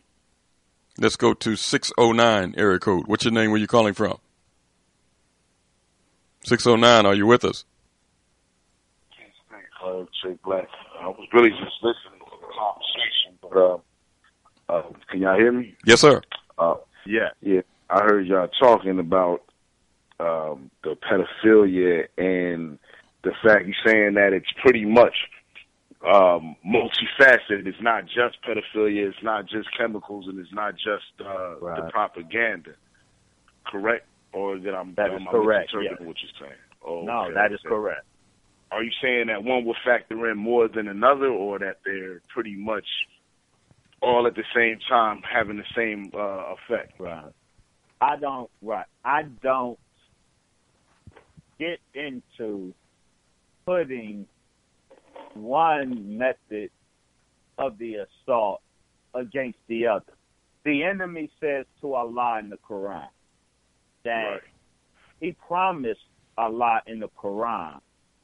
Let's go to 609 area code. What's your name? Where you calling from? 609, are you with us? uh, Jake Black. I was really just listening to the conversation, but uh, uh, can y'all hear me? Yes, sir. Uh, yeah, yeah. I heard y'all talking about um, the pedophilia and the fact you're saying that it's pretty much um, multifaceted. It's not just pedophilia. It's not just chemicals, and it's not just uh, the propaganda. Correct? Or that I'm That am is I correct, misinterpreting yes. what you're saying? Oh, No, okay, that is correct. Are you saying that one will factor in more than another, or that they're pretty much all at the same time having the same uh, effect? Right. I don't right. I don't get into putting one method of the assault against the other. The enemy says to Allah in the Quran that he promised Allah in the Quran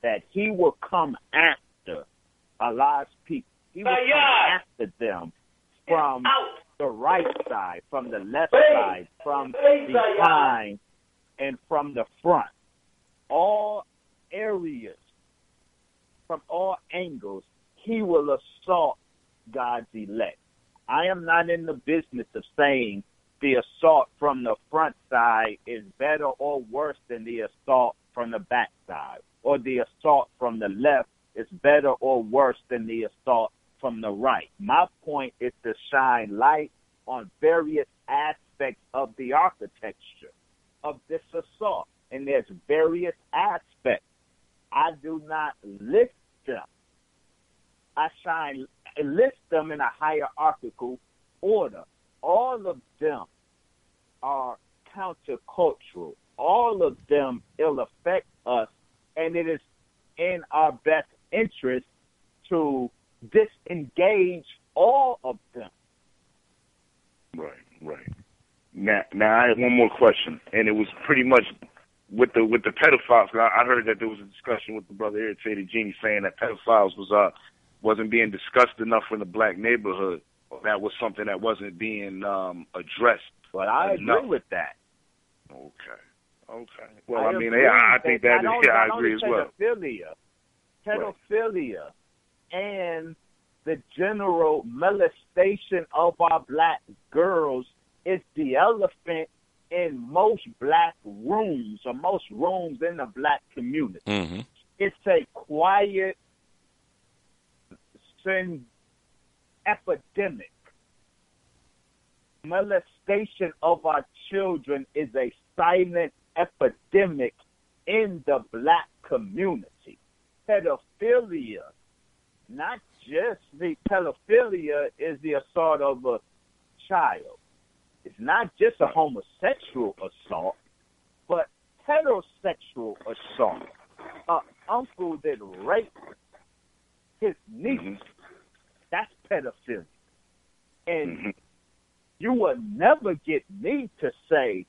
that he will come after Allah's people. He will come after them from the right side, from the left side, from the behind, and from the front. All areas, from all angles, he will assault God's elect. I am not in the business of saying the assault from the front side is better or worse than the assault from the back side, or the assault from the left is better or worse than the assault from the right. My point is to shine light on various aspects of the architecture of this assault. And there's various aspects. I do not list them. I shine list them in a hierarchical order. All of them are countercultural. All of them ill affect us, and it is in our best interest to disengage all of them. Right, right. Now, now I have one more question, and it was pretty much with the with the pedophiles. I, I heard that there was a discussion with the brother Irritated Genie saying that pedophiles was uh wasn't being discussed enough in the black neighborhood. That was something that wasn't being um addressed. But I enough. agree with that. Okay. Okay. Well, I, mean, agree yeah, I think that not only- yeah, I agree as well. Pedophilia, pedophilia, and the general molestation of our black girls is the elephant in most black rooms or most rooms in the black community. Mm-hmm. It's a quiet sin epidemic. Molestation of our children is a silent epidemic in the black community. Pedophilia, not just the pedophilia is the assault of a child. It's not just a homosexual assault, but heterosexual assault. An uncle that raped his niece, mm-hmm. that's pedophilia. And mm-hmm. you will never get me to say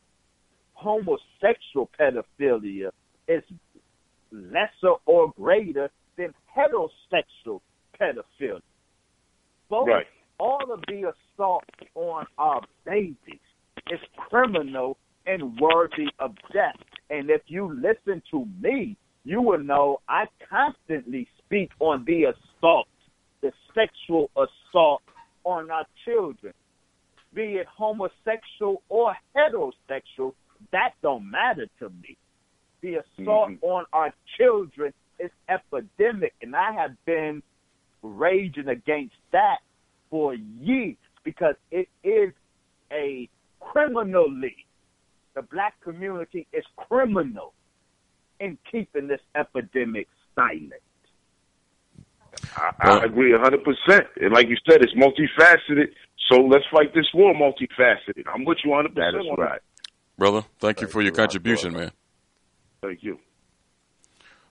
homosexual pedophilia is lesser or greater than heterosexual pedophilia. Both, Right. all of the assault on our babies is criminal and worthy of death. And if you listen to me, you will know I constantly speak on the assault, the sexual assault on our children, be it homosexual or heterosexual, that don't matter to me. The assault mm-hmm. on our children is epidemic, and I have been raging against that for years because it is a criminally. The black community is criminal in keeping this epidemic silent. I, I agree a hundred percent. And like you said, it's multifaceted. So let's fight this war multifaceted. I'm with you hundred percent. That is right. Brother, thank you for your contribution, man. Thank you.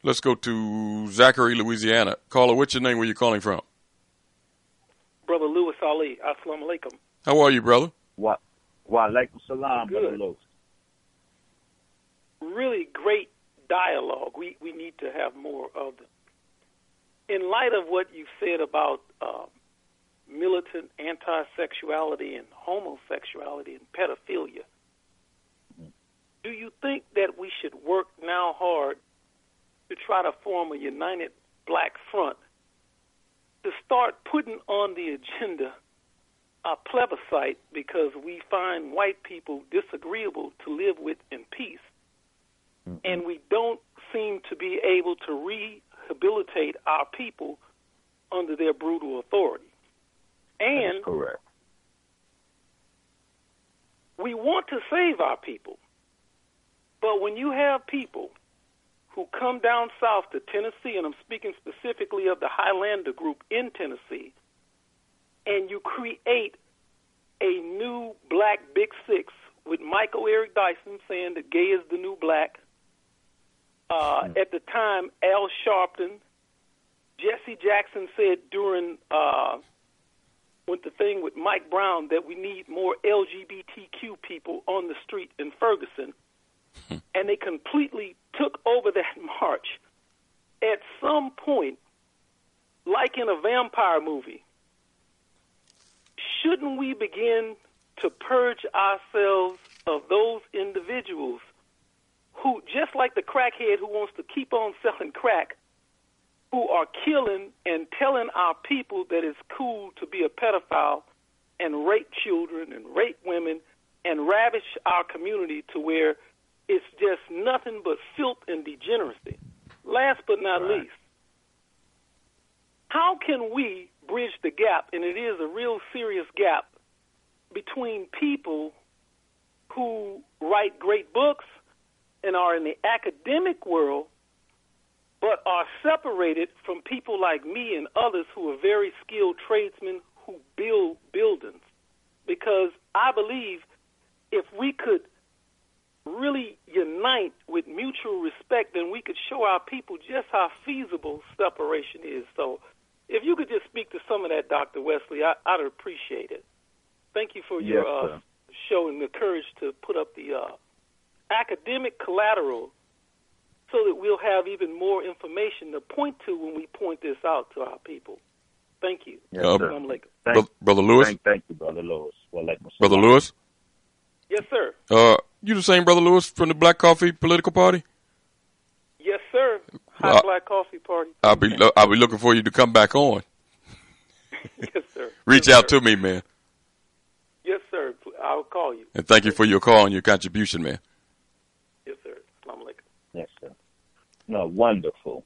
Let's go to Zachary, Louisiana. Caller, what's your name? Where you calling from? Brother Louis Ali. Assalamu alaikum. How are you, brother? Wa wa alaikum salam, Good. brother Lewis. Really great dialogue. We we need to have more of them. In light of what you said about uh, militant anti-sexuality and homosexuality and pedophilia, do you think that we should work now hard to try to form a united black front to start putting on the agenda a plebiscite because we find white people disagreeable to live with in peace, mm-hmm. and we don't seem to be able to rehabilitate our people under their brutal authority. And correct. we want to save our people, but when you have people who come down south to Tennessee, and I'm speaking specifically of the Highlander group in Tennessee, and you create a new black big six with Michael Eric Dyson saying that gay is the new black. Uh, At the time, Al Sharpton, Jesse Jackson said during uh, with the thing with Mike Brown that we need more LGBTQ people on the street in Ferguson, and they completely took over that march. At some point, like in a vampire movie, shouldn't we begin to purge ourselves of those individuals who, just like the crackhead who wants to keep on selling crack, who are killing and telling our people that it's cool to be a pedophile and rape children and rape women and ravish our community to where it's just nothing but filth and degeneracy. Last but not least, how can we bridge the gap, and it is a real serious gap, between people who write great books and are in the academic world, but are separated from people like me and others who are very skilled tradesmen who build buildings? Because I believe if we could really unite with mutual respect, then we could show our people just how feasible separation is. So, if you could just speak to some of that, Dr. Wesley, I, I'd appreciate it. Thank you for your Yes, uh, sir. showing the courage to put up the uh, academic collateral so that we'll have even more information to point to when we point this out to our people. Thank you. Yes, Uh, sir. Assalamu alaikum. Thank, Bro- Brother Lewis? Thank, thank you, brother Lewis. Wa alaikum Brother salam. Lewis? Yes, sir. Uh, you the same Brother Lewis from the Black Coffee Political Party? Yes, sir. High Well, I- Black Coffee Party. I'll be lo- I'll be looking for you to come back on. yes, sir. Reach Yes, out sir. to me, man. Yes, sir. I'll call you. And thank you for your call and your contribution, man. Yes, sir. Assalamu alaikum. Yes, sir. No, wonderful.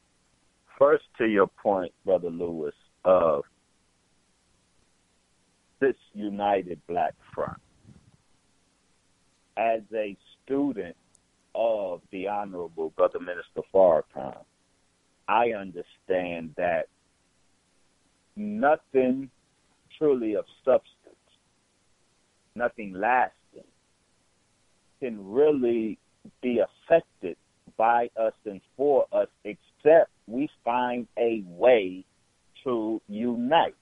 First, to your point, Brother Lewis, of this United Black Front. As a student of the Honorable Brother Minister Farrakhan, I understand that nothing truly of substance, nothing lasting, can really be affected by us and for us except we find a way to unite.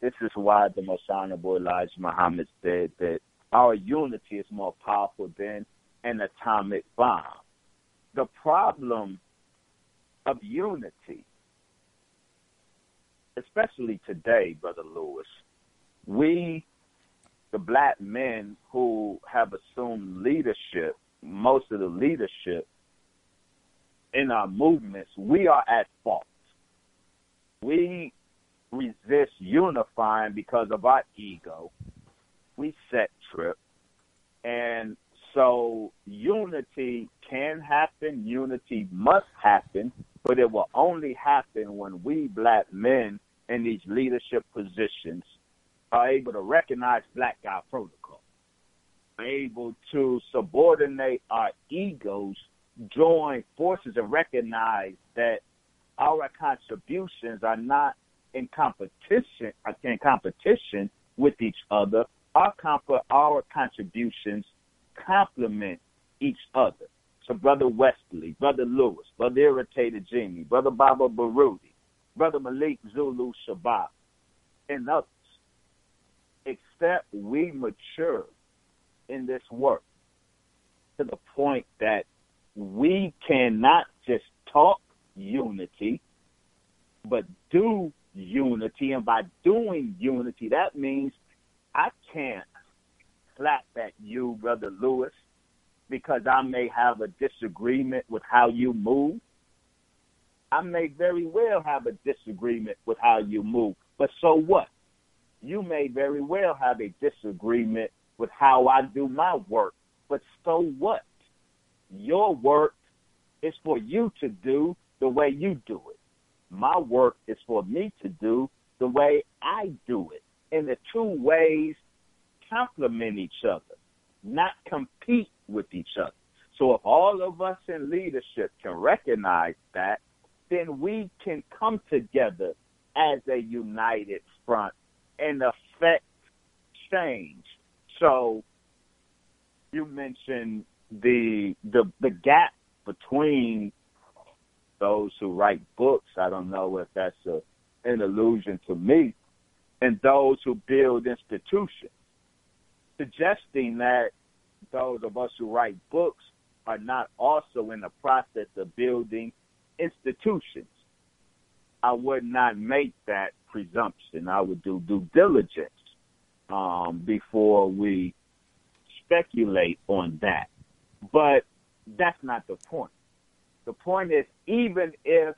This is why the most honorable Elijah Muhammad said that our unity is more powerful than an atomic bomb. The problem of unity, especially today, Brother Lewis, we, the black men who have assumed leadership, most of the leadership in our movements, we are at fault. We resist unifying because of our ego. We set trip. And so unity can happen, unity must happen, but it will only happen when we black men in these leadership positions are able to recognize black guy protocol, are able to subordinate our egos, join forces and recognize that our contributions are not in competition in competition with each other. Our comp- our contributions complement each other. So Brother Wesley, Brother Lewis, Brother Irritated Genie, Brother Baba Baruti, Brother Malik Zulu Shabazz, and others. Except we mature in this work to the point that we cannot just talk unity, but do unity. And by doing unity, that means I can't clap at you, Brother Lewis, because I may have a disagreement with how you move. I may very well have a disagreement with how you move. But so what? You may very well have a disagreement with how I do my work. But so what? Your work is for you to do the way you do it. My work is for me to do the way I do it. And the two ways complement each other, not compete with each other. So if all of us in leadership can recognize that, then we can come together as a united front and affect change. So you mentioned the the the gap between those who write books. I don't know if that's a, an allusion to me, and those who build institutions, suggesting that those of us who write books are not also in the process of building institutions. I would not make that presumption. I would do due diligence um, before we speculate on that. But that's not the point. The point is, even if,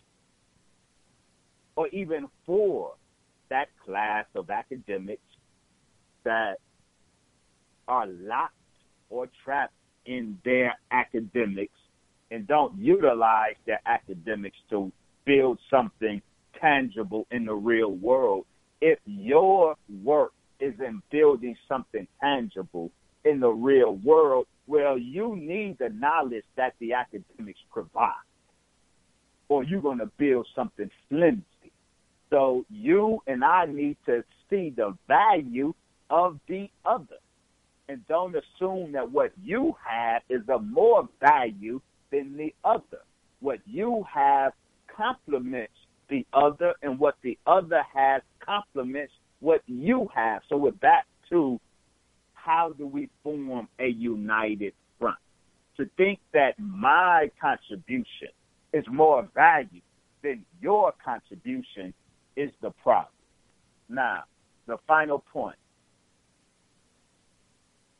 or even for that class of academics that are locked or trapped in their academics and don't utilize their academics to build something tangible in the real world. If your work is in building something tangible in the real world, well, you need the knowledge that the academics provide, or you're going to build something flimsy. So you and I need to see the value of the other. And don't assume that what you have is of more value than the other. What you have complements the other, and what the other has complements what you have. So with that too, how do we form a united front? To think that my contribution is more value than your contribution is the problem. Now, the final point.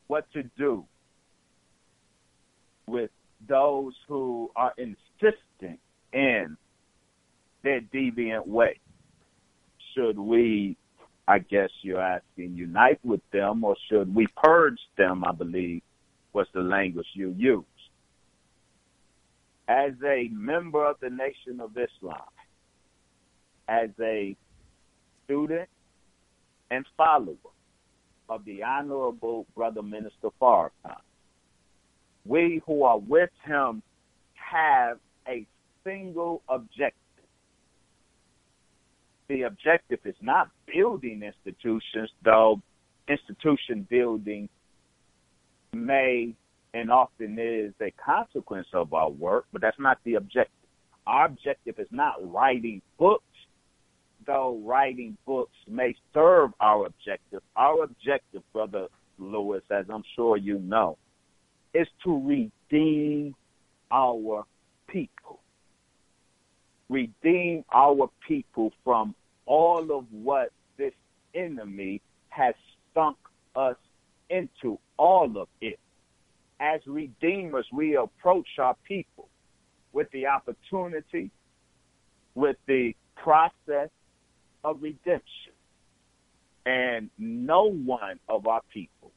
What to do with those who are insistent in their deviant way? Should we I guess you're asking, unite with them, or should we purge them? I believe was the language you used. As a member of the Nation of Islam, as a student and follower of the Honorable Brother Minister Farrakhan, we who are with him have a single objective. The objective is not building institutions, though institution building may and often is a consequence of our work, but that's not the objective. Our objective is not writing books, though writing books may serve our objective. Our objective, Brother Lewis, as I'm sure you know, is to redeem our people. Redeem our people from all of what this enemy has sunk us into, all of it. As redeemers, we approach our people with the opportunity, with the process of redemption. And no one of our people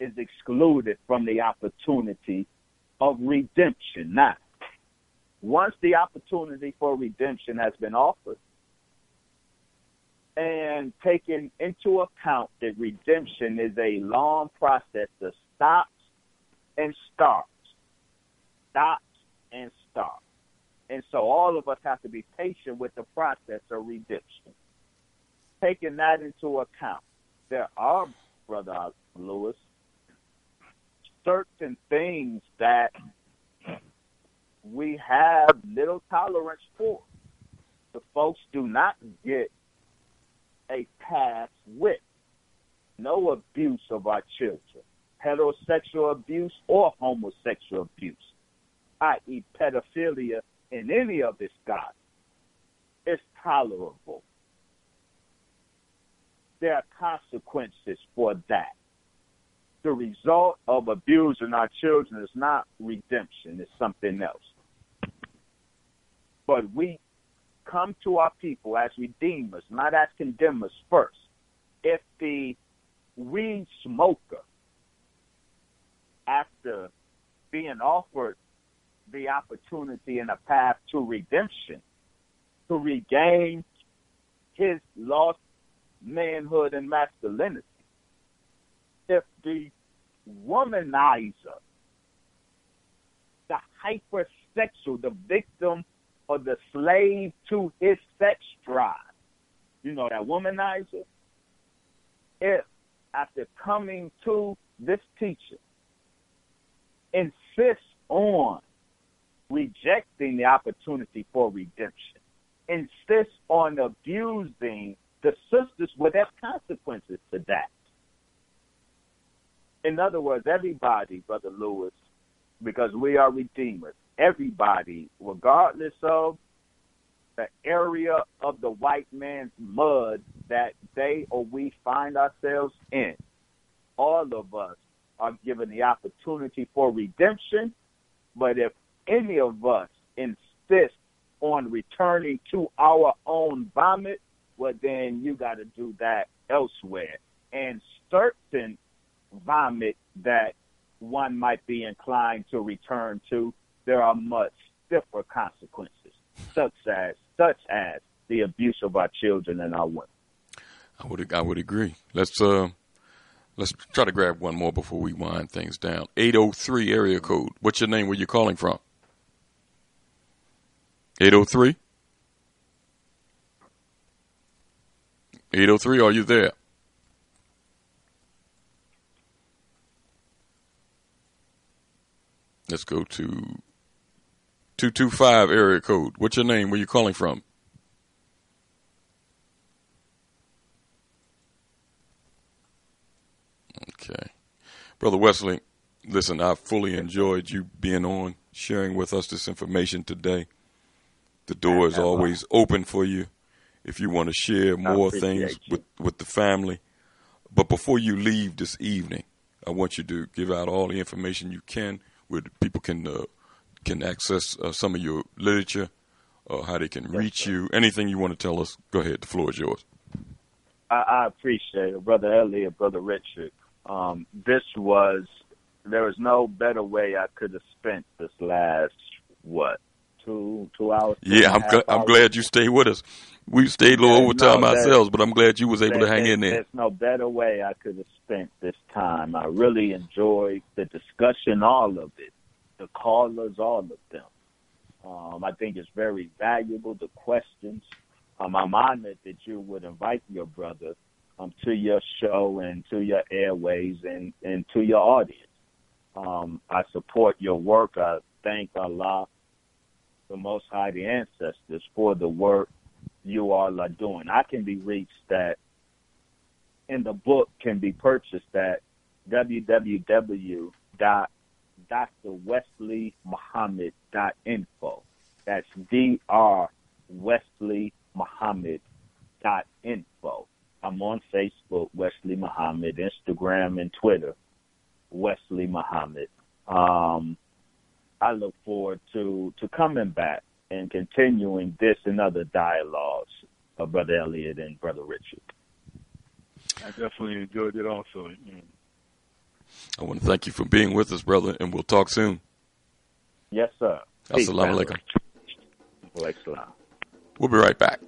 is excluded from the opportunity of redemption. Now, once the opportunity for redemption has been offered, and taking into account that redemption is a long process that stops and starts, stops and starts. And so all of us have to be patient with the process of redemption. Taking that into account, there are, Brother Lewis, certain things that we have little tolerance for. The folks do not get a pass with no abuse of our children, heterosexual abuse or homosexual abuse, i.e., pedophilia in any of its God, It's tolerable. There are consequences for that. The result of abusing our children is not redemption, it's something else. But we come to our people as redeemers, not as condemners first. If the weed smoker, after being offered the opportunity and a path to redemption, to regain his lost manhood and masculinity, if the womanizer, the hypersexual, the victim or the slave to his sex drive. You know, that womanizer. If, after coming to this teacher, insists on rejecting the opportunity for redemption, insists on abusing the sisters, well, have consequences to that. In other words, everybody, Brother Lewis, because we are redeemers, everybody, regardless of the area of the white man's mud that they or we find ourselves in, all of us are given the opportunity for redemption. But if any of us insist on returning to our own vomit, well, then you got to do that elsewhere. And certain vomit that one might be inclined to return to there are much stiffer consequences, such as such as the abuse of our children and our women. I would I would agree. Let's uh let's try to grab one more before we wind things down. Eight oh three area code. What's your name? Where you calling from? Eight oh three. Eight oh three. Are you there? Let's go to 225 area code. What's your name? Where you calling from? Okay. Brother Wesley, listen, I fully enjoyed you being on, sharing with us this information today. The door is always open for you if you want to share more things with, with the family. But before you leave this evening, I want you to give out all the information you can where people can uh, can access uh, some of your literature, uh, how they can reach you, anything you want to tell us, go ahead. The floor is yours. I, I appreciate it, brother Elliot, brother Richard. Um, this was there was no better way I could have spent this last what two two hours. two Yeah, I'm gl- I'm glad you stayed with us. We stayed a little overtime no- ourselves, but I'm glad you was able to hang in there- there. There's no better way I could have spent this time. I really enjoyed the discussion, all of it, the callers, all of them. Um, I think it's very valuable. The questions. Um, I'm honored that you would invite your brother um, to your show and to your airways and, and to your audience. Um, I support your work. I thank Allah, the Most High, the ancestors, for the work you all are doing. I can be reached at, in the book can be purchased at www.drwesleymuhammad.info. That's D-R Wesley Muhammad dot info. I'm on Facebook, Wesley Muhammad, Instagram and Twitter, Wesley Muhammad. Um, I look forward to, to coming back and continuing this and other dialogues of Brother Elliot and Brother Richard. I definitely enjoyed it also. I want to thank you for being with us, brother, and we'll talk soon. Yes, sir. Peace, Assalamu family. alaikum. We'll be right back.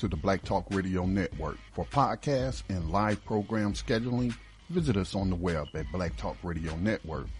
To the Black Talk Radio Network. For podcasts and live program scheduling, visit us on the web at blacktalkradionetwork.com.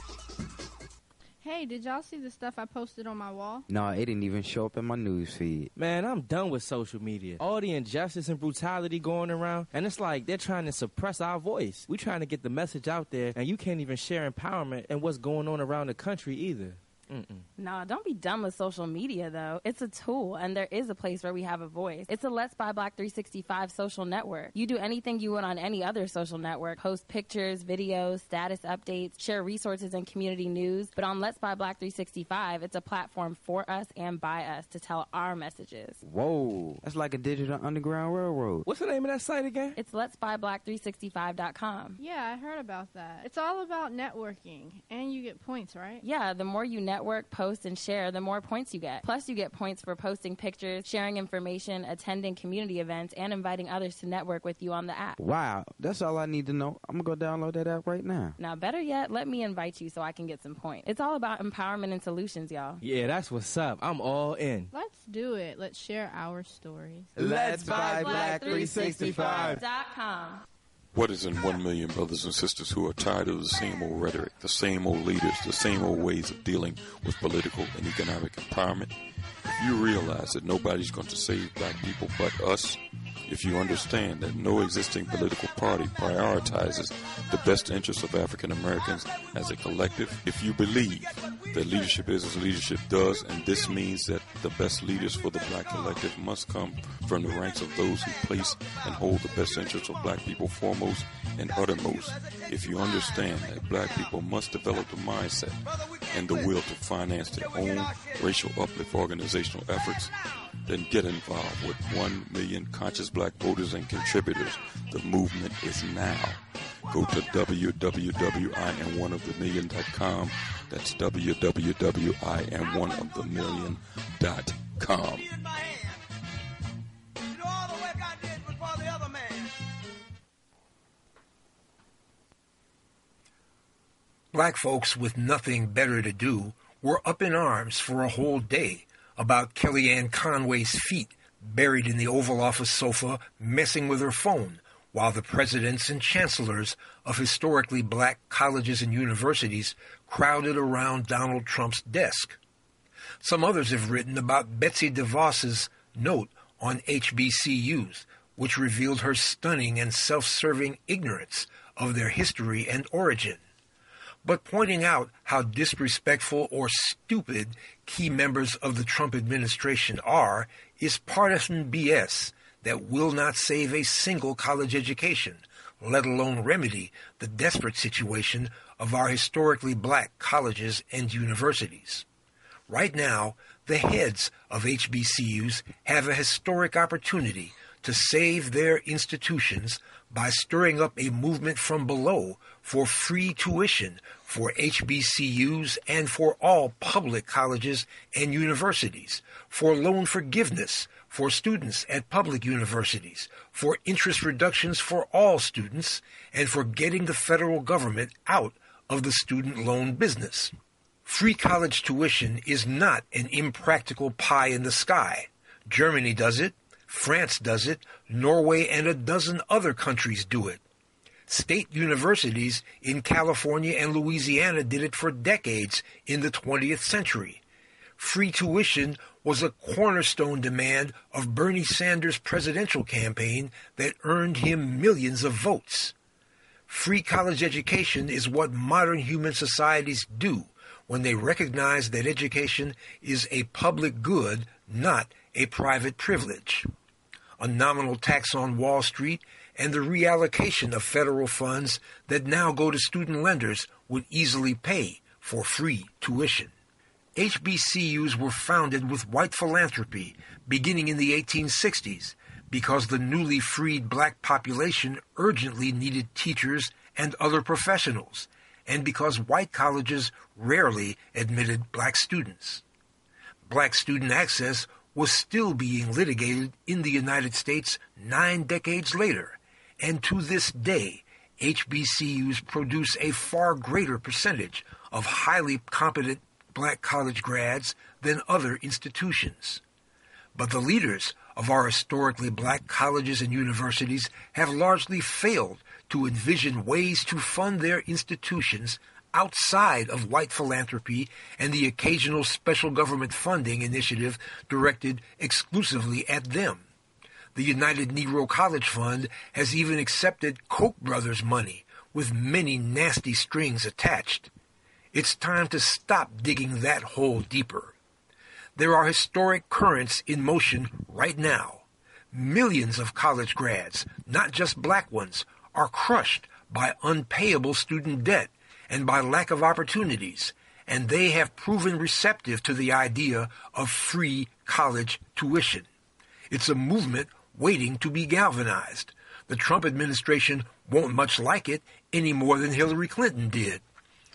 Hey, did y'all see the stuff I posted on my wall? No, it didn't even show up in my news feed. Man, I'm done with social media. All the injustice and brutality going around, and it's like they're trying to suppress our voice. We're trying to get the message out there, and you can't even share empowerment and what's going on around the country either. Mm-mm. No, don't be dumb with social media, though. It's a tool, and there is a place where we have a voice. It's a Let's Buy Black 365 social network. You do anything you would on any other social network post pictures, videos, status updates, share resources and community news. But on Let's Buy Black 365, it's a platform for us and by us to tell our messages. Whoa, that's like a digital underground railroad. What's the name of that site again? It's Let's Buy Black 365.com. Yeah, I heard about that. It's all about networking, and you get points, right? Yeah, the more you network, post, and share, the more points you get. Plus, you get points for posting pictures, sharing information, attending community events, and inviting others to network with you on the app. Wow, that's all I need to know. I'm gonna go download that app right now. Now, better yet, let me invite you so I can get some points. It's all about empowerment and solutions, y'all. Yeah, that's what's up. I'm all in. Let's do it. Let's share our stories. Let's buy Black 365. What is in one million brothers and sisters who are tired of the same old rhetoric, the same old leaders, the same old ways of dealing with political and economic empowerment? If you realize that nobody's going to save black people but us, if you understand that no existing political party prioritizes the best interests of African Americans as a collective, if you believe that leadership is as leadership does, and this means that the best leaders for the black collective must come from the ranks of those who place and hold the best interests of black people foremost and uttermost, if you understand that black people must develop the mindset and the will to finance their own racial uplift organizational efforts, then get involved with 1 million conscious black voters and contributors. The movement is now. Go to www.iamoneofthemillion.com. That's www.iamoneofthemillion.com. Black folks with nothing better to do were up in arms for a whole day about Kellyanne Conway's feet buried in the Oval Office sofa messing with her phone while the presidents and chancellors of historically black colleges and universities crowded around Donald Trump's desk. Some others have written about Betsy DeVos's note on HBCUs, which revealed her stunning and self-serving ignorance of their history and origin but pointing out how disrespectful or stupid key members of the Trump administration are is partisan BS that will not save a single college education, let alone remedy the desperate situation of our historically black colleges and universities. Right now, the heads of HBCUs have a historic opportunity to save their institutions by stirring up a movement from below for free tuition for HBCUs and for all public colleges and universities, for loan forgiveness for students at public universities, for interest reductions for all students, and for getting the federal government out of the student loan business. Free college tuition is not an impractical pie in the sky. Germany does it, France does it, Norway and a dozen other countries do it. State universities in California and Louisiana did it for decades in the 20th century. Free tuition was a cornerstone demand of Bernie Sanders' presidential campaign that earned him millions of votes. Free college education is what modern human societies do when they recognize that education is a public good, not a private privilege. A nominal tax on Wall Street and the reallocation of federal funds that now go to student lenders would easily pay for free tuition. HBCUs were founded with white philanthropy beginning in the 1860s because the newly freed black population urgently needed teachers and other professionals, and because white colleges rarely admitted black students. Black student access was still being litigated in the United States nine decades later and to this day, HBCUs produce a far greater percentage of highly competent black college grads than other institutions. But the leaders of our historically black colleges and universities have largely failed to envision ways to fund their institutions outside of white philanthropy and the occasional special government funding initiative directed exclusively at them. The United Negro College Fund has even accepted Koch brothers money with many nasty strings attached. It's time to stop digging that hole deeper. There are historic currents in motion right now. Millions of college grads, not just black ones, are crushed by unpayable student debt and by lack of opportunities, and they have proven receptive to the idea of free college tuition. It's a movement waiting to be galvanized. The Trump administration won't much like it any more than Hillary Clinton did.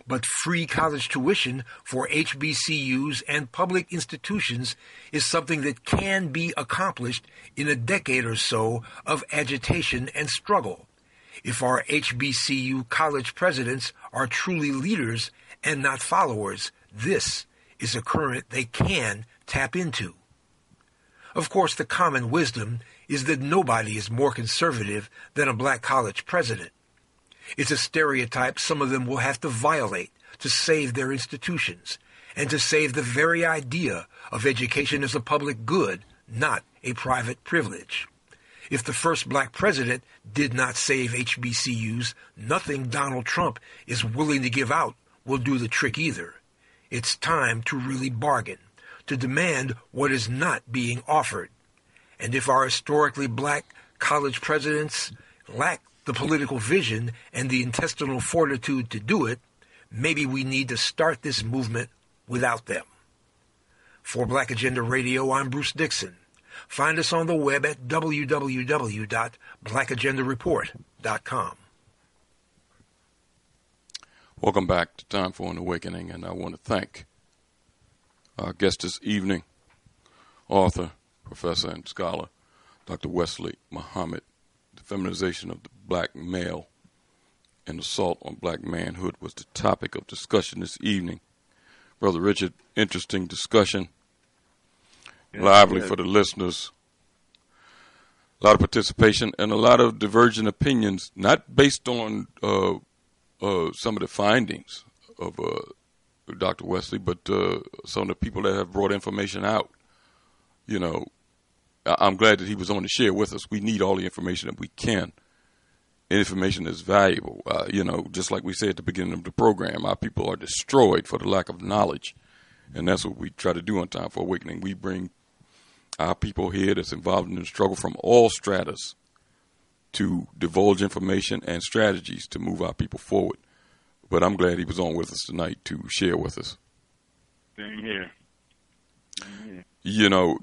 But free college tuition for HBCUs and public institutions is something that can be accomplished in a decade or so of agitation and struggle. If our HBCU college presidents are truly leaders and not followers, this is a current they can tap into. Of course, the common wisdom is that nobody is more conservative than a black college president. It's a stereotype some of them will have to violate to save their institutions and to save the very idea of education as a public good, not a private privilege. If the first black president did not save HBCUs, nothing Donald Trump is willing to give out will do the trick either. It's time to really bargain, to demand what is not being offered. And if our historically black college presidents lack the political vision and the intestinal fortitude to do it, maybe we need to start this movement without them. For Black Agenda Radio, I'm Bruce Dixon. Find us on the web at www.blackagendareport.com. Welcome back to Time for an Awakening, and I want to thank our guest this evening, author, professor, and scholar, Dr. Wesley Muhammad. The feminization of the black male and assault on black manhood was the topic of discussion this evening. Brother Richard, interesting discussion, lively for the listeners. A lot of participation and a lot of divergent opinions, not based on uh, uh, some of the findings of uh, Dr. Wesley, but uh, some of the people that have brought information out. You know, I'm glad that he was on to share with us. We need all the information that we can. Information is valuable. Uh, you know, just like we said at the beginning of the program, our people are destroyed for the lack of knowledge. And that's what we try to do on Time for Awakening. We bring our people here that's involved in the struggle from all stratas to divulge information and strategies to move our people forward. But I'm glad he was on with us tonight to share with us. Same here. Same here. You know,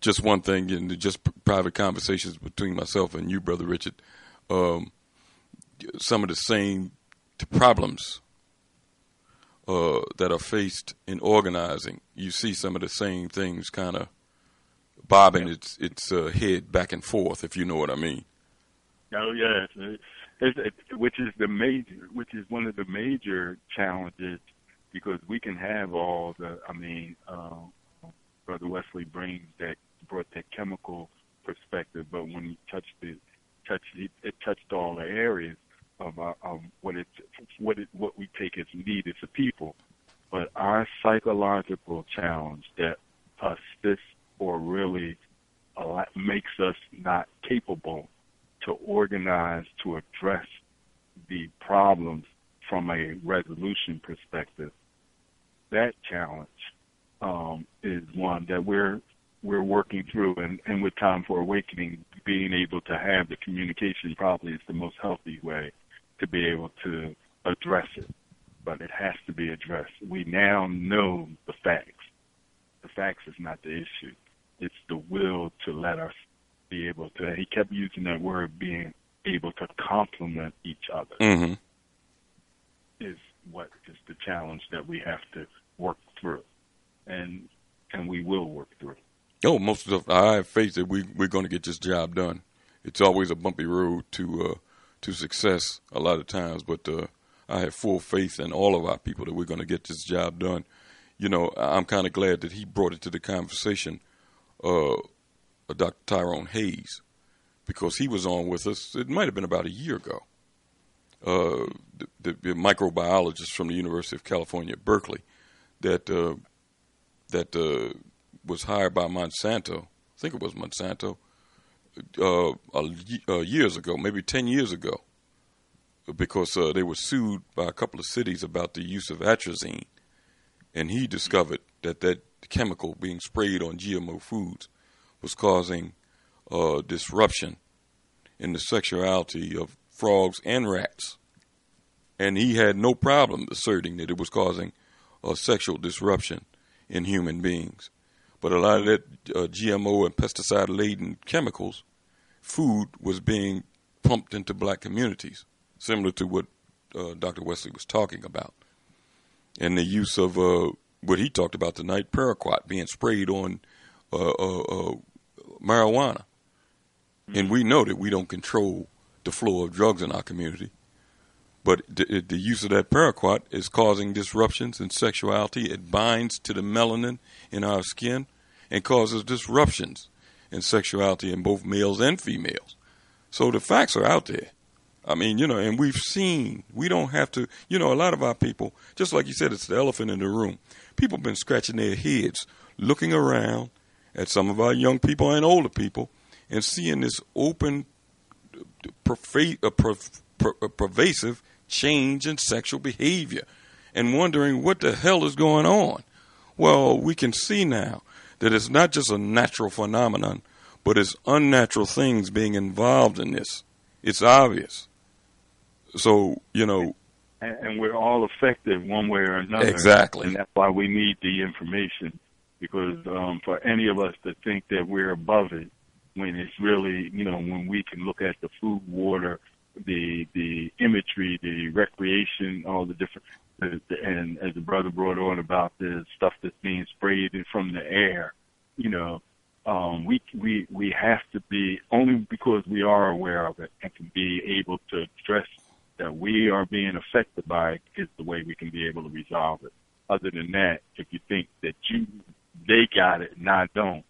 just one thing, in just private conversations between myself and you, Brother Richard, um, some of the same problems uh, that are faced in organizing. You see some of the same things kind of bobbing its its uh, head back and forth, if you know what I mean. Oh yes, it's, it's, which is the major, which is one of the major challenges, because we can have all the. I mean, uh, Brother Wesley brings that brought that chemical perspective, but when he touched the touched it, it touched all the areas of, uh, of what it what it what we take as need as a people. But our psychological challenge that assists or really makes us not capable to organize to address the problems from a resolution perspective. That challenge um, is one that we're we're working through, and, and with Time for Awakening, being able to have the communication probably is the most healthy way to be able to address it. But it has to be addressed. We now know the facts. The facts is not the issue. It's the will to let us be able to. He kept using that word, being able to complement each other. Mm-hmm. Is what is the challenge that we have to work through, and and we will work through. Oh, most of the, I have faith that we we're going to get this job done. It's always a bumpy road to uh, to success a lot of times, but uh, I have full faith in all of our people that we're going to get this job done. You know, I'm kind of glad that he brought it to the conversation uh, Dr. Tyrone Hayes because he was on with us. It might have been about a year ago. Uh, the, the, the, microbiologist from the University of California, Berkeley, that uh, that uh, was hired by Monsanto. I think it was Monsanto uh, years ago, maybe ten years ago, because uh, they were sued by a couple of cities about the use of atrazine, and he discovered that that chemical being sprayed on GMO foods was causing uh, disruption in the sexuality of frogs and rats. And he had no problem asserting that it was causing a sexual disruption in human beings. But a lot of that uh, GMO and pesticide laden chemicals, food was being pumped into black communities, similar to what uh, Dr. Wesley was talking about. And the use of uh, what he talked about tonight, paraquat being sprayed on uh, uh, uh, marijuana. And we know that we don't control the flow of drugs in our community. But the, the, use of that paraquat is causing disruptions in sexuality. It binds to the melanin in our skin and causes disruptions in sexuality in both males and females. So the facts are out there. I mean, you know, and we've seen, we don't have to, you know, a lot of our people, just like you said, it's the elephant in the room people have been scratching their heads, looking around at some of our young people and older people, and seeing this open, perva- perv- per- pervasive change in sexual behavior and wondering what the hell is going on. Well, we can see now that it's not just a natural phenomenon, but it's unnatural things being involved in this. It's obvious. So, you know. And, and we're all affected one way or another. Exactly. And that's why we need the information. Because um, for any of us to think that we're above it, when it's really, you know, when we can look at the food, water, the the imagery, the recreation, all the different, and as the brother brought on about the stuff that's being sprayed from the air, you know, um, we we we have to be only because we are aware of it and can be able to address that we are being affected by it is the way we can be able to resolve it. Other than that, if you think that you they got it and I don't,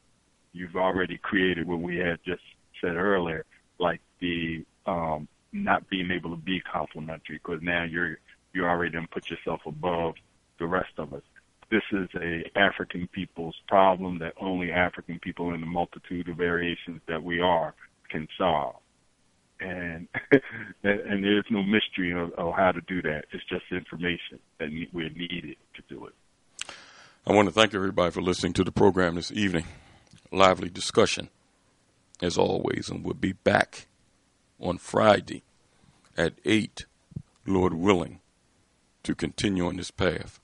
you've already created what we had just said earlier, like the um, not being able to be complimentary because now you're you already done put yourself above the rest of us. This is a African people's problem that only African people in the multitude of variations that we are can solve. And and there's no mystery of, of how to do that. It's just information that we're needed to do it. I want to thank everybody for listening to the program this evening. Lively discussion, as always, and we'll be back on Friday at 8, Lord willing, to continue on this path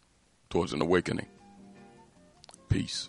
towards an awakening. Peace.